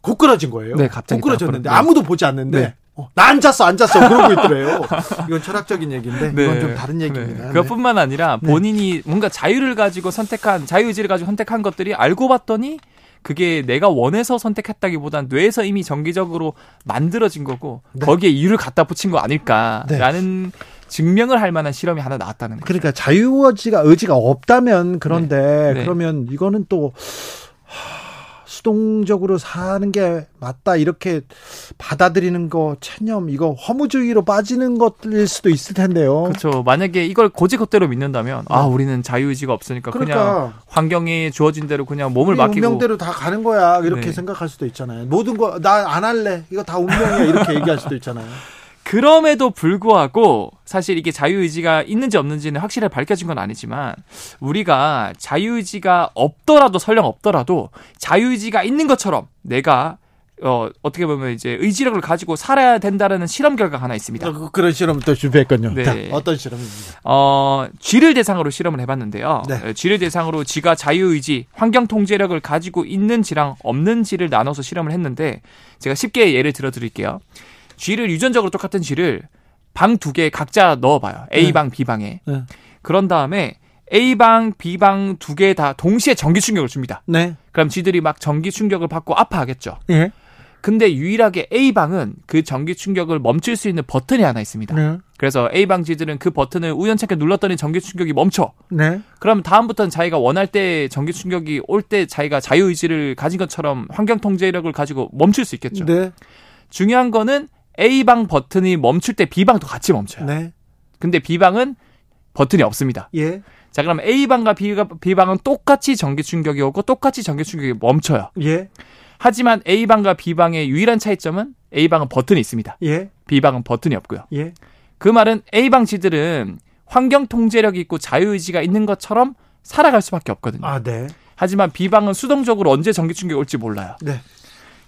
고꾸라진 거예요. 네, 갑자기 고꾸라졌는데 딱 아무도 보지 않는데 네. 어, 나안 잤어, 안 잤어. 그러고 있더래요. 이건 철학적인 얘기인데 이건 좀 다른 네. 얘기입니다. 네. 그것뿐만 아니라 본인이 뭔가 자유를 가지고 선택한 자유의지를 가지고 선택한 것들이 알고 봤더니 그게 내가 원해서 선택했다기보단 뇌에서 이미 정기적으로 만들어진 거고 네. 거기에 이유를 갖다 붙인 거 아닐까라는 증명을 할 만한 실험이 하나 나왔다는 거죠. 그러니까 자유의지가 의지가 없다면 그런데 네. 그러면 이거는 또 하, 수동적으로 사는 게 맞다 이렇게 받아들이는 거 체념 이거 허무주의로 빠지는 것일 수도 있을 텐데요. 그렇죠. 만약에 이걸 고지것대로 믿는다면 아 우리는 자유의지가 없으니까 그냥 네. 그러니까 환경에 주어진 대로 그냥 몸을 맡기고 운명대로 다 가는 거야 이렇게 네. 생각할 수도 있잖아요. 모든 거 나 안 할래 이거 다 운명이야 이렇게 얘기할 수도 있잖아요. 그럼에도 불구하고 사실 이게 자유의지가 있는지 없는지는 확실히 밝혀진 건 아니지만 우리가 자유의지가 없더라도 설령 없더라도 자유의지가 있는 것처럼 내가 어 어떻게 보면 이제 의지력을 가지고 살아야 된다라는 실험 결과가 하나 있습니다. 그- 그런 실험 또 준비했거든요. 네. 자, 어떤 실험입니다. 어, 쥐를 대상으로 실험을 해봤는데요. 네. 에, 쥐를 대상으로 쥐가 자유의지, 환경 통제력을 가지고 있는 쥐랑 없는 쥐를 나눠서 실험을 했는데 제가 쉽게 예를 들어드릴게요. 쥐를 유전적으로 똑같은 쥐를 방 두 개 각자 넣어봐요. A방, B방에. 네. 그런 다음에 A방, B방 두 개 다 동시에 전기 충격을 줍니다. 네. 그럼 쥐들이 막 전기 충격을 받고 아파하겠죠. 예. 근데 유일하게 A방은 그 전기 충격을 멈출 수 있는 버튼이 하나 있습니다. 네. 그래서 A방 쥐들은 그 버튼을 우연찮게 눌렀더니 전기 충격이 멈춰. 네. 그럼 다음부터는 자기가 원할 때 전기 충격이 올 때 자기가 자유의지를 가진 것처럼 환경 통제력을 가지고 멈출 수 있겠죠. 네. 중요한 거는 A방 버튼이 멈출 때 B방도 같이 멈춰요. 네. 근데 B방은 버튼이 없습니다. 예. 자, 그럼 A방과 B방은 똑같이 전기 충격이 오고 똑같이 전기 충격이 멈춰요. 예. 하지만 A방과 B방의 유일한 차이점은 A방은 버튼이 있습니다. 예. B방은 버튼이 없고요. 예. 그 말은 A방 쥐들은 환경 통제력이 있고 자유의지가 있는 것처럼 살아갈 수밖에 없거든요. 아, 네. 하지만 B방은 수동적으로 언제 전기 충격이 올지 몰라요. 네.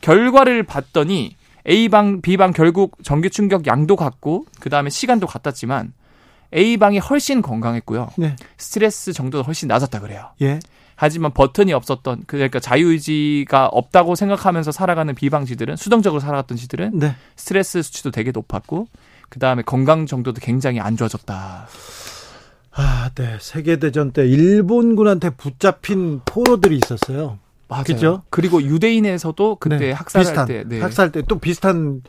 결과를 봤더니 A방, B방 결국 전기 충격 양도 같고 그 다음에 시간도 같았지만 A방이 훨씬 건강했고요. 네. 스트레스 정도도 훨씬 낮았다 그래요. 예. 하지만 버튼이 없었던 그러니까 자유의지가 없다고 생각하면서 살아가는 비방지들은 수동적으로 살아갔던 지들은 네. 스트레스 수치도 되게 높았고 그 다음에 건강 정도도 굉장히 안 좋아졌다. 아, 네. 세계 대전 때 일본군한테 붙잡힌 포로들이 있었어요. 맞아요. 그죠? 그리고 유대인에서도 그때 네, 학살할 때 네. 학살 때 또 비슷한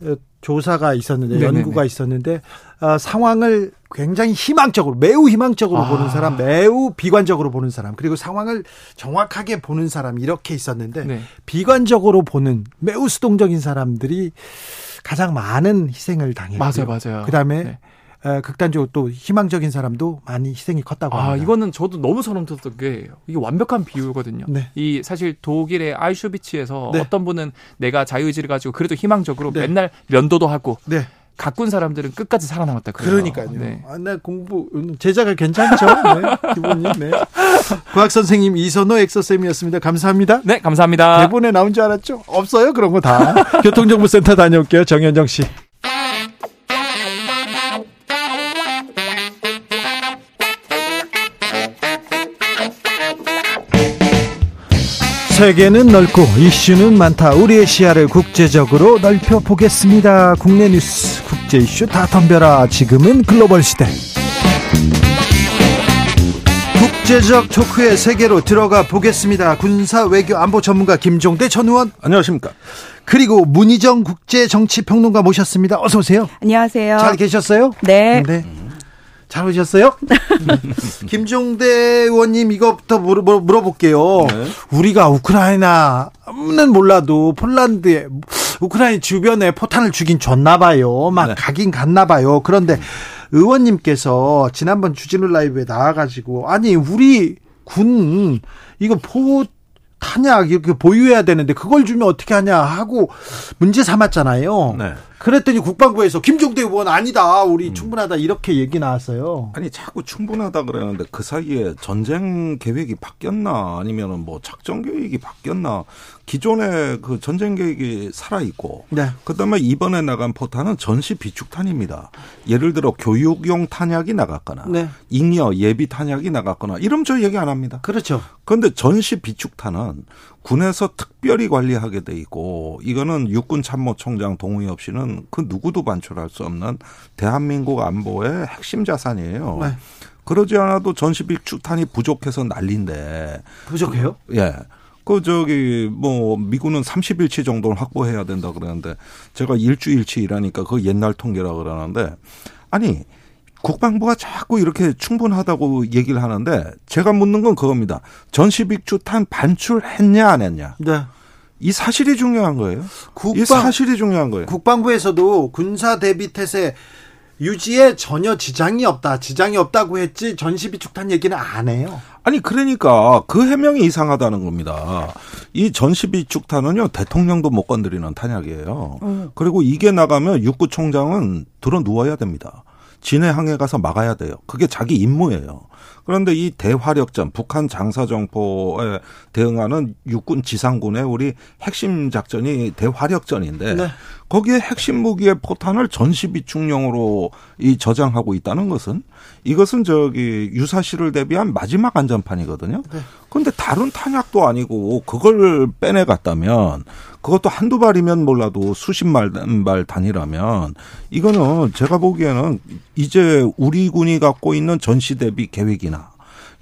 어, 조사가 있었는데 네네네. 연구가 있었는데 어, 상황을 굉장히 희망적으로 매우 희망적으로 아. 보는 사람 매우 비관적으로 보는 사람 그리고 상황을 정확하게 보는 사람 이렇게 있었는데 네. 비관적으로 보는 매우 수동적인 사람들이 가장 많은 희생을 당했고 맞아요, 맞아요. 그다음에 네. 에, 극단적으로 또 희망적인 사람도 많이 희생이 컸다고 아, 합니다. 이거는 저도 너무 소름 돋았던 게 이게 완벽한 비유거든요. 네. 이 사실 독일의 아이슈비츠에서 네. 어떤 분은 내가 자유의지를 가지고 그래도 희망적으로 네. 맨날 면도도 하고 네. 가꾼 사람들은 끝까지 살아남았다. 그래요. 그러니까요. 네. 아, 나 공부 음, 제자가 괜찮죠. 네, 기분이. 네. 과학 선생님 이선호 엑소쌤이었습니다. 감사합니다. 네, 감사합니다. 대본에 나온 줄 알았죠? 없어요 그런 거 다. 교통정보센터 다녀올게요. 정현정 씨. 세계는 넓고 이슈는 많다. 우리의 시야를 국제적으로 넓혀 보겠습니다. 국내 뉴스, 국제 이슈 다 덤벼라. 지금은 글로벌 시대. 국제적 토크의 세계로 들어가 보겠습니다. 군사 외교 안보 전문가 김종대 전 의원. 안녕하십니까. 그리고 문희정 국제 정치 평론가 모셨습니다. 어서 오세요. 안녕하세요. 잘 계셨어요? 네. 잘 오셨어요? 김종대 의원님 이거부터 물어, 물어- 물어볼게요. 네. 우리가 우크라이나는 몰라도 폴란드에 우크라이나 주변에 포탄을 주긴 줬나 봐요. 막 네. 가긴 갔나 봐요. 그런데 의원님께서 지난번 주진우 라이브에 나와가지고 아니 우리 군 이거 포 탄약 이렇게 보유해야 되는데 그걸 주면 어떻게 하냐 하고 문제 삼았잖아요. 네. 그랬더니 국방부에서 김종대 의원 아니다. 우리 충분하다. 이렇게 얘기 나왔어요. 아니 자꾸 충분하다 그러는데 그 사이에 전쟁 계획이 바뀌었나 아니면은 뭐 작전 계획이 바뀌었나 기존의 그 전쟁 계획이 살아 있고 네. 그다음에 이번에 나간 포탄은 전시 비축탄입니다. 예를 들어 교육용 탄약이 나갔거나 네. 잉여 예비 탄약이 나갔거나 이러면 저 얘기 안 합니다. 그렇죠. 그런데 전시 비축탄은 군에서 특별히 관리하게 돼 있고 이거는 육군 참모총장 동의 없이는 그 누구도 반출할 수 없는 대한민국 안보의 핵심 자산이에요. 네. 그러지 않아도 전시 비축탄이 부족해서 난리인데 부족해요? 예. 그 저기 뭐 미군은 30일치 정도는 확보해야 된다 그러는데 제가 일주일치 일하니까 그 옛날 통계라 그러는데 아니 국방부가 자꾸 이렇게 충분하다고 얘기를 하는데 제가 묻는 건 그겁니다. 전시빅주탄 반출했냐 안 했냐. 네. 이 사실이 중요한 거예요. 이 국방, 사실이 중요한 거예요. 국방부에서도 군사 대비 태세 유지에 전혀 지장이 없다. 지장이 없다고 했지 전시비축탄 얘기는 안 해요. 아니 그러니까 그 해명이 이상하다는 겁니다. 이 전시비축탄은요 대통령도 못 건드리는 탄약이에요. 그리고 이게 나가면 육구총장은 들어 누워야 됩니다. 진해 항에 가서 막아야 돼요. 그게 자기 임무예요. 그런데 이 대화력전, 북한 장사 정포에 대응하는 육군 지상군의 우리 핵심 작전이 대화력전인데 네. 거기에 핵심 무기의 포탄을 전시 비축용으로 이 저장하고 있다는 것은 이것은 저기 유사시를 대비한 마지막 안전판이거든요. 그런데 다른 탄약도 아니고 그걸 빼내 갔다면 그것도 한두 발이면 몰라도 수십만 발 단위라면 이거는 제가 보기에는 이제 우리 군이 갖고 있는 전시 대비 계획 이나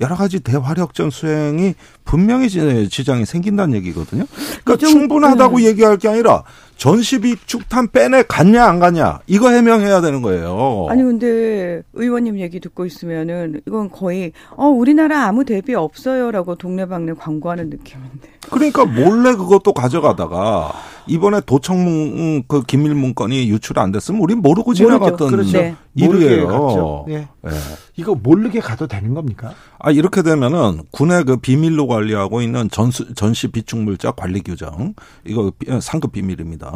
여러 가지 대화력전 수행이 분명히 지- 지장이 생긴다는 얘기거든요. 그러니까 좀, 충분하다고 얘기할 게 아니라 전시비 축탄 빼내 갔냐 안 갔냐 이거 해명해야 되는 거예요. 아니 근데 의원님 얘기 듣고 있으면은 이건 거의 어 우리나라 아무 대비 없어요라고 동네방네 광고하는 느낌인데. 그러니까 몰래 그것도 가져가다가 이번에 도청문 그 기밀 문건이 유출 안 됐으면 우린 모르고. 지나갔던 그렇죠. 네. 모르게 일이에요. 갔죠. 예. 예. 이거 모르게 가도 되는 겁니까? 아 이렇게 되면은 군의 그 비밀로 관리하고 있는 전수, 전시 비축물자 관리 규정 이거 비- 상급 비밀입니다.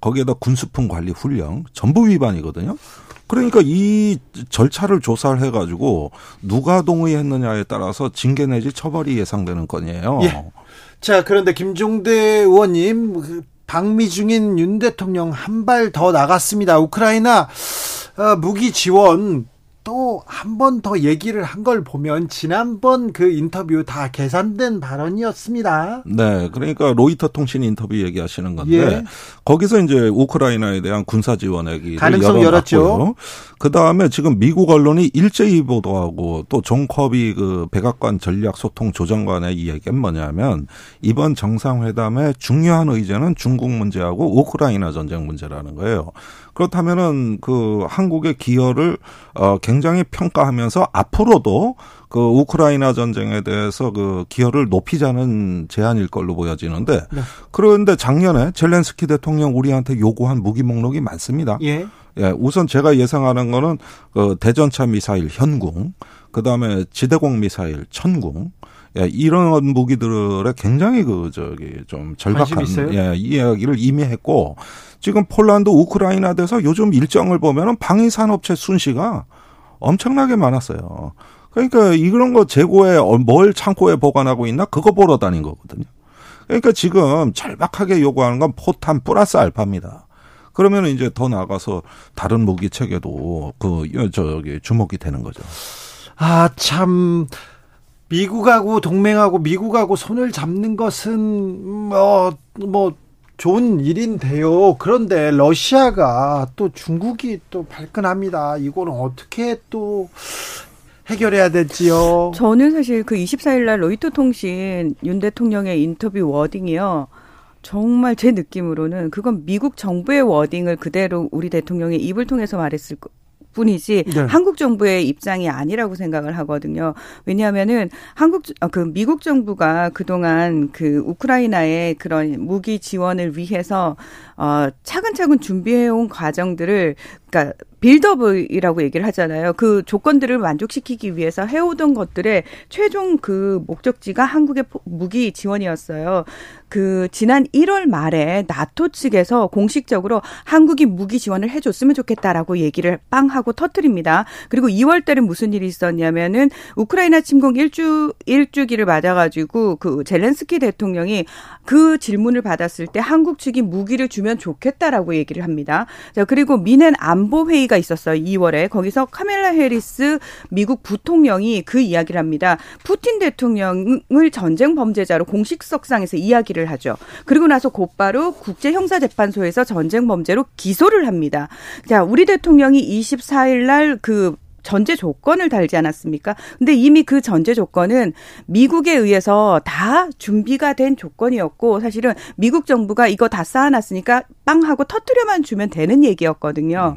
거기에다 군수품 관리 훈령 전부 위반이거든요. 그러니까 이 절차를 조사를 해가지고 누가 동의했느냐에 따라서 징계 내지 처벌이 예상되는 건이에요. 예. 자, 그런데 김종대 의원님 그 방미 중인 윤 대통령 한 발 더 나갔습니다. 우크라이나 어, 무기 지원 또 한 번 더 얘기를 한 걸 보면 지난번 그 인터뷰 다 계산된 발언이었습니다. 네, 그러니까 로이터 통신 인터뷰 얘기하시는 건데 예. 거기서 이제 우크라이나에 대한 군사 지원 얘기를 가능성 열었죠. 그 다음에 지금 미국 언론이 일제히 보도하고 또 존 커비 그 백악관 전략 소통 조정관의 이야기는 뭐냐면 이번 정상회담의 중요한 의제는 중국 문제하고 우크라이나 전쟁 문제라는 거예요. 그렇다면은 그 한국의 기여를 어 굉장히 평가하면서 앞으로도 그 우크라이나 전쟁에 대해서 그 기여를 높이자는 제안일 걸로 보여지는데 네. 그런데 작년에 젤렌스키 대통령 우리한테 요구한 무기 목록이 많습니다. 예. 예, 우선 제가 예상하는 거는 그 대전차 미사일 현궁, 그 다음에 지대공 미사일 천궁, 예, 이런 무기들에 굉장히 그 저기 좀 절박한? 예, 이야기를 이미 했고 지금 폴란드 우크라이나 돼서 요즘 일정을 보면은 방위 산업체 순시가 엄청나게 많았어요. 그러니까 이런 거 재고에 어, 뭘 창고에 보관하고 있나 그거 보러 다닌 거거든요. 그러니까 지금 절박하게 요구하는 건 포탄 플러스 알파입니다. 그러면 이제 더 나가서 다른 무기 체계도 그 저기 주목이 되는 거죠. 아, 참. 미국하고 동맹하고 미국하고 손을 잡는 것은 뭐, 뭐, 좋은 일인데요. 그런데 러시아가 또 중국이 또 발끈합니다. 이거는 어떻게 또 해결해야 될지요? 저는 사실 그 24일 날 로이터 통신 윤 대통령의 인터뷰 워딩이요. 정말 제 느낌으로는 그건 미국 정부의 워딩을 그대로 우리 대통령의 입을 통해서 말했을 거- 뿐이지 네. 한국 정부의 입장이 아니라고 생각을 하거든요. 왜냐하면은 한국 어, 그 미국 정부가 그동안 그 우크라이나의 그런 무기 지원을 위해서 어 차근차근 준비해 온 과정들을 그러니까 빌드업이라고 얘기를 하잖아요. 그 조건들을 만족시키기 위해서 해오던 것들의 최종 그 목적지가 한국의 포- 무기 지원이었어요. 그 지난 1월 말에 나토 측에서 공식적으로 한국이 무기 지원을 해줬으면 좋겠다라고 얘기를 빵 하고 터트립니다. 그리고 2월 달에 무슨 일이 있었냐면은 우크라이나 침공 1주 1주기를 맞아가지고 그 젤렌스키 대통령이 그 질문을 받았을 때 한국 측이 무기를 주면 좋겠다라고 얘기를 합니다. 자 그리고 미넨 안보 회의 가 있었어요. 2월에 거기서 카멜라 해리스 미국 부통령이 그 이야기를 합니다. 푸틴 대통령을 전쟁 범죄자로 공식석상에서 이야기를 하죠. 그리고 나서 곧바로 국제 형사 재판소에서 전쟁 범죄로 기소를 합니다. 자, 우리 대통령이 24일 날그 전제 조건을 달지 않았습니까? 근데 이미 그 전제 조건은 미국에 의해서 다 준비가 된 조건이었고 사실은 미국 정부가 이거 다 쌓아놨으니까 빵 하고 터트려만 주면 되는 얘기였거든요.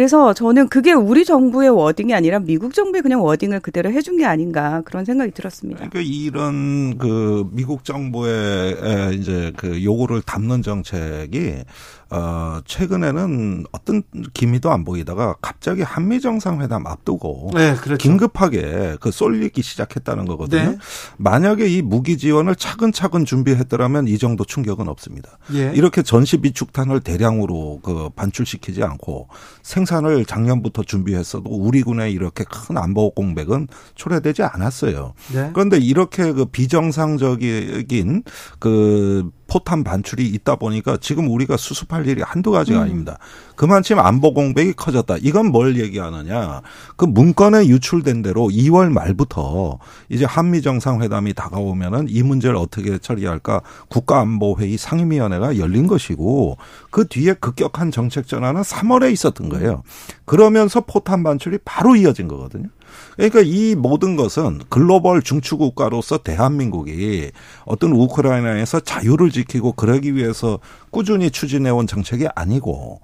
그래서 저는 그게 우리 정부의 워딩이 아니라 미국 정부의 그냥 워딩을 그대로 해준 게 아닌가 그런 생각이 들었습니다. 그러니까 이런 그 미국 정부의 에, 이제 그 요구를 담는 정책이 어 최근에는 어떤 기미도 안 보이다가 갑자기 한미 정상회담 앞두고 네, 그렇죠. 긴급하게 그 쏠리기 시작했다는 거거든요. 네. 만약에 이 무기 지원을 차근차근 준비했더라면 이 정도 충격은 없습니다. 예. 이렇게 전시 비축탄을 대량으로 그 반출시키지 않고 생산을 작년부터 준비했어도 우리 군에 이렇게 큰 안보 공백은 초래되지 않았어요. 네. 그런데 이렇게 그 비정상적인 그 포탄 반출이 있다 보니까 지금 우리가 수습할 일이 한두 가지가 음. 아닙니다. 그만큼 안보 공백이 커졌다. 이건 뭘 얘기하느냐. 그 문건에 유출된 대로 2월 말부터 이제 한미 정상회담이 다가오면은 이 문제를 어떻게 처리할까 국가안보회의 상임위원회가 열린 것이고 그 뒤에 급격한 정책 전환은 3월에 있었던 거예요. 그러면서 포탄 반출이 바로 이어진 거거든요. 그러니까 이 모든 것은 글로벌 중추국가로서 대한민국이 어떤 우크라이나에서 자유를 지키고 그러기 위해서 꾸준히 추진해온 정책이 아니고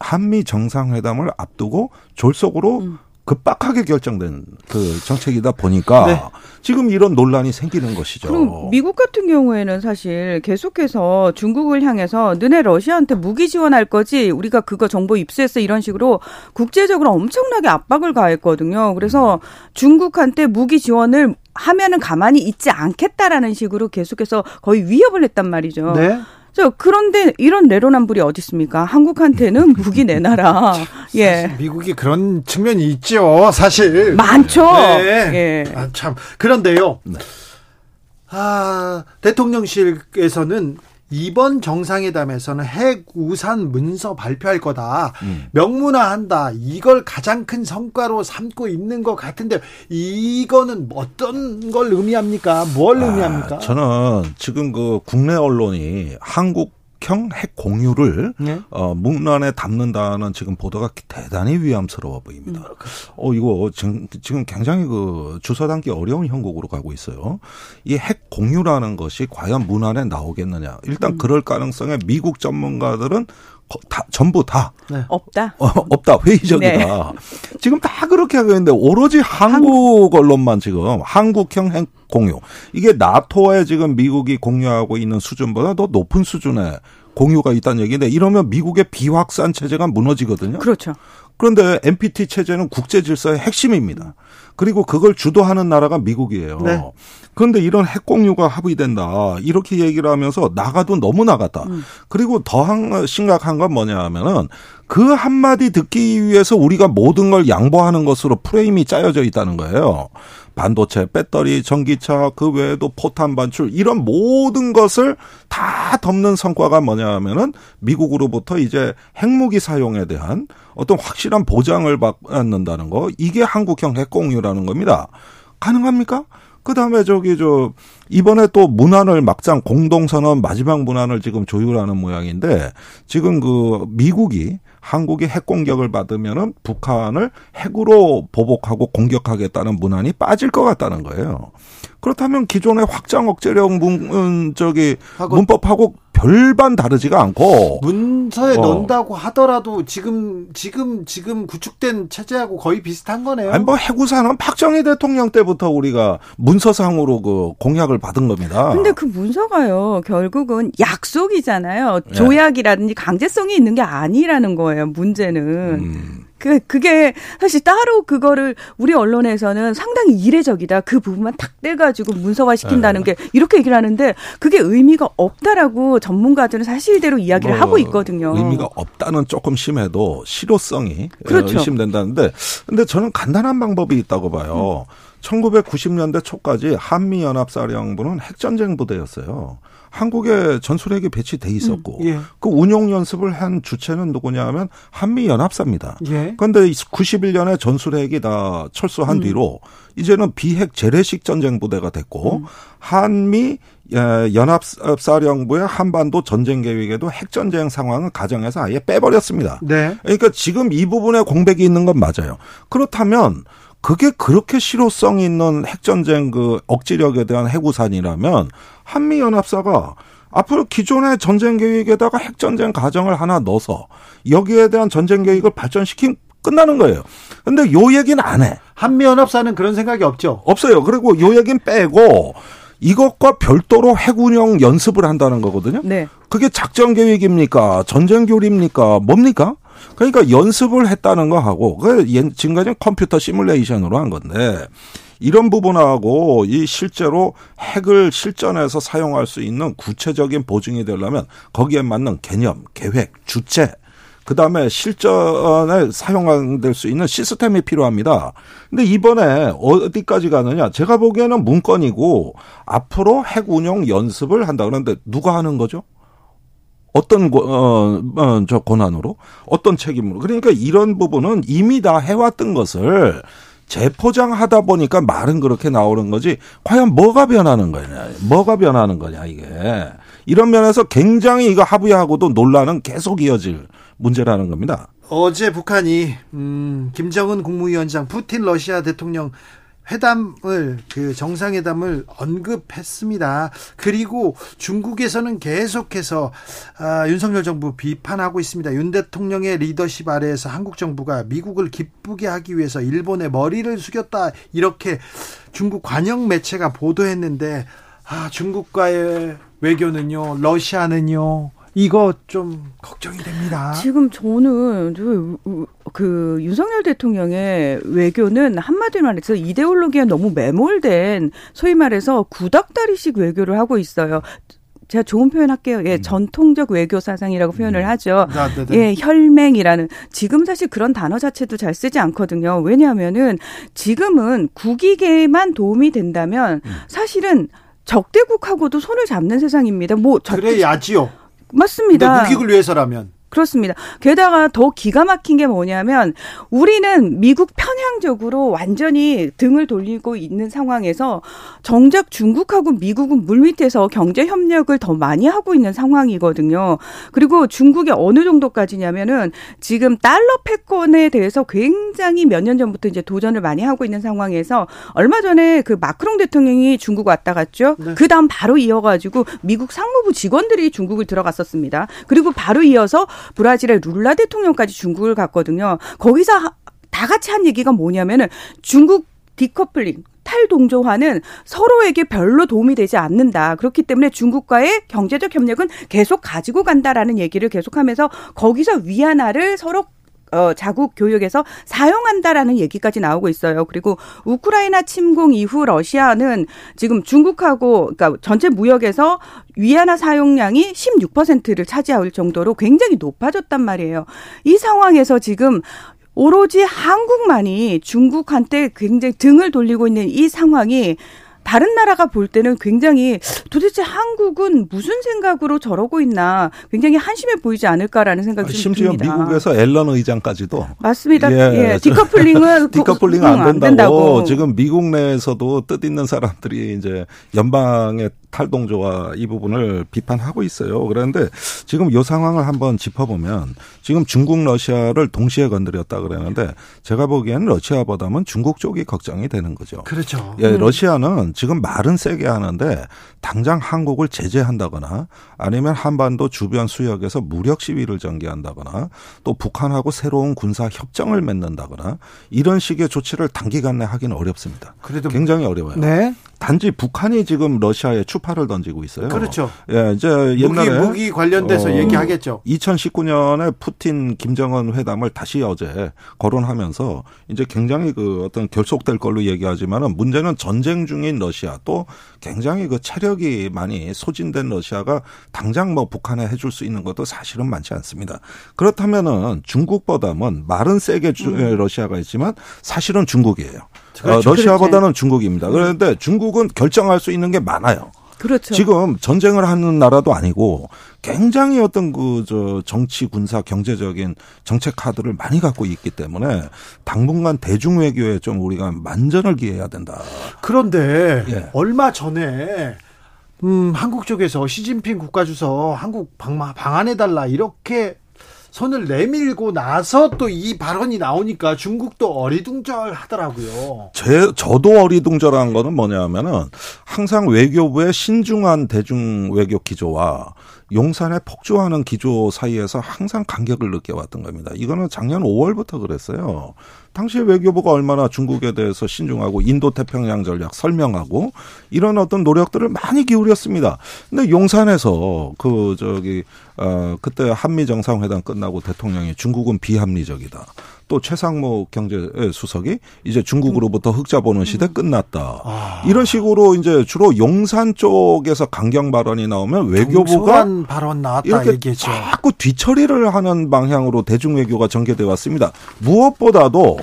한미 정상회담을 앞두고 졸속으로 급박하게 결정된 그 정책이다 보니까 네. 지금 이런 논란이 생기는 것이죠. 그럼 미국 같은 경우에는 사실 계속해서 중국을 향해서 너네 러시아한테 무기 지원할 거지 우리가 그거 정보 입수했어 이런 식으로 국제적으로 엄청나게 압박을 가했거든요. 그래서 중국한테 무기 지원을 하면은 가만히 있지 않겠다라는 식으로 계속해서 거의 위협을 했단 말이죠. 네. 저 그런데 이런 내로남불이 어디 있습니까? 한국한테는 무기 내놔라. 예. 미국이 그런 측면이 있죠, 사실. 많죠. 네. 예. 아, 참. 그런데요. 아, 대통령실에서는 이번 정상회담에서는 핵 우산 문서 발표할 거다. 명문화한다. 이걸 가장 큰 성과로 삼고 있는 것 같은데 이거는 어떤 걸 의미합니까? 뭘 의미합니까? 아, 저는 지금 그 국내 언론이 한국 형 핵 공유를 네. 어, 문안에 담는다는 지금 보도가 대단히 위험스러워 보입니다. 어 이거 지금, 지금 굉장히 그 주워 담기 어려운 형국으로 가고 있어요. 이 핵 공유라는 것이 과연 문안에 나오겠느냐? 일단 그럴 가능성에 미국 전문가들은 거- 다, 전부 다 없다. 어, 없다 회의적이다. 네. 지금 다 그렇게 하고 있는데 오로지 한국 언론만 지금 한국형 핵 공유 이게 나토에 지금 미국이 공유하고 있는 수준보다 더 높은 수준의 공유가 있다는 얘기인데 이러면 미국의 비확산 체제가 무너지거든요. 그렇죠. 그런데 NPT 체제는 국제 질서의 핵심입니다. 그리고 그걸 주도하는 나라가 미국이에요. 네. 그런데 이런 핵 공유가 합의된다. 이렇게 얘기를 하면서 나가도 너무 나갔다. 그리고 더 한- 심각한 건 뭐냐 하면은 그 한마디 듣기 위해서 우리가 모든 걸 양보하는 것으로 프레임이 짜여져 있다는 거예요. 반도체, 배터리, 전기차, 그 외에도 포탄 반출 이런 모든 것을 다 덮는 성과가 뭐냐 하면은 미국으로부터 이제 핵무기 사용에 대한 어떤 확실한 보장을 받는다는 거 이게 한국형 핵공유라는 겁니다. 가능합니까? 그 다음에 저기 저 이번에 또 문안을 막장 공동선언 마지막 문안을 지금 조율하는 모양인데 지금 그 미국이 한국이 핵 공격을 받으면은 북한을 핵으로 보복하고 공격하겠다는 문안이 빠질 것 같다는 거예요. 그렇다면 기존의 확장 억제력 문 음, 저기 하고- 문법하고 별반 다르지가 않고 문서에 어. 넣는다고 하더라도 지금 지금 지금 구축된 체제하고 거의 비슷한 거네요. 아니 뭐 해구사는 박정희 대통령 때부터 우리가 문서상으로 그 공약을 받은 겁니다. 근데 그 문서가요, 결국은 약속이잖아요. 네. 조약이라든지 강제성이 있는 게 아니라는 거예요, 문제는. 음. 그, 그게 사실 따로 그거를 우리 언론에서는 상당히 이례적이다. 그 부분만 탁 떼가지고 문서화 시킨다는 네. 게 이렇게 얘기를 하는데 그게 의미가 없다라고 전문가들은 사실대로 이야기를 뭐 하고 있거든요. 의미가 없다는 조금 심해도 실효성이 그렇죠. 의심된다는데 근데 저는 간단한 방법이 있다고 봐요. 1990년대 초까지 한미 연합사령부는 핵전쟁 부대였어요. 한국에 전술핵이 배치돼 있었고 예. 그 운용 연습을 한 주체는 누구냐 하면 한미 연합사입니다. 예. 그런데 91년에 전술핵이 다 철수한 음. 뒤로 이제는 비핵 재래식 전쟁 부대가 됐고 음. 한미 예, 연합사령부의 한반도 전쟁 계획에도 핵 전쟁 상황을 가정해서 아예 빼버렸습니다. 네. 그러니까 지금 이 부분에 공백이 있는 건 맞아요. 그렇다면 그게 그렇게 실효성 있는 핵전쟁 그 억지력에 대한 해구산이라면 한미연합사가 앞으로 기존의 전쟁 계획에다가 핵전쟁 가정을 하나 넣어서 여기에 대한 전쟁 계획을 발전시키면 끝나는 거예요. 근데 요 얘기는 안 해. 한미연합사는 그런 생각이 없죠. 없어요. 그리고 요 얘기는 빼고 이것과 별도로 핵운영 연습을 한다는 거거든요. 네. 그게 작전 계획입니까? 전쟁 교리입니까? 뭡니까? 그러니까 연습을 했다는 거 하고 그 예- 지금까지 컴퓨터 시뮬레이션으로 한 건데 이런 부분하고 이 실제로 핵을 실전에서 사용할 수 있는 구체적인 보증이 되려면 거기에 맞는 개념, 계획, 주체 그 다음에 실전에 사용될 수 있는 시스템이 필요합니다. 근데 이번에 어디까지 가느냐? 제가 보기에는 문건이고 앞으로 핵 운용 연습을 한다 그러는데 누가 하는 거죠? 어떤 고- 어, 어, 저 권한으로 어떤 책임으로 그러니까 이런 부분은 이미 다 해왔던 것을 재포장하다 보니까 말은 그렇게 나오는 거지 과연 뭐가 변하는 거냐 뭐가 변하는 거냐 이게 이런 면에서 굉장히 이거 합의하고도 논란은 계속 이어질 문제라는 겁니다. 어제 북한이 음, 김정은 국무위원장 푸틴 러시아 대통령 회담을 그 정상회담을 언급했습니다. 그리고 중국에서는 계속해서 아, 윤석열 정부 비판하고 있습니다. 윤 대통령의 리더십 아래에서 한국 정부가 미국을 기쁘게 하기 위해서 일본의 머리를 숙였다 이렇게 중국 관영 매체가 보도했는데 아, 중국과의 외교는요, 러시아는요. 이거 좀 걱정이 됩니다. 지금 저는 저, 그 윤석열 대통령의 외교는 한마디로 말해서 이데올로기에 너무 매몰된 소위 말해서 구닥다리식 외교를 하고 있어요. 제가 좋은 표현 할게요. 예, 전통적 외교 사상이라고 표현을 하죠. 아. 예, 혈맹이라는 지금 사실 그런 단어 자체도 잘 쓰지 않거든요. 왜냐하면은 지금은 국익에만 도움이 된다면 사실은 적대국하고도 손을 잡는 세상입니다. 뭐 적대 그래야지요. 맞습니다. 근데 국익을 위해서라면 그렇습니다. 게다가 더 기가 막힌 게 뭐냐면 우리는 미국 편향적으로 완전히 등을 돌리고 있는 상황에서 정작 중국하고 미국은 물밑에서 경제 협력을 더 많이 하고 있는 상황이거든요. 그리고 중국이 어느 정도까지냐면은 지금 달러 패권에 대해서 굉장히 몇 년 전부터 이제 도전을 많이 하고 있는 상황에서 얼마 전에 그 마크롱 대통령이 중국 왔다 갔죠. 그 다음 바로 이어가지고 미국 상무부 직원들이 중국을 들어갔었습니다. 그리고 바로 이어서 브라질의 룰라 대통령까지 중국을 갔거든요. 거기서 다 같이 한 얘기가 뭐냐면은 중국 디커플링 탈동조화는 서로에게 별로 도움이 되지 않는다. 그렇기 때문에 중국과의 경제적 협력은 계속 가지고 간다라는 얘기를 계속하면서 거기서 위안화를 서로 어, 자국 교육에서 사용한다라는 얘기까지 나오고 있어요. 그리고 우크라이나 침공 이후 러시아는 지금 중국하고 그러니까 전체 무역에서 위안화 사용량이 16%를 차지할 정도로 굉장히 높아졌단 말이에요. 이 상황에서 지금 오로지 한국만이 중국한테 굉장히 등을 돌리고 있는 이 상황이 다른 나라가 볼 때는 굉장히 도대체 한국은 무슨 생각으로 저러고 있나 굉장히 한심해 보이지 않을까라는 생각이 좀 심지어 듭니다. 미국에서 앨런 의장까지도 맞습니다. 예, 예, 디커플링은 디커플링 그- 안 음, 된다고, 안 된다고. 지금 미국 내에서도 뜻 있는 사람들이 이제 연방의 탈동조화 이 부분을 비판하고 있어요. 그런데 지금 이 상황을 한번 짚어보면 지금 중국 러시아를 동시에 건드렸다 그러는데 제가 보기에는 러시아보다는 중국 쪽이 걱정이 되는 거죠. 그렇죠. 예, 러시아는 지금 말은 세게 하는데 당장 한국을 제재한다거나 아니면 한반도 주변 수역에서 무력 시위를 전개한다거나 또 북한하고 새로운 군사 협정을 맺는다거나 이런 식의 조치를 단기간 내 하기는 어렵습니다. 그래도 굉장히 어려워요. 네. 단지 북한이 지금 러시아에 추파를 던지고 있어요. 그렇죠. 예, 이제 무기 옛날에 무기 관련돼서 어, 얘기하겠죠. 2019년에 푸틴 김정은 회담을 다시 어제 거론하면서 이제 굉장히 그 어떤 결속될 걸로 얘기하지만은 문제는 전쟁 중인 러시아 또 굉장히 그 체력이 많이 소진된 러시아가 당장 뭐 북한에 해줄 수 있는 것도 사실은 많지 않습니다. 그렇다면은 중국보다는 말은 세게 주- 러시아가 있지만 사실은 중국이에요. 그렇죠. 어, 러시아보다는 중국입니다. 그런데 중국은 결정할 수 있는 게 많아요. 그렇죠. 지금 전쟁을 하는 나라도 아니고 굉장히 어떤 그 저 정치 군사 경제적인 정책 카드를 많이 갖고 있기 때문에 당분간 대중 외교에 좀 우리가 만전을 기해야 된다. 그런데 예. 얼마 전에 음, 한국 쪽에서 시진핑 국가주석 한국 방마, 방한해 달라 이렇게 손을 내밀고 나서 또 이 발언이 나오니까 중국도 어리둥절하더라고요. 제 저도 어리둥절한 거는 뭐냐면은 항상 외교부의 신중한 대중 외교 기조와 용산에 폭주하는 기조 사이에서 항상 간격을 느껴왔던 겁니다. 이거는 작년 5월부터 그랬어요. 당시 외교부가 얼마나 중국에 대해서 신중하고 인도 태평양 전략 설명하고 이런 어떤 노력들을 많이 기울였습니다. 근데 용산에서 그 저기 어 그때 한미 정상회담 끝나고 대통령이 중국은 비합리적이다. 또 최상목 경제 수석이 이제 중국으로부터 흑자 보는 시대 끝났다. 아. 이런 식으로 이제 주로 용산 쪽에서 강경 발언이 나오면 외교부가 발언 나왔다 이렇게 얘기했죠. 자꾸 뒤처리를 하는 방향으로 대중 외교가 전개돼 왔습니다. 무엇보다도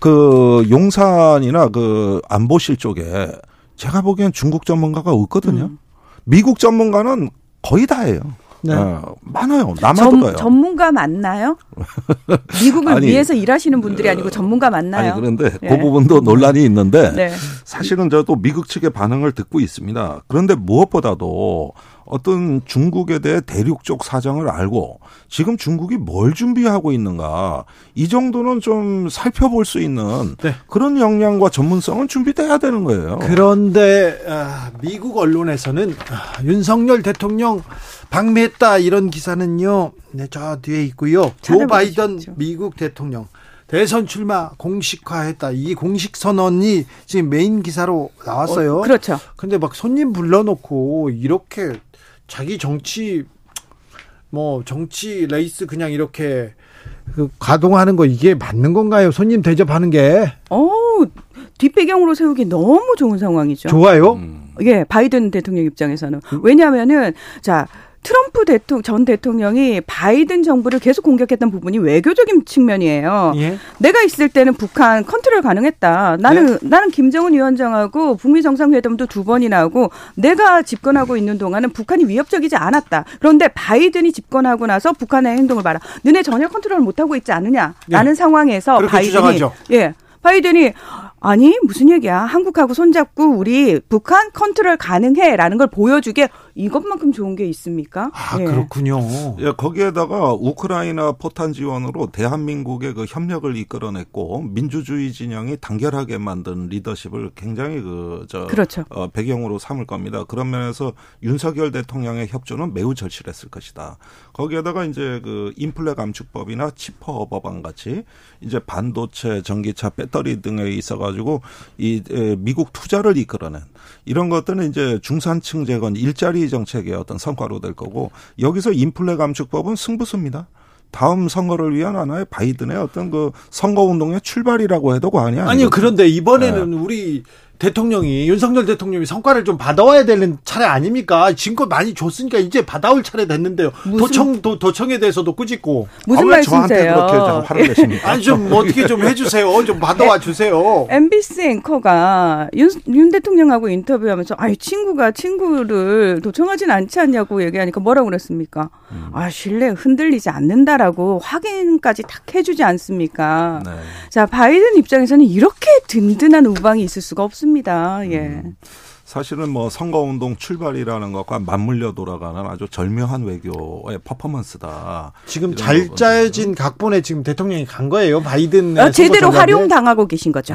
그 용산이나 그 안보실 쪽에 제가 보기엔 중국 전문가가 없거든요. 음. 미국 전문가는 거의 다예요. 네. 어, 많아요. 남아도요. 전, 전문가 맞나요? 미국을 아니, 위해서 일하시는 분들이 아니고 전문가 맞나요? 아니 그런데 예. 그 부분도 논란이 있는데 네. 사실은 저도 미국 측의 반응을 듣고 있습니다. 그런데 무엇보다도 어떤 중국에 대해 대륙 쪽 사정을 알고 지금 중국이 뭘 준비하고 있는가 이 정도는 좀 살펴볼 수 있는 네. 그런 역량과 전문성은 준비돼야 되는 거예요. 그런데 아, 미국 언론에서는 아, 윤석열 대통령 방미했다 이런 기사는요. 네, 저 뒤에 있고요. 조. 바이든 미국 대통령 대선 출마 공식화했다. 이 공식 선언이 지금 메인 기사로 나왔어요. 어, 그렇죠. 근데 막 손님 불러놓고 이렇게 자기 정치 뭐 정치 레이스 그냥 이렇게 그 가동하는 거 이게 맞는 건가요? 손님 대접하는 게 어 뒷배경으로 세우기 너무 좋은 상황이죠. 좋아요? 음. 예, 바이든 대통령 입장에서는 왜냐하면은 자 트럼프 대통령 전 대통령이 바이든 정부를 계속 공격했던 부분이 외교적인 측면이에요. 예. 내가 있을 때는 북한 컨트롤 가능했다. 나는 나는 김정은 위원장하고 북미 정상회담도 두 번이나 하고 내가 집권하고 있는 동안은 북한이 위협적이지 않았다. 그런데 바이든이 집권하고 나서 북한의 행동을 봐라. 너네 전혀 컨트롤 못 하고 있지 않느냐라는 상황에서 그렇게 바이든이 주장하죠. 예. 바이든이 아니 무슨 얘기야 한국하고 손잡고 우리 북한 컨트롤 가능해라는 걸 보여주게 이것만큼 좋은 게 있습니까? 아, 예. 그렇군요. 예, 거기에다가 우크라이나 포탄 지원으로 대한민국의 그 협력을 이끌어냈고 민주주의 진영이 단결하게 만든 리더십을 굉장히 그저 그렇죠. 어, 배경으로 삼을 겁니다. 그런 면에서 윤석열 대통령의 협조는 매우 절실했을 것이다. 거기에다가 이제 그 인플레 감축법이나 칩4 법안 같이 이제 반도체, 전기차, 배터리 등에 있어가 지고 이 에, 미국 투자를 이끌어낸 이런 것들은 이제 중산층 재건 일자리 정책의 어떤 성과로 될 거고 여기서 인플레 감축법은 승부수입니다. 다음 선거를 위한 하나의 바이든의 어떤 그 선거 운동의 출발이라고 해도 과언이 아니죠. 아니요, 그런데 이번에는 우리 대통령이 윤석열 대통령이 성과를 좀 받아와야 되는 차례 아닙니까? 지금껏 많이 줬으니까 이제 받아올 차례 됐는데요. 무슨- 도청 도, 도청에 대해서도 꾸짖고 무슨 아, 말씀이세요? 그렇게 화를 내십니까? 아니 좀 어떻게 좀 해주세요. 좀 받아와 주세요. MBC 앵커가 윤, 윤 대통령하고 인터뷰하면서 아이 친구가 친구를 도청하진 않지 않냐고 얘기하니까 뭐라고 그랬습니까? 음. 아 신뢰 흔들리지 않는다라고 확인까지 탁 해주지 않습니까? 네. 자 바이든 입장에서는 이렇게 든든한 우방이 있을 수가 없습니다. 예. 음. 사실은 뭐 선거운동 출발이라는 것과 맞물려 돌아가는 아주 절묘한 외교의 퍼포먼스다. 지금 잘. 짜여진 각본에 지금 대통령이 간 거예요. 바이든 어, 제대로 활용 당하고 계신 거죠.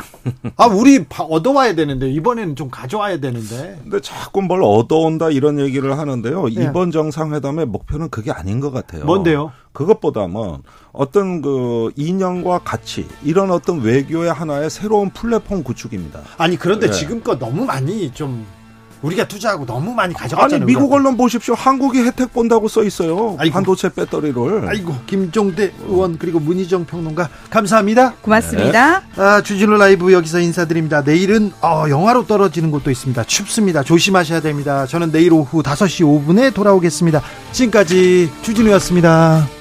아 우리 바- 얻어와야 되는데 이번에는 좀 가져와야 되는데. 근데 자꾸 뭘 얻어온다 이런 얘기를 하는데요. 네. 이번 정상회담의 목표는 그게 아닌 것 같아요. 뭔데요? 그것보다는 어떤 그 이념과 가치 이런 어떤 외교의 하나의 새로운 플랫폼 구축입니다. 아니 그런데 네. 지금껏 너무 많이 좀 우리가 투자하고 너무 많이 아니 가져갔잖아요. 미국 우리가. 언론 보십시오. 한국이 혜택 본다고 써 있어요. 아이고. 반도체 배터리를. 아이고 김종대 의원 그리고 문희정 평론가 감사합니다. 고맙습니다. 아, 주진우 라이브 여기서 인사드립니다. 내일은 어, 영하로 떨어지는 곳도 있습니다. 춥습니다. 조심하셔야 됩니다. 저는 내일 오후 5시 5분에 돌아오겠습니다. 지금까지 주진우였습니다.